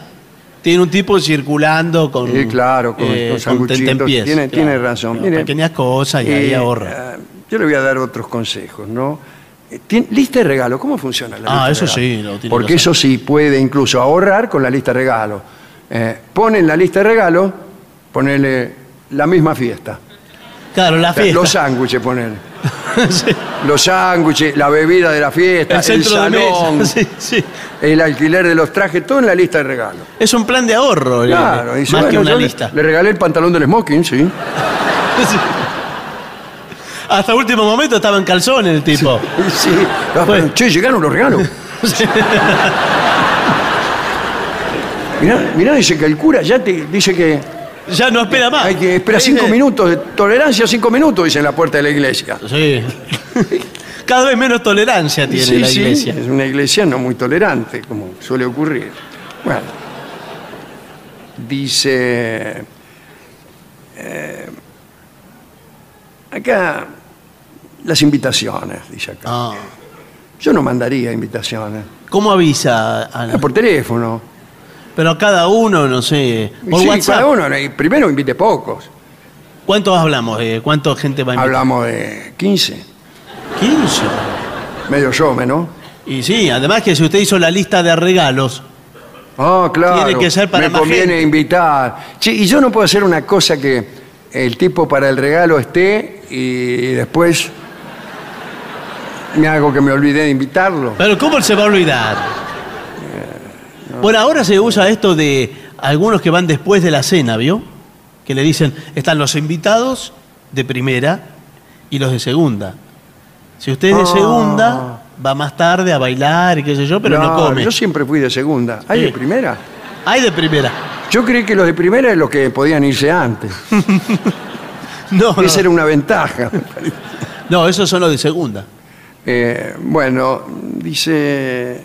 [SPEAKER 4] tiene un tipo circulando con.
[SPEAKER 3] Sí, claro, con,
[SPEAKER 4] eh,
[SPEAKER 3] con
[SPEAKER 4] tentempiés,
[SPEAKER 3] Tiene,
[SPEAKER 4] claro.
[SPEAKER 3] tiene razón. Mire,
[SPEAKER 4] Pequeñas cosas y ahí
[SPEAKER 3] eh,
[SPEAKER 4] ahorra.
[SPEAKER 3] ah, yo le voy a dar otros consejos, ¿no? Eh, tien- lista de regalo, ¿cómo funciona la
[SPEAKER 4] Ah,
[SPEAKER 3] lista de
[SPEAKER 4] eso
[SPEAKER 3] regalo?
[SPEAKER 4] sí, lo tiene
[SPEAKER 3] Porque
[SPEAKER 4] que
[SPEAKER 3] eso sí puede incluso ahorrar con la lista de regalo. Eh, pone en la lista de regalo, ponele la misma fiesta.
[SPEAKER 4] Claro, la fiesta.
[SPEAKER 3] Los sándwiches, ponele.
[SPEAKER 4] Sí.
[SPEAKER 3] Los sándwiches, la bebida de la fiesta,
[SPEAKER 4] El
[SPEAKER 3] salón,
[SPEAKER 4] mesa. Sí, sí.
[SPEAKER 3] el alquiler de los trajes, todo en la lista de regalo.
[SPEAKER 4] Es un plan de ahorro,
[SPEAKER 3] Claro, dice,
[SPEAKER 4] más que una
[SPEAKER 3] le-
[SPEAKER 4] lista.
[SPEAKER 3] Le, regalé el pantalón del smoking, sí.
[SPEAKER 4] Hasta último momento estaba en calzones el tipo.
[SPEAKER 3] Sí. Pero, Che, llegaron los regalos. Mirá, mirá, dice que el cura ya te dice que
[SPEAKER 4] Ya no espera más.
[SPEAKER 3] hay que esperar cinco minutos, de tolerancia cinco minutos, dice en la puerta de la iglesia.
[SPEAKER 4] Sí. Cada vez menos tolerancia tiene
[SPEAKER 3] Sí,
[SPEAKER 4] la
[SPEAKER 3] sí,
[SPEAKER 4] iglesia.
[SPEAKER 3] es una iglesia no muy tolerante, como suele ocurrir. Bueno, dice... eh, acá, las invitaciones, dice acá.
[SPEAKER 4] Ah.
[SPEAKER 3] Yo no mandaría invitaciones.
[SPEAKER 4] ¿Cómo avisa? a la-
[SPEAKER 3] Ah, Por teléfono.
[SPEAKER 4] Pero a cada uno, no sé. Por
[SPEAKER 3] sí,
[SPEAKER 4] WhatsApp.
[SPEAKER 3] cada uno, primero invite pocos.
[SPEAKER 4] ¿Cuántos hablamos? Eh, ¿Cuánta gente va a invitar?
[SPEAKER 3] Hablamos de 15,
[SPEAKER 4] 15.
[SPEAKER 3] medio yo, ¿no?
[SPEAKER 4] Y sí, además que si usted hizo la lista de regalos,
[SPEAKER 3] Ah, claro.
[SPEAKER 4] Tiene que ser para
[SPEAKER 3] Me
[SPEAKER 4] más
[SPEAKER 3] conviene
[SPEAKER 4] gente.
[SPEAKER 3] invitar. Sí, y yo no puedo hacer una cosa que el tipo para el regalo esté y después me hago que me olvidé de invitarlo.
[SPEAKER 4] pero ¿cómo se va a olvidar? Bueno, ahora se usa esto de algunos que van después de la cena, ¿vio? Que le dicen, están los invitados de primera y los de segunda. Si usted es de
[SPEAKER 3] Ah.
[SPEAKER 4] segunda, va más tarde a bailar y qué sé yo, pero no, come.
[SPEAKER 3] Yo siempre fui de segunda. ¿Hay
[SPEAKER 4] Sí.
[SPEAKER 3] de primera?
[SPEAKER 4] Hay de primera.
[SPEAKER 3] Yo creí que los de primera es los que podían irse antes.
[SPEAKER 4] No, no,
[SPEAKER 3] Esa era una ventaja.
[SPEAKER 4] no, esos son los de segunda.
[SPEAKER 3] Eh, bueno, dice,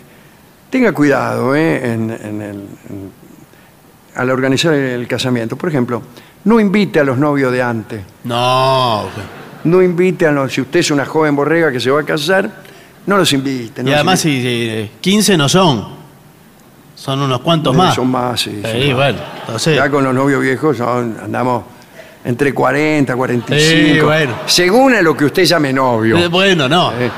[SPEAKER 3] tenga cuidado eh, en, en el- en- al organizar el casamiento. Por ejemplo, no invite a los novios de antes.
[SPEAKER 4] No.
[SPEAKER 3] No invite a los, si usted es una joven borrega que se va a casar, no los invite. no
[SPEAKER 4] Y
[SPEAKER 3] los
[SPEAKER 4] además,
[SPEAKER 3] invite.
[SPEAKER 4] si, si, 15 no son. Son unos cuantos
[SPEAKER 3] Eh,
[SPEAKER 4] más.
[SPEAKER 3] Son más, sí. son
[SPEAKER 4] Sí,
[SPEAKER 3] más.
[SPEAKER 4] bueno. Entonces,
[SPEAKER 3] Ya con los novios viejos son- andamos entre 40, 45.
[SPEAKER 4] Sí, bueno.
[SPEAKER 3] Según a lo que usted llame novio.
[SPEAKER 4] eh, bueno, no.
[SPEAKER 3] Eh,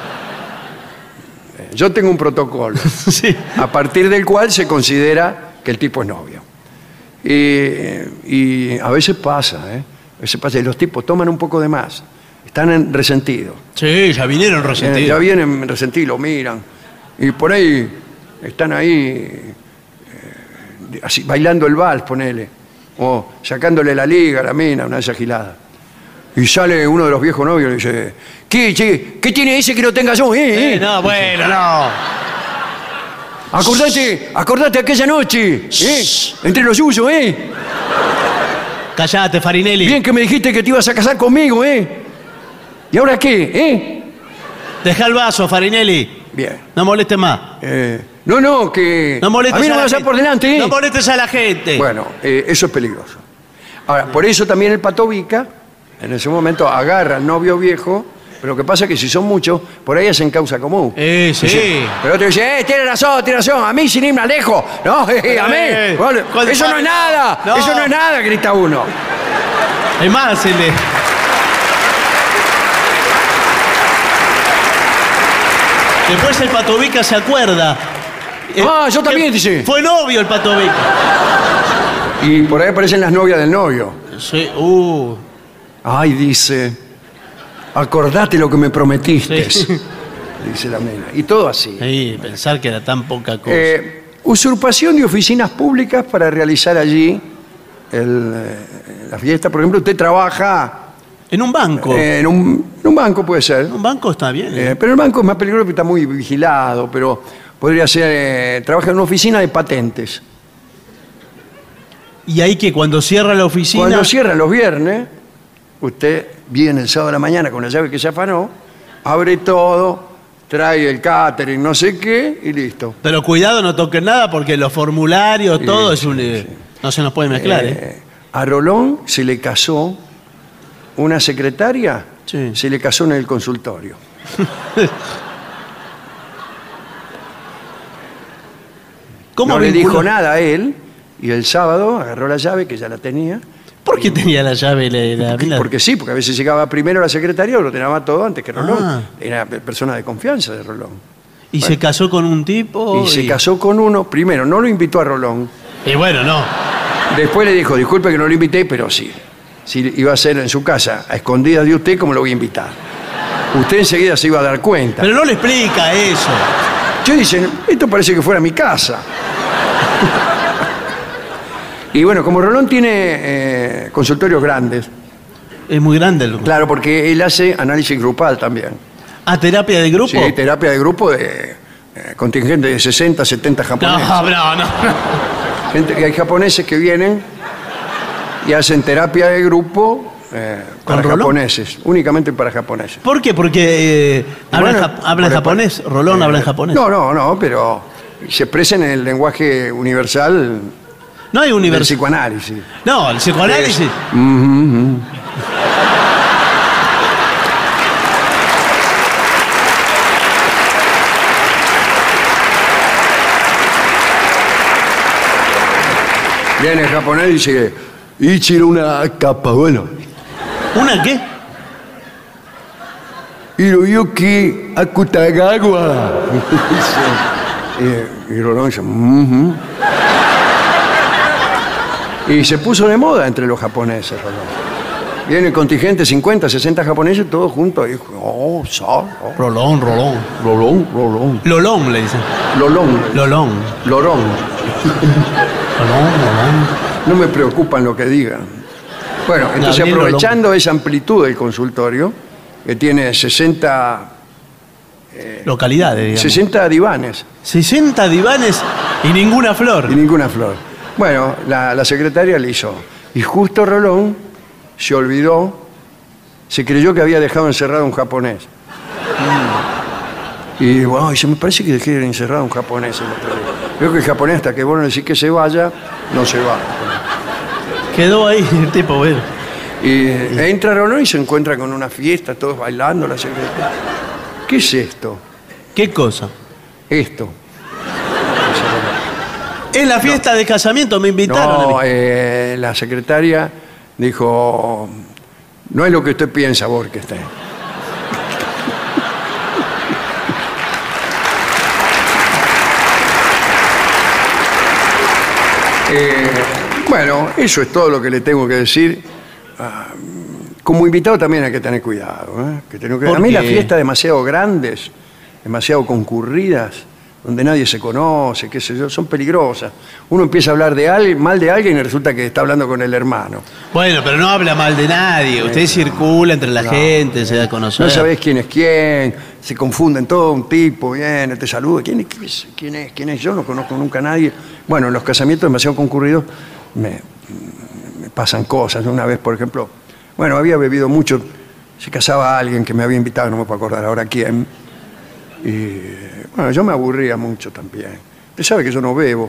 [SPEAKER 3] Yo tengo un protocolo.
[SPEAKER 4] Sí.
[SPEAKER 3] a partir del cual se considera que el tipo es novio. Y, y a veces pasa, ¿eh? A veces pasa, y los tipos toman un poco de más, están en- resentidos.
[SPEAKER 4] Sí, ya vinieron
[SPEAKER 3] Eh,
[SPEAKER 4] resentidos.
[SPEAKER 3] ya vienen resentidos, lo miran, y por ahí están ahí eh, así, bailando el vals, ponele, o sacándole la liga a la mina, una de esas giladas. Y sale uno de los viejos novios y dice, ¿qué, che, ¿qué tiene ese que no tenga yo? eh,
[SPEAKER 4] Eh,
[SPEAKER 3] eh?"
[SPEAKER 4] no, bueno, no.
[SPEAKER 3] Acordate, acordate aquella noche, ¿eh? Entre los yuyos, ¿eh?
[SPEAKER 4] Callate, Farinelli.
[SPEAKER 3] Bien que me dijiste que te ibas a casar conmigo, ¿eh? ¿Y ahora qué, eh?
[SPEAKER 4] Deja el vaso, Farinelli.
[SPEAKER 3] Bien.
[SPEAKER 4] No molestes más.
[SPEAKER 3] Eh, no, no, que...
[SPEAKER 4] No molestes
[SPEAKER 3] a mí no
[SPEAKER 4] a
[SPEAKER 3] me
[SPEAKER 4] la
[SPEAKER 3] vas a
[SPEAKER 4] gente.
[SPEAKER 3] por delante, ¿eh?
[SPEAKER 4] No molestes a la gente.
[SPEAKER 3] Bueno, eh, eso es peligroso. Ahora, por eso también el patovica, en ese momento, agarra al novio viejo, pero lo que pasa es que si son muchos, por ahí hacen causa común.
[SPEAKER 4] Eh, sí.
[SPEAKER 3] Dice- pero otro dice, eh, tiene razón, tiene razón, a mí sin irme lejos. No, eh, a mí.
[SPEAKER 4] Eh,
[SPEAKER 3] Bueno, eso no es nada,
[SPEAKER 4] No.
[SPEAKER 3] eso no es nada, grita uno.
[SPEAKER 4] Es más, se le... Después el Patovica se acuerda. Eh,
[SPEAKER 3] Ah, yo también, dice.
[SPEAKER 4] Fue novio el Patovica.
[SPEAKER 3] Y por ahí aparecen las novias del novio.
[SPEAKER 4] Sí, uh.
[SPEAKER 3] Ay, dice, acordate lo que me prometiste.
[SPEAKER 4] Sí.
[SPEAKER 3] Dice la mina. Y todo así.
[SPEAKER 4] Sí, pensar que era tan poca cosa.
[SPEAKER 3] Eh, usurpación de oficinas públicas para realizar allí el, eh, la fiesta. Por ejemplo, usted trabaja
[SPEAKER 4] en un banco.
[SPEAKER 3] en un, en un banco, puede ser.
[SPEAKER 4] un banco está bien. ¿eh?
[SPEAKER 3] Eh, pero el banco es más peligroso porque está muy vigilado, pero podría ser, eh, trabaja en una oficina de patentes.
[SPEAKER 4] Y ahí que cuando cierra la oficina.
[SPEAKER 3] Cuando cierran los viernes, usted viene el sábado de la mañana con la llave que se afanó, abre todo, trae el catering, no sé qué, y listo.
[SPEAKER 4] Pero cuidado, no toquen nada porque los formularios,
[SPEAKER 3] Sí,
[SPEAKER 4] todo es un. eh, No se nos puede mezclar, ¿eh?
[SPEAKER 3] Eh, a Rolón se le casó una secretaria,
[SPEAKER 4] Sí.
[SPEAKER 3] se le casó en el consultorio.
[SPEAKER 4] ¿Cómo
[SPEAKER 3] no le dijo nada a él, Y el sábado agarró la llave, que ya la tenía.
[SPEAKER 4] ¿Por qué tenía la llave? La, la- la-
[SPEAKER 3] Porque sí, porque a veces llegaba primero la secretaria o lo tenía todo antes que Rolón.
[SPEAKER 4] Ah.
[SPEAKER 3] Era persona de confianza de Rolón.
[SPEAKER 4] y se casó con un tipo.
[SPEAKER 3] Y se casó con uno, primero, no lo invitó a Rolón.
[SPEAKER 4] Y bueno, no.
[SPEAKER 3] Después le dijo, disculpe que no lo invité, pero sí. Si iba a ser en su casa, a escondidas de usted, ¿cómo lo voy a invitar? Usted enseguida se iba a dar cuenta.
[SPEAKER 4] Pero no le explica eso.
[SPEAKER 3] Yo dicen, esto parece que fuera mi casa. Y bueno, como Rolón tiene eh, consultorios grandes,
[SPEAKER 4] Es muy grande el
[SPEAKER 3] claro, porque él hace análisis grupal también.
[SPEAKER 4] ¿A terapia de grupo?
[SPEAKER 3] Sí, terapia de grupo de eh, contingente de 60, 70 japoneses.
[SPEAKER 4] no, no, no.
[SPEAKER 3] Gente- hay japoneses que vienen y hacen terapia de grupo eh, para
[SPEAKER 4] ¿Con Rolón?
[SPEAKER 3] japoneses, únicamente para japoneses.
[SPEAKER 4] ¿Por qué? Porque eh, hablan,
[SPEAKER 3] Bueno,
[SPEAKER 4] hablan
[SPEAKER 3] por-
[SPEAKER 4] japonés. Rolón
[SPEAKER 3] eh,
[SPEAKER 4] habla en japonés.
[SPEAKER 3] No, no, no, pero se expresa en el lenguaje universal
[SPEAKER 4] No hay
[SPEAKER 3] del
[SPEAKER 4] universo.
[SPEAKER 3] psicoanálisis.
[SPEAKER 4] No, el psicoanálisis.
[SPEAKER 3] Ujú, ujú. Viene el japonés y dice, Ichiro una capa, bueno.
[SPEAKER 4] ¿Una qué?
[SPEAKER 3] Hiroyuki Akutagawa. y, y Rolón dice, "Mhm". Y se puso de moda entre los japoneses, Rolón. Viene el contingente 50, 60 japoneses, todos juntos. Y oh, oh,
[SPEAKER 4] Rolón, Rolón.
[SPEAKER 3] Rolón, Rolón.
[SPEAKER 4] Lolón le dicen.
[SPEAKER 3] Lolón.
[SPEAKER 4] Lolón.
[SPEAKER 3] Lorón.
[SPEAKER 4] Lolón, Lolón.
[SPEAKER 3] No me preocupan lo que digan. Bueno, entonces
[SPEAKER 4] Gabriel
[SPEAKER 3] aprovechando esa amplitud del consultorio, que tiene 60,
[SPEAKER 4] Localidades, digamos.
[SPEAKER 3] 60 divanes
[SPEAKER 4] 60 divanes y ninguna flor.
[SPEAKER 3] y ninguna flor. Bueno, la, la secretaria le hizo. Y justo Rolón se olvidó, se creyó que había dejado encerrado a un japonés. Y bueno, se me parece que dejé encerrado a un japonés el otro día. Creo que el japonés, hasta que vos no decís que se vaya, no se va.
[SPEAKER 4] Quedó ahí el tipo, bueno.
[SPEAKER 3] Y entra Rolón y se encuentra con una fiesta, todos bailando, la secretaria. ¿Qué es esto?
[SPEAKER 4] ¿Qué cosa?
[SPEAKER 3] Esto.
[SPEAKER 4] Es la fiesta de casamiento, me invitaron. a mí.
[SPEAKER 3] No, eh, la secretaria dijo, no es lo que usted piensa, Borkestein. Eh, bueno, eso es todo lo que le tengo que decir. Ah, como invitado también hay que tener cuidado. ¿eh? Que tengo que-
[SPEAKER 4] ¿Por
[SPEAKER 3] A mí
[SPEAKER 4] qué?
[SPEAKER 3] las fiestas demasiado grandes, demasiado concurridas, donde nadie se conoce, qué sé yo, son peligrosas. Uno empieza a hablar de alguien, mal de alguien y resulta que está hablando con el hermano.
[SPEAKER 4] Bueno, pero no habla mal de nadie. Usted circula entre la gente, se da a conocer.
[SPEAKER 3] No sabés quién es quién, se confunden todo, un tipo viene, te saluda, ¿quién es, quién es? ¿Quién es? ¿Quién es? Yo no conozco nunca a nadie. Bueno, en los casamientos demasiado concurridos me, me pasan cosas. Una vez, por ejemplo, bueno, había bebido mucho, se casaba alguien que me había invitado, no me puedo acordar ahora quién. Y bueno, yo me aburría mucho también. Usted sabe que yo no bebo,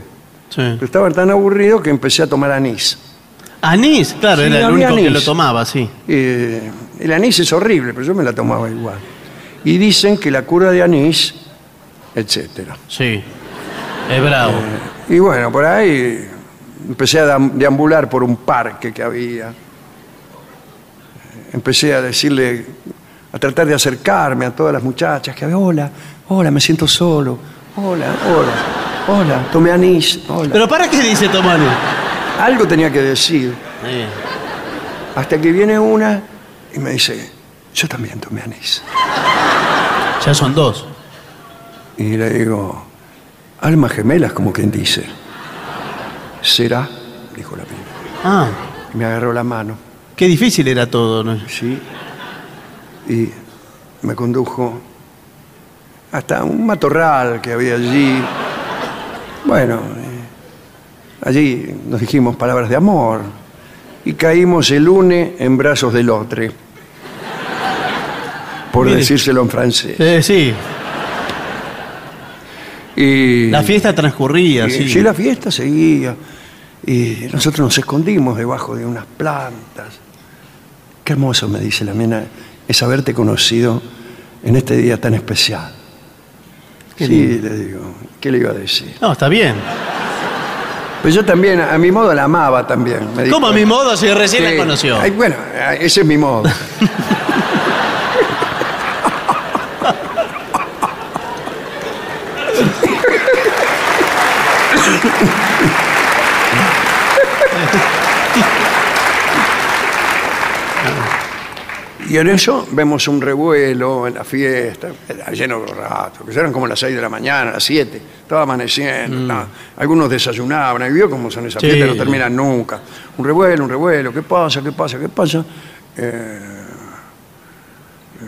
[SPEAKER 4] Sí.
[SPEAKER 3] pero estaba tan aburrido que empecé a tomar anís.
[SPEAKER 4] Anís, claro,
[SPEAKER 3] Sí,
[SPEAKER 4] era el único que
[SPEAKER 3] anís.
[SPEAKER 4] lo tomaba, sí.
[SPEAKER 3] Eh, el anís es horrible, pero yo me la tomaba igual. Y dicen que la cura de anís, etcétera.
[SPEAKER 4] Sí. Es bravo.
[SPEAKER 3] Y bueno, por ahí empecé a deambular por un parque que había. Empecé a decirle, a tratar de acercarme a todas las muchachas que había, hola, hola, me siento solo, hola, hola, hola, tomé anís, hola.
[SPEAKER 4] ¿Pero para qué dice Tomani?
[SPEAKER 3] Algo tenía que decir.
[SPEAKER 4] Eh,
[SPEAKER 3] Hasta que viene una y me dice, yo también tomé anís.
[SPEAKER 4] ya son dos.
[SPEAKER 3] Y le digo, almas gemelas, como quien dice. ¿Será? Dijo la piba.
[SPEAKER 4] Ah,
[SPEAKER 3] Y me agarró la mano,
[SPEAKER 4] qué difícil era todo, ¿no?
[SPEAKER 3] ¿sí? Y me condujo hasta un matorral que había allí. Bueno, eh, allí nos dijimos palabras de amor y caímos el une en brazos del otro. Por
[SPEAKER 4] Mire.
[SPEAKER 3] decírselo en francés.
[SPEAKER 4] Eh, sí,
[SPEAKER 3] Y,
[SPEAKER 4] la fiesta transcurría,
[SPEAKER 3] y-
[SPEAKER 4] sí.
[SPEAKER 3] sí, la fiesta seguía. Y nosotros nos escondimos debajo de unas plantas. Qué hermoso, me dice la nena, es haberte conocido en este día tan especial.
[SPEAKER 4] Qué
[SPEAKER 3] sí, le digo, ¿qué le iba a decir?
[SPEAKER 4] No, está bien.
[SPEAKER 3] Pues yo también, a mi modo, la amaba también. me
[SPEAKER 4] ¿Cómo a mi modo si recién
[SPEAKER 3] Sí.
[SPEAKER 4] la conoció?
[SPEAKER 3] Ay, bueno, ese es mi modo. Y en eso vemos un revuelo en la fiesta, era lleno de ratos, que eran como las 6 de la mañana, las 7, estaba amaneciendo, estaba- algunos desayunaban, y vio cómo son esas
[SPEAKER 4] Mm. Sí.
[SPEAKER 3] fiestas, no terminan nunca. Un revuelo, un revuelo, ¿qué pasa, qué pasa, qué pasa? Eh, eh,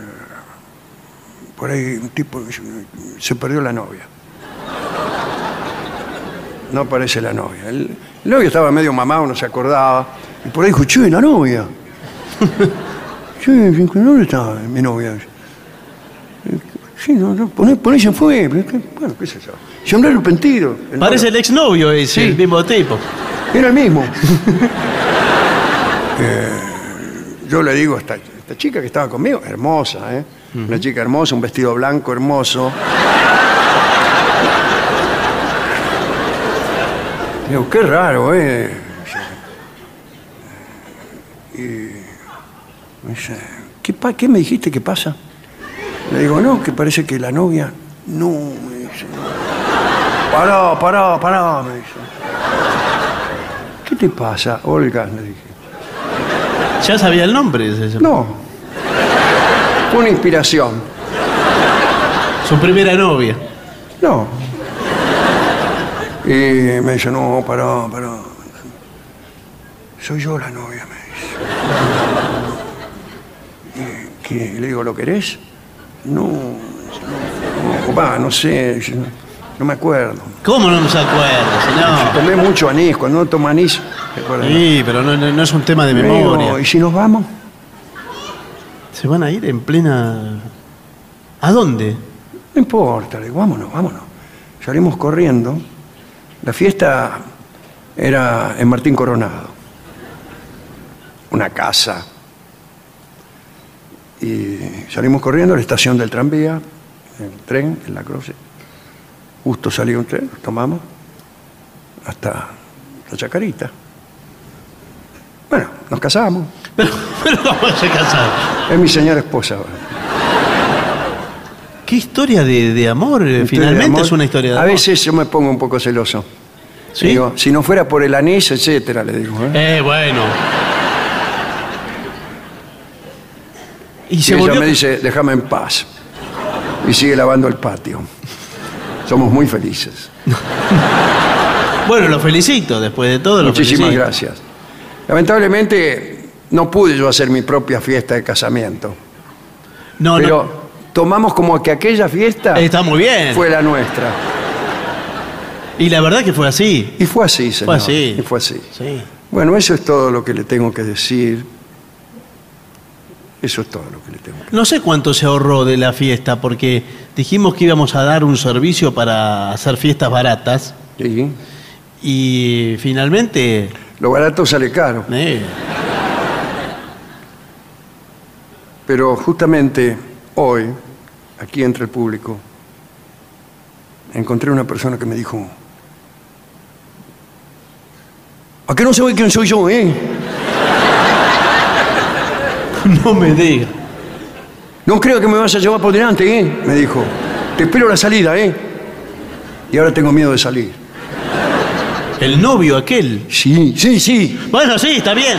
[SPEAKER 3] por ahí un tipo se perdió la novia. No aparece la novia. El, el novio estaba medio mamado, no se acordaba, y por ahí dijo, che, la novia. Sí, ¿dónde está mi novia? Sí, no, no, poné, poné se fue. pero qué- Bueno, qué sé yo. Se hombre arrepentido. El
[SPEAKER 4] Parece el exnovio ese,
[SPEAKER 3] Sí.
[SPEAKER 4] el mismo tipo.
[SPEAKER 3] Era el mismo. Eh, yo le digo a esta, esta chica que estaba conmigo, hermosa, ¿eh? Una chica hermosa, un vestido blanco hermoso. Digo, qué raro, ¿eh? Y me dice, ¿qué, pa- ¿qué me dijiste que pasa? Le digo, no, que parece que la novia... No, me dice, no. Pará, pará, pará, me dice. ¿Qué te pasa, Olga? Le dije.
[SPEAKER 4] Ya sabía el nombre. ese-
[SPEAKER 3] No. Fue una inspiración.
[SPEAKER 4] Su primera novia.
[SPEAKER 3] No. Y me dice, no, pará, pará. Soy yo la novia, me dice. Y, ¿qué? Le digo, ¿lo querés? No, no, no, papá, no sé, no, no me acuerdo.
[SPEAKER 4] ¿Cómo no se acuerda? No.
[SPEAKER 3] Tomé mucho anís, cuando uno toma anís, ¿te acuerdas?
[SPEAKER 4] Sí, pero no, no- no es un tema de
[SPEAKER 3] Le digo,
[SPEAKER 4] memoria.
[SPEAKER 3] ¿Y si nos vamos?
[SPEAKER 4] Se van a ir en plena. ¿A dónde?
[SPEAKER 3] No importa, le digo, vámonos, vámonos. Salimos corriendo. La fiesta era en Martín Coronado. Una casa. Y salimos corriendo a la estación del tranvía, el tren, en la Croce. Justo salió un tren, lo tomamos hasta la Chacarita. Bueno, nos casamos.
[SPEAKER 4] Pero, pero ¿cómo se casaron?
[SPEAKER 3] Es mi señora esposa ahora.
[SPEAKER 4] ¿Qué historia de, de amor?
[SPEAKER 3] de
[SPEAKER 4] Finalmente
[SPEAKER 3] amor.
[SPEAKER 4] es una historia de
[SPEAKER 3] A
[SPEAKER 4] amor.
[SPEAKER 3] veces yo me pongo un poco celoso.
[SPEAKER 4] ¿Sí?
[SPEAKER 3] Digo, si no fuera por el anís, etcétera, le digo. ¿eh?
[SPEAKER 4] Eh, bueno. Y
[SPEAKER 3] ella
[SPEAKER 4] volvió.
[SPEAKER 3] me dice, déjame en paz. Y sigue lavando el patio. Somos muy felices.
[SPEAKER 4] Bueno, lo felicito, después de todo. Lo
[SPEAKER 3] Muchísimas
[SPEAKER 4] felicito.
[SPEAKER 3] gracias. Lamentablemente no pude yo hacer mi propia fiesta de casamiento.
[SPEAKER 4] No,
[SPEAKER 3] pero tomamos como que aquella fiesta.
[SPEAKER 4] Está muy bien.
[SPEAKER 3] fue la nuestra.
[SPEAKER 4] Y la verdad que fue así.
[SPEAKER 3] Y fue así, señor.
[SPEAKER 4] Fue así.
[SPEAKER 3] Y fue así.
[SPEAKER 4] Sí.
[SPEAKER 3] Bueno, eso es todo lo que le tengo que decir. Eso es todo lo que le tengo que
[SPEAKER 4] No sé cuánto se ahorró de la fiesta, porque dijimos que íbamos a dar un servicio para hacer fiestas baratas.
[SPEAKER 3] decir.
[SPEAKER 4] Y finalmente.
[SPEAKER 3] Lo barato sale caro.
[SPEAKER 4] eh,
[SPEAKER 3] Pero justamente hoy, aquí entre el público, encontré una persona que me dijo, ¿a qué no sabe quién soy yo, eh?
[SPEAKER 4] no me diga.
[SPEAKER 3] No creo que me vas a llevar por delante, eh? Me dijo, te espero la salida, eh. Y ahora tengo miedo de salir.
[SPEAKER 4] El novio aquel.
[SPEAKER 3] Sí, sí, sí.
[SPEAKER 4] Bueno, sí, está bien.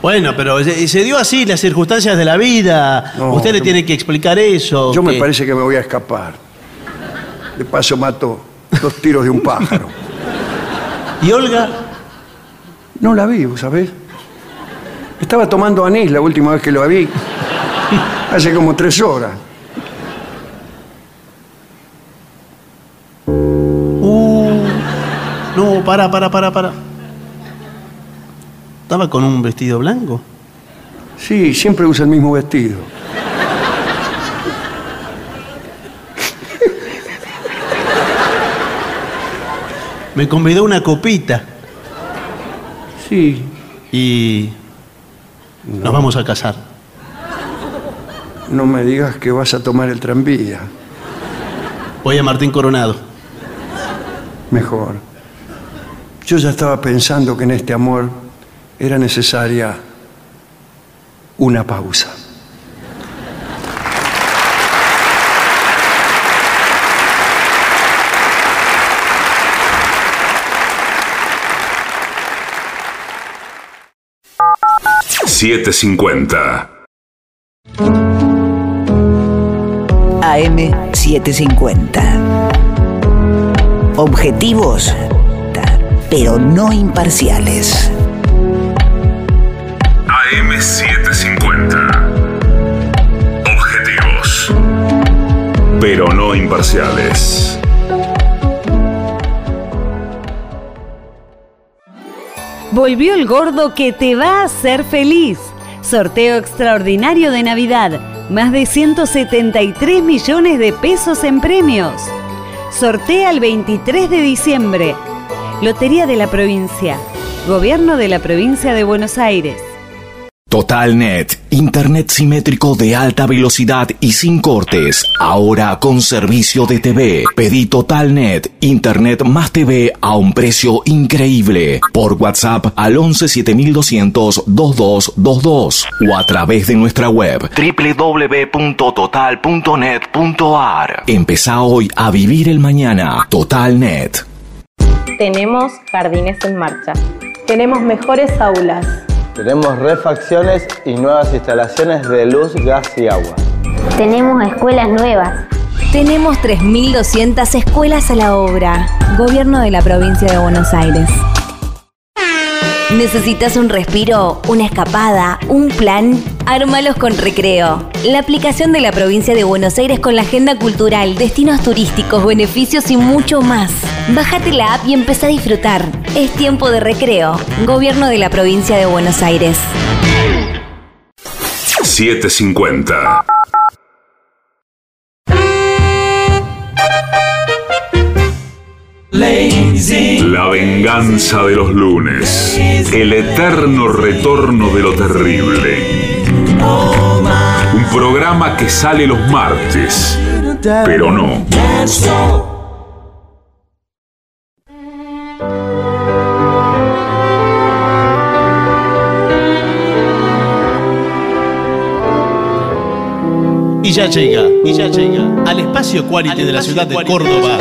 [SPEAKER 4] Bueno, pero se, dio así las circunstancias de la vida.
[SPEAKER 3] No,
[SPEAKER 4] Usted le
[SPEAKER 3] yo-
[SPEAKER 4] tiene que explicar eso.
[SPEAKER 3] Yo me parece que me voy a escapar. De paso mato dos tiros de un pájaro.
[SPEAKER 4] ¿Y Olga?
[SPEAKER 3] No la vi, ¿vos sabés? Estaba tomando anís la última vez que lo vi. Hace como tres horas.
[SPEAKER 4] Uh, no, para, para, para, para. ¿Estaba con un vestido blanco?
[SPEAKER 3] Sí, siempre usa el mismo vestido.
[SPEAKER 4] Me convidó una copita
[SPEAKER 3] Sí.
[SPEAKER 4] y nos vamos a casar.
[SPEAKER 3] No me digas que vas a tomar el tranvía.
[SPEAKER 4] Voy a Martín Coronado.
[SPEAKER 3] mejor. Yo ya estaba pensando que en este amor era necesaria una pausa.
[SPEAKER 1] Siete cincuenta.
[SPEAKER 8] AM750. Objetivos, pero no imparciales.
[SPEAKER 1] AM750. Objetivos. Pero no imparciales.
[SPEAKER 10] Volvió el gordo que te va a hacer feliz. Sorteo extraordinario de Navidad. Más de 173 millones de pesos en premios. Sortea el 23 de diciembre. Lotería de la provincia. Gobierno de la provincia de Buenos Aires.
[SPEAKER 9] TotalNet, Internet simétrico de alta velocidad y sin cortes. Ahora con servicio de TV. Pedí TotalNet, Internet más TV a un precio increíble. Por WhatsApp al 11 7200 2222 o a través de nuestra web www.total.net.ar. Empezá hoy a vivir el mañana. TotalNet.
[SPEAKER 11] Tenemos jardines en marcha. Tenemos mejores aulas.
[SPEAKER 12] Tenemos refacciones y nuevas instalaciones de luz, gas y agua.
[SPEAKER 13] Tenemos escuelas nuevas.
[SPEAKER 14] Tenemos 3.200 escuelas a la obra. Gobierno de la provincia de Buenos Aires. ¿Necesitas un respiro, una escapada, un plan? Ármalos con Recreo. La aplicación de la provincia de Buenos Aires con la agenda cultural, destinos turísticos, beneficios y mucho más. Bájate la app y empezá a disfrutar. Es tiempo de recreo. Gobierno de la provincia de Buenos Aires.
[SPEAKER 1] 750. La venganza de los lunes. El eterno retorno de lo terrible. Un programa que sale los martes, pero no.
[SPEAKER 4] Y ya llega, y ya llega al espacio quality de la ciudad de Córdoba,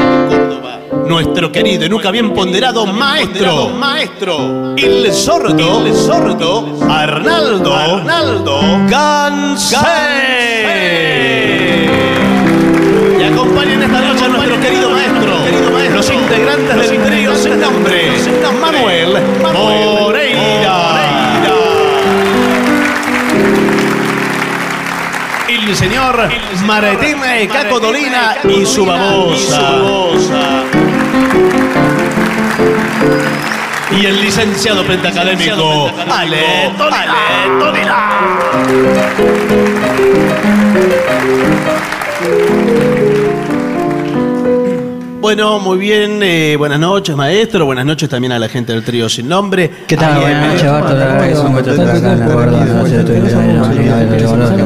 [SPEAKER 4] nuestro querido y nunca bien ponderado maestro, maestro, el sordo, el sordo, Arnaldo, Arnaldo Gansé. Y acompañen esta noche a nuestro querido maestro, los integrantes del trío sin nombre, Manuel Moreira. El señor Martín Caco Dolina y su babosa. Y el licenciado pentacadémico Ale Bueno, muy bien. eh, buenas noches, maestro. Buenas noches también a la gente del trío sin nombre.
[SPEAKER 15] ¿Qué tal? Buenas noches, Barto. La verdad que es un gusto estar acá. No sé, estoy en que me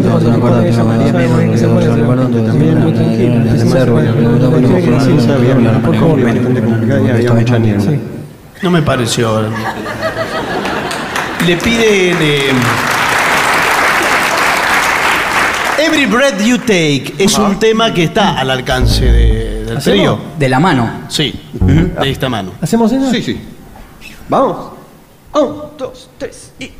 [SPEAKER 15] acuerdo, me acuerdo, me acuerdo, me acuerdo, me acuerdo.
[SPEAKER 4] No me pareció. Le piden. eh, Every Breath You Take es un tema que está al alcance de- del
[SPEAKER 15] ¿Hacemos?
[SPEAKER 4] trío.
[SPEAKER 15] De la mano.
[SPEAKER 4] Sí, de esta mano.
[SPEAKER 15] ¿Hacemos eso?
[SPEAKER 3] Sí, sí. Vamos. Un, dos, tres y.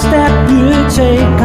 [SPEAKER 16] step you take,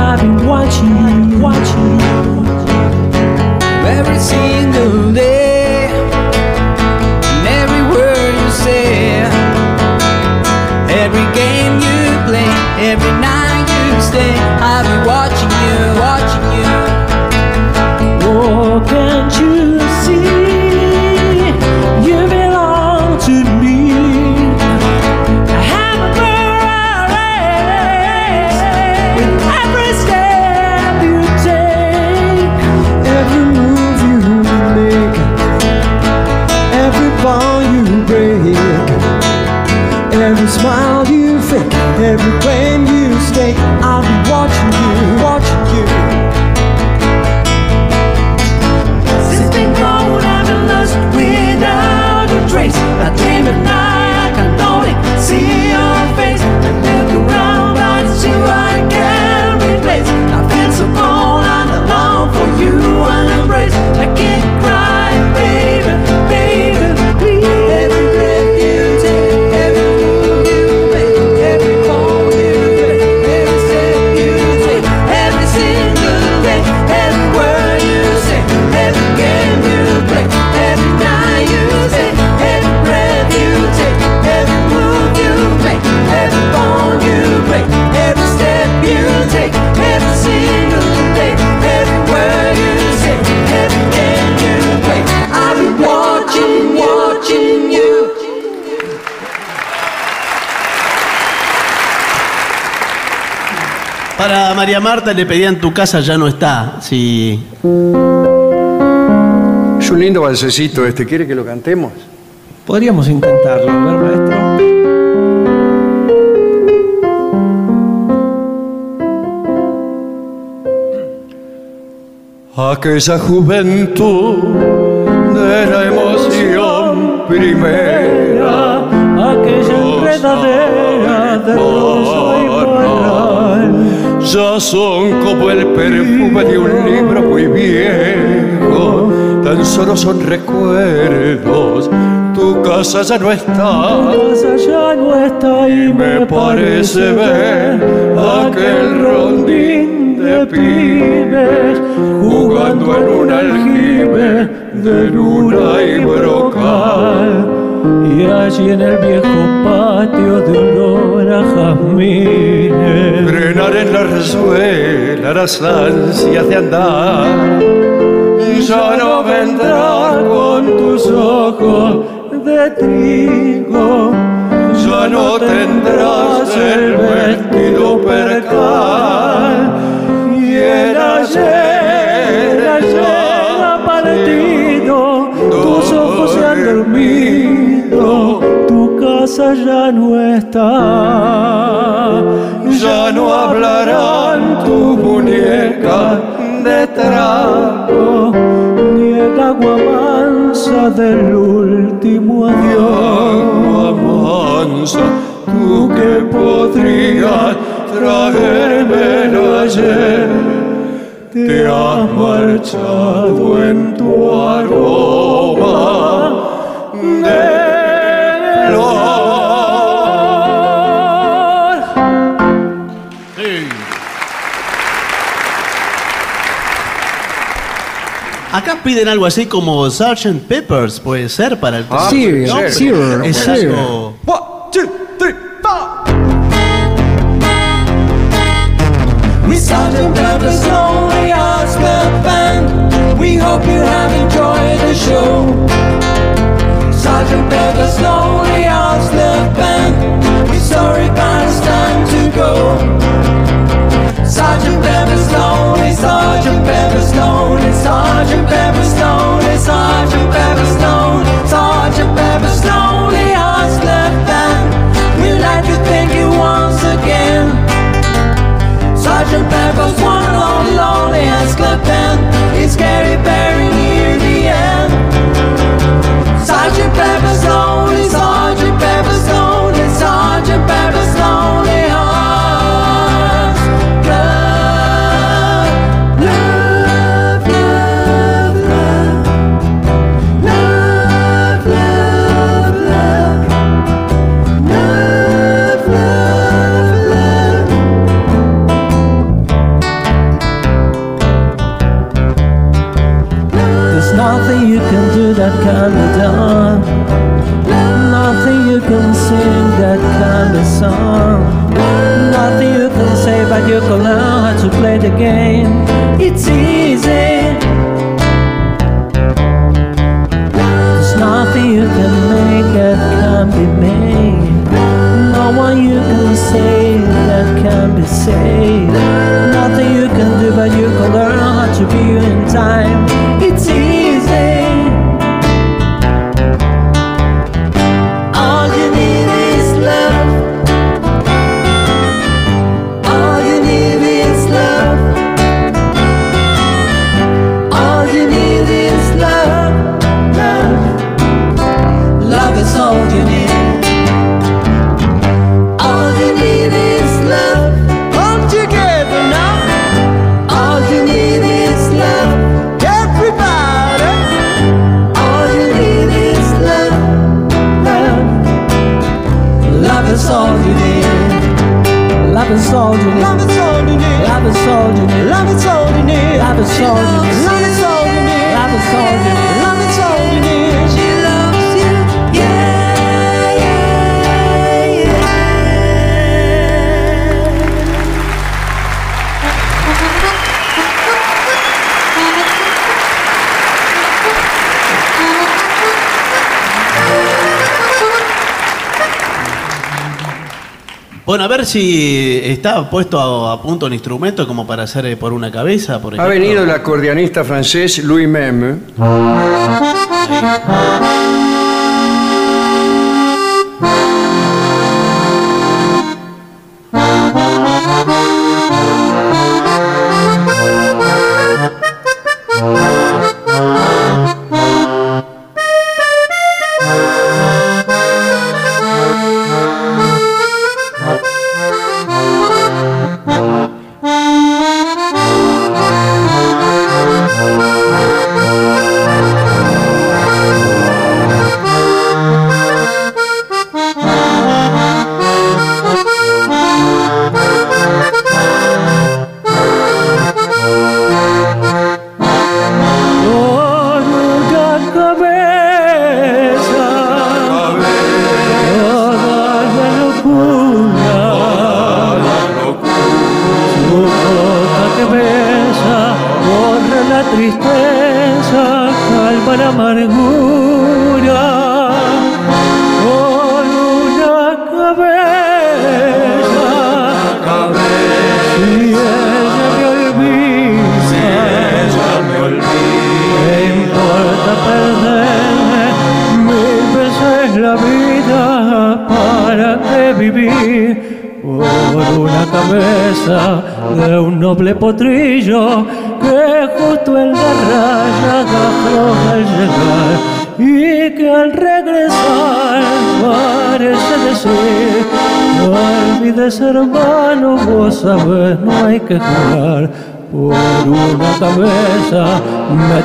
[SPEAKER 4] María Marta le pedían tu casa ya no está. Sí.
[SPEAKER 2] Es un lindo balsecito este. ¿Quiere que lo cantemos?
[SPEAKER 15] Podríamos intentarlo, a ver, maestro.
[SPEAKER 2] Aquella juventud de la emoción primera.
[SPEAKER 16] Aquella enredadera de morral.
[SPEAKER 2] Ya son como el perfume de un libro muy viejo. Tan solo son recuerdos. Tu casa ya no está.
[SPEAKER 16] Tu casa ya no está y
[SPEAKER 2] Me parece ver aquel rondín de pibes jugando en un aljibe de luna y brocal.
[SPEAKER 16] Y allí en el viejo patio de olor a jazmines
[SPEAKER 2] Frenar en la resuela las ansias de andar. Ya no vendrás con tus ojos de trigo. Ya no tendrás el vestido percal. Y el ayer,
[SPEAKER 16] El ayer ha partido, tus ojos se han dormido, casa ya no está.
[SPEAKER 2] Ya no hablarán tus muñecas de trapo.
[SPEAKER 16] Ni el agua mansa del último adiós.
[SPEAKER 2] mansa, tú que podrías traerme el ayer, te has marchado en tu aroma de
[SPEAKER 4] Acá piden algo así como Sgt. Peppers, puede ser para el
[SPEAKER 2] Ah,
[SPEAKER 15] Sí, sí,
[SPEAKER 2] puede
[SPEAKER 4] Es
[SPEAKER 15] sí.
[SPEAKER 4] algo-
[SPEAKER 16] We Sergeant Pepper's Lonely Hearts Club Band. We hope you have enjoyed the show. Sergeant Pepper's Lonely Hearts Club Band. We're sorry, but it's time to go. Sergeant Pepper's Lonely, Sergeant Pepper's Lonely, Sergeant Pepper's Lonely, Sergeant Pepper's Lonely, Sergeant Pepper's Lonely Hearts Club Band. We'd like to thank you once again. Sergeant Pepper's one lonely, lonely ass club band. It's Gary Barry near the end. Sergeant Pepper's you can do that can be done. Nothing you can sing that can be sung. Nothing you can say, but you can learn how to play the game. It's easy.
[SPEAKER 4] Bueno, a ver si está puesto a, a punto un instrumento como para hacer eh, por una cabeza, por
[SPEAKER 3] Ha
[SPEAKER 4] ejemplo.
[SPEAKER 3] venido el acordeonista francés Louis Meme.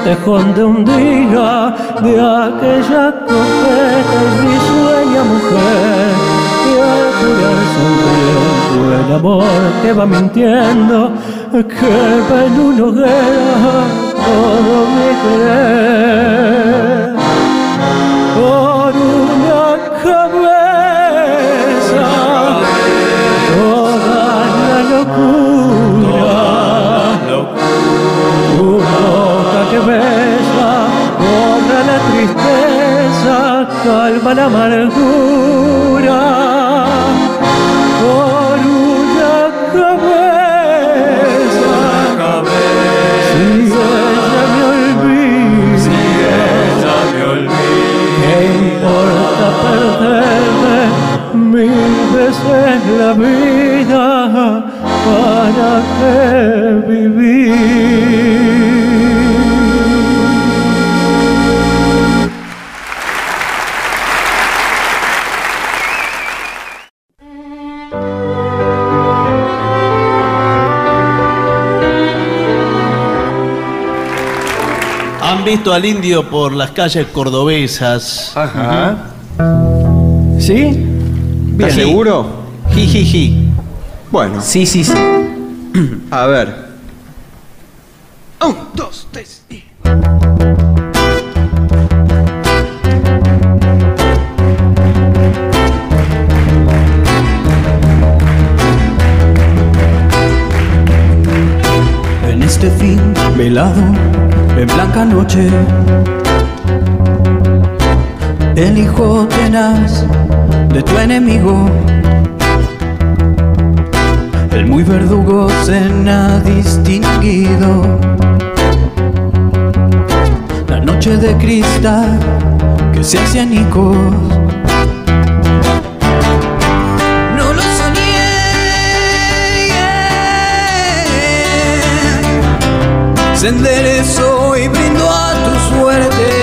[SPEAKER 16] Tejón de un día de aquella coqueta y risueña mujer que al jurar sonriendo el amor que va mintiendo que va en una hoguera todo mi querer. Por una cabeza toda la locura que besa borra la tristeza calma la amargura por una cabeza si ella me olvida ¿Qué importa perderme mil veces la vida? ¿Para qué vivir?
[SPEAKER 4] Han visto al indio por las calles cordobesas.
[SPEAKER 3] Ajá.
[SPEAKER 15] ¿Sí? ¿Estás
[SPEAKER 4] Ji.
[SPEAKER 15] seguro?
[SPEAKER 4] Jijiji.
[SPEAKER 15] Bueno.
[SPEAKER 17] Sí, sí, sí.
[SPEAKER 15] A ver.
[SPEAKER 17] Un, dos, tres y... En este fin velado, en blanca noche, el hijo tenaz de tu enemigo, el muy verdugo cena distinguido. La noche de cristal que se hace anicos. Se enderezó y brindó a tu suerte.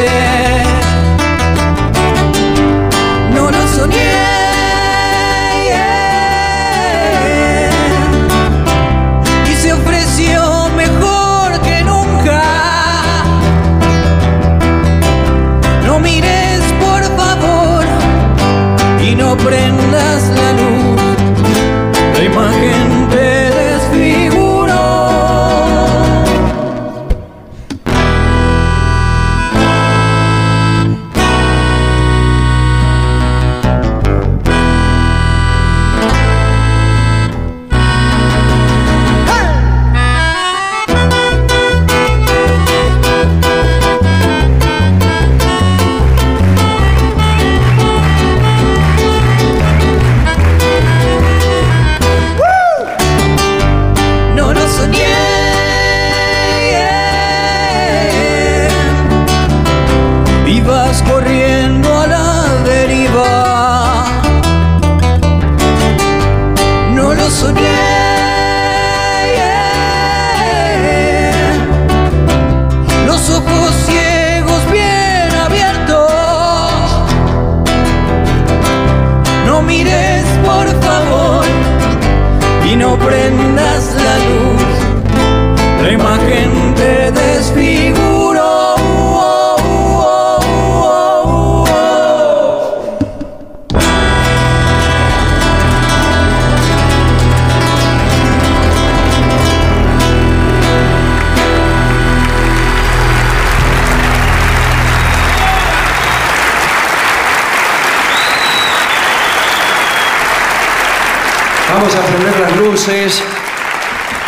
[SPEAKER 17] No prendas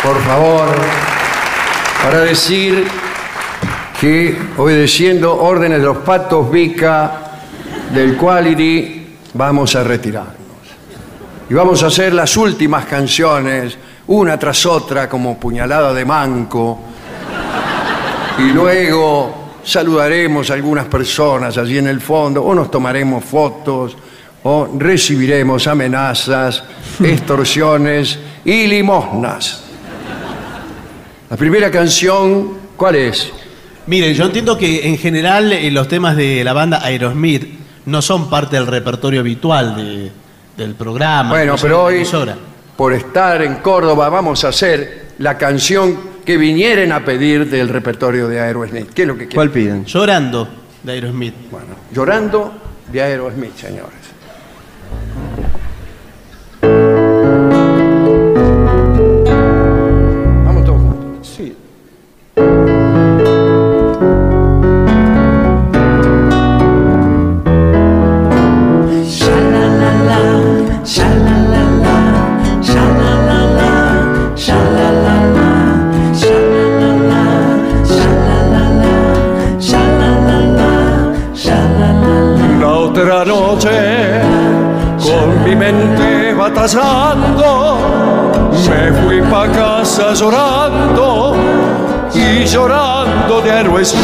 [SPEAKER 18] por favor,
[SPEAKER 3] para decir que obedeciendo órdenes de los patos Vica del Quality vamos a retirarnos. Y vamos a hacer las últimas canciones, una tras otra, como puñalada de manco. Y luego saludaremos a algunas personas allí en el fondo, o nos tomaremos fotos, o recibiremos amenazas, extorsiones y limosnas. La primera canción, ¿cuál es?
[SPEAKER 4] Miren, yo entiendo que en general eh, los temas de la banda Aerosmith no son parte del repertorio habitual de- del programa.
[SPEAKER 3] Bueno,
[SPEAKER 4] no
[SPEAKER 3] pero
[SPEAKER 4] de la
[SPEAKER 3] hoy,
[SPEAKER 4] emisora.
[SPEAKER 3] por estar en Córdoba, vamos a hacer la canción que vinieren a pedir del repertorio de Aerosmith. ¿Qué es lo que quieren?
[SPEAKER 19] ¿Cuál piden?
[SPEAKER 4] Llorando de Aerosmith.
[SPEAKER 3] Bueno, llorando de Aerosmith, señores.
[SPEAKER 17] Batallando, me fui pa' casa llorando y llorando de Aerosmith.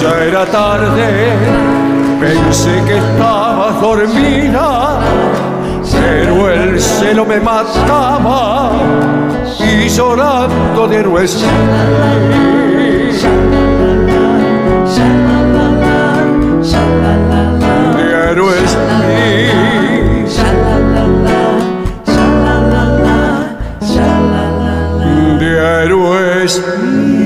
[SPEAKER 17] Ya era tarde, pensé que estaba dormida, pero el celo me mataba y llorando de Aerosmith. De Aerosmith. De Aerosmith.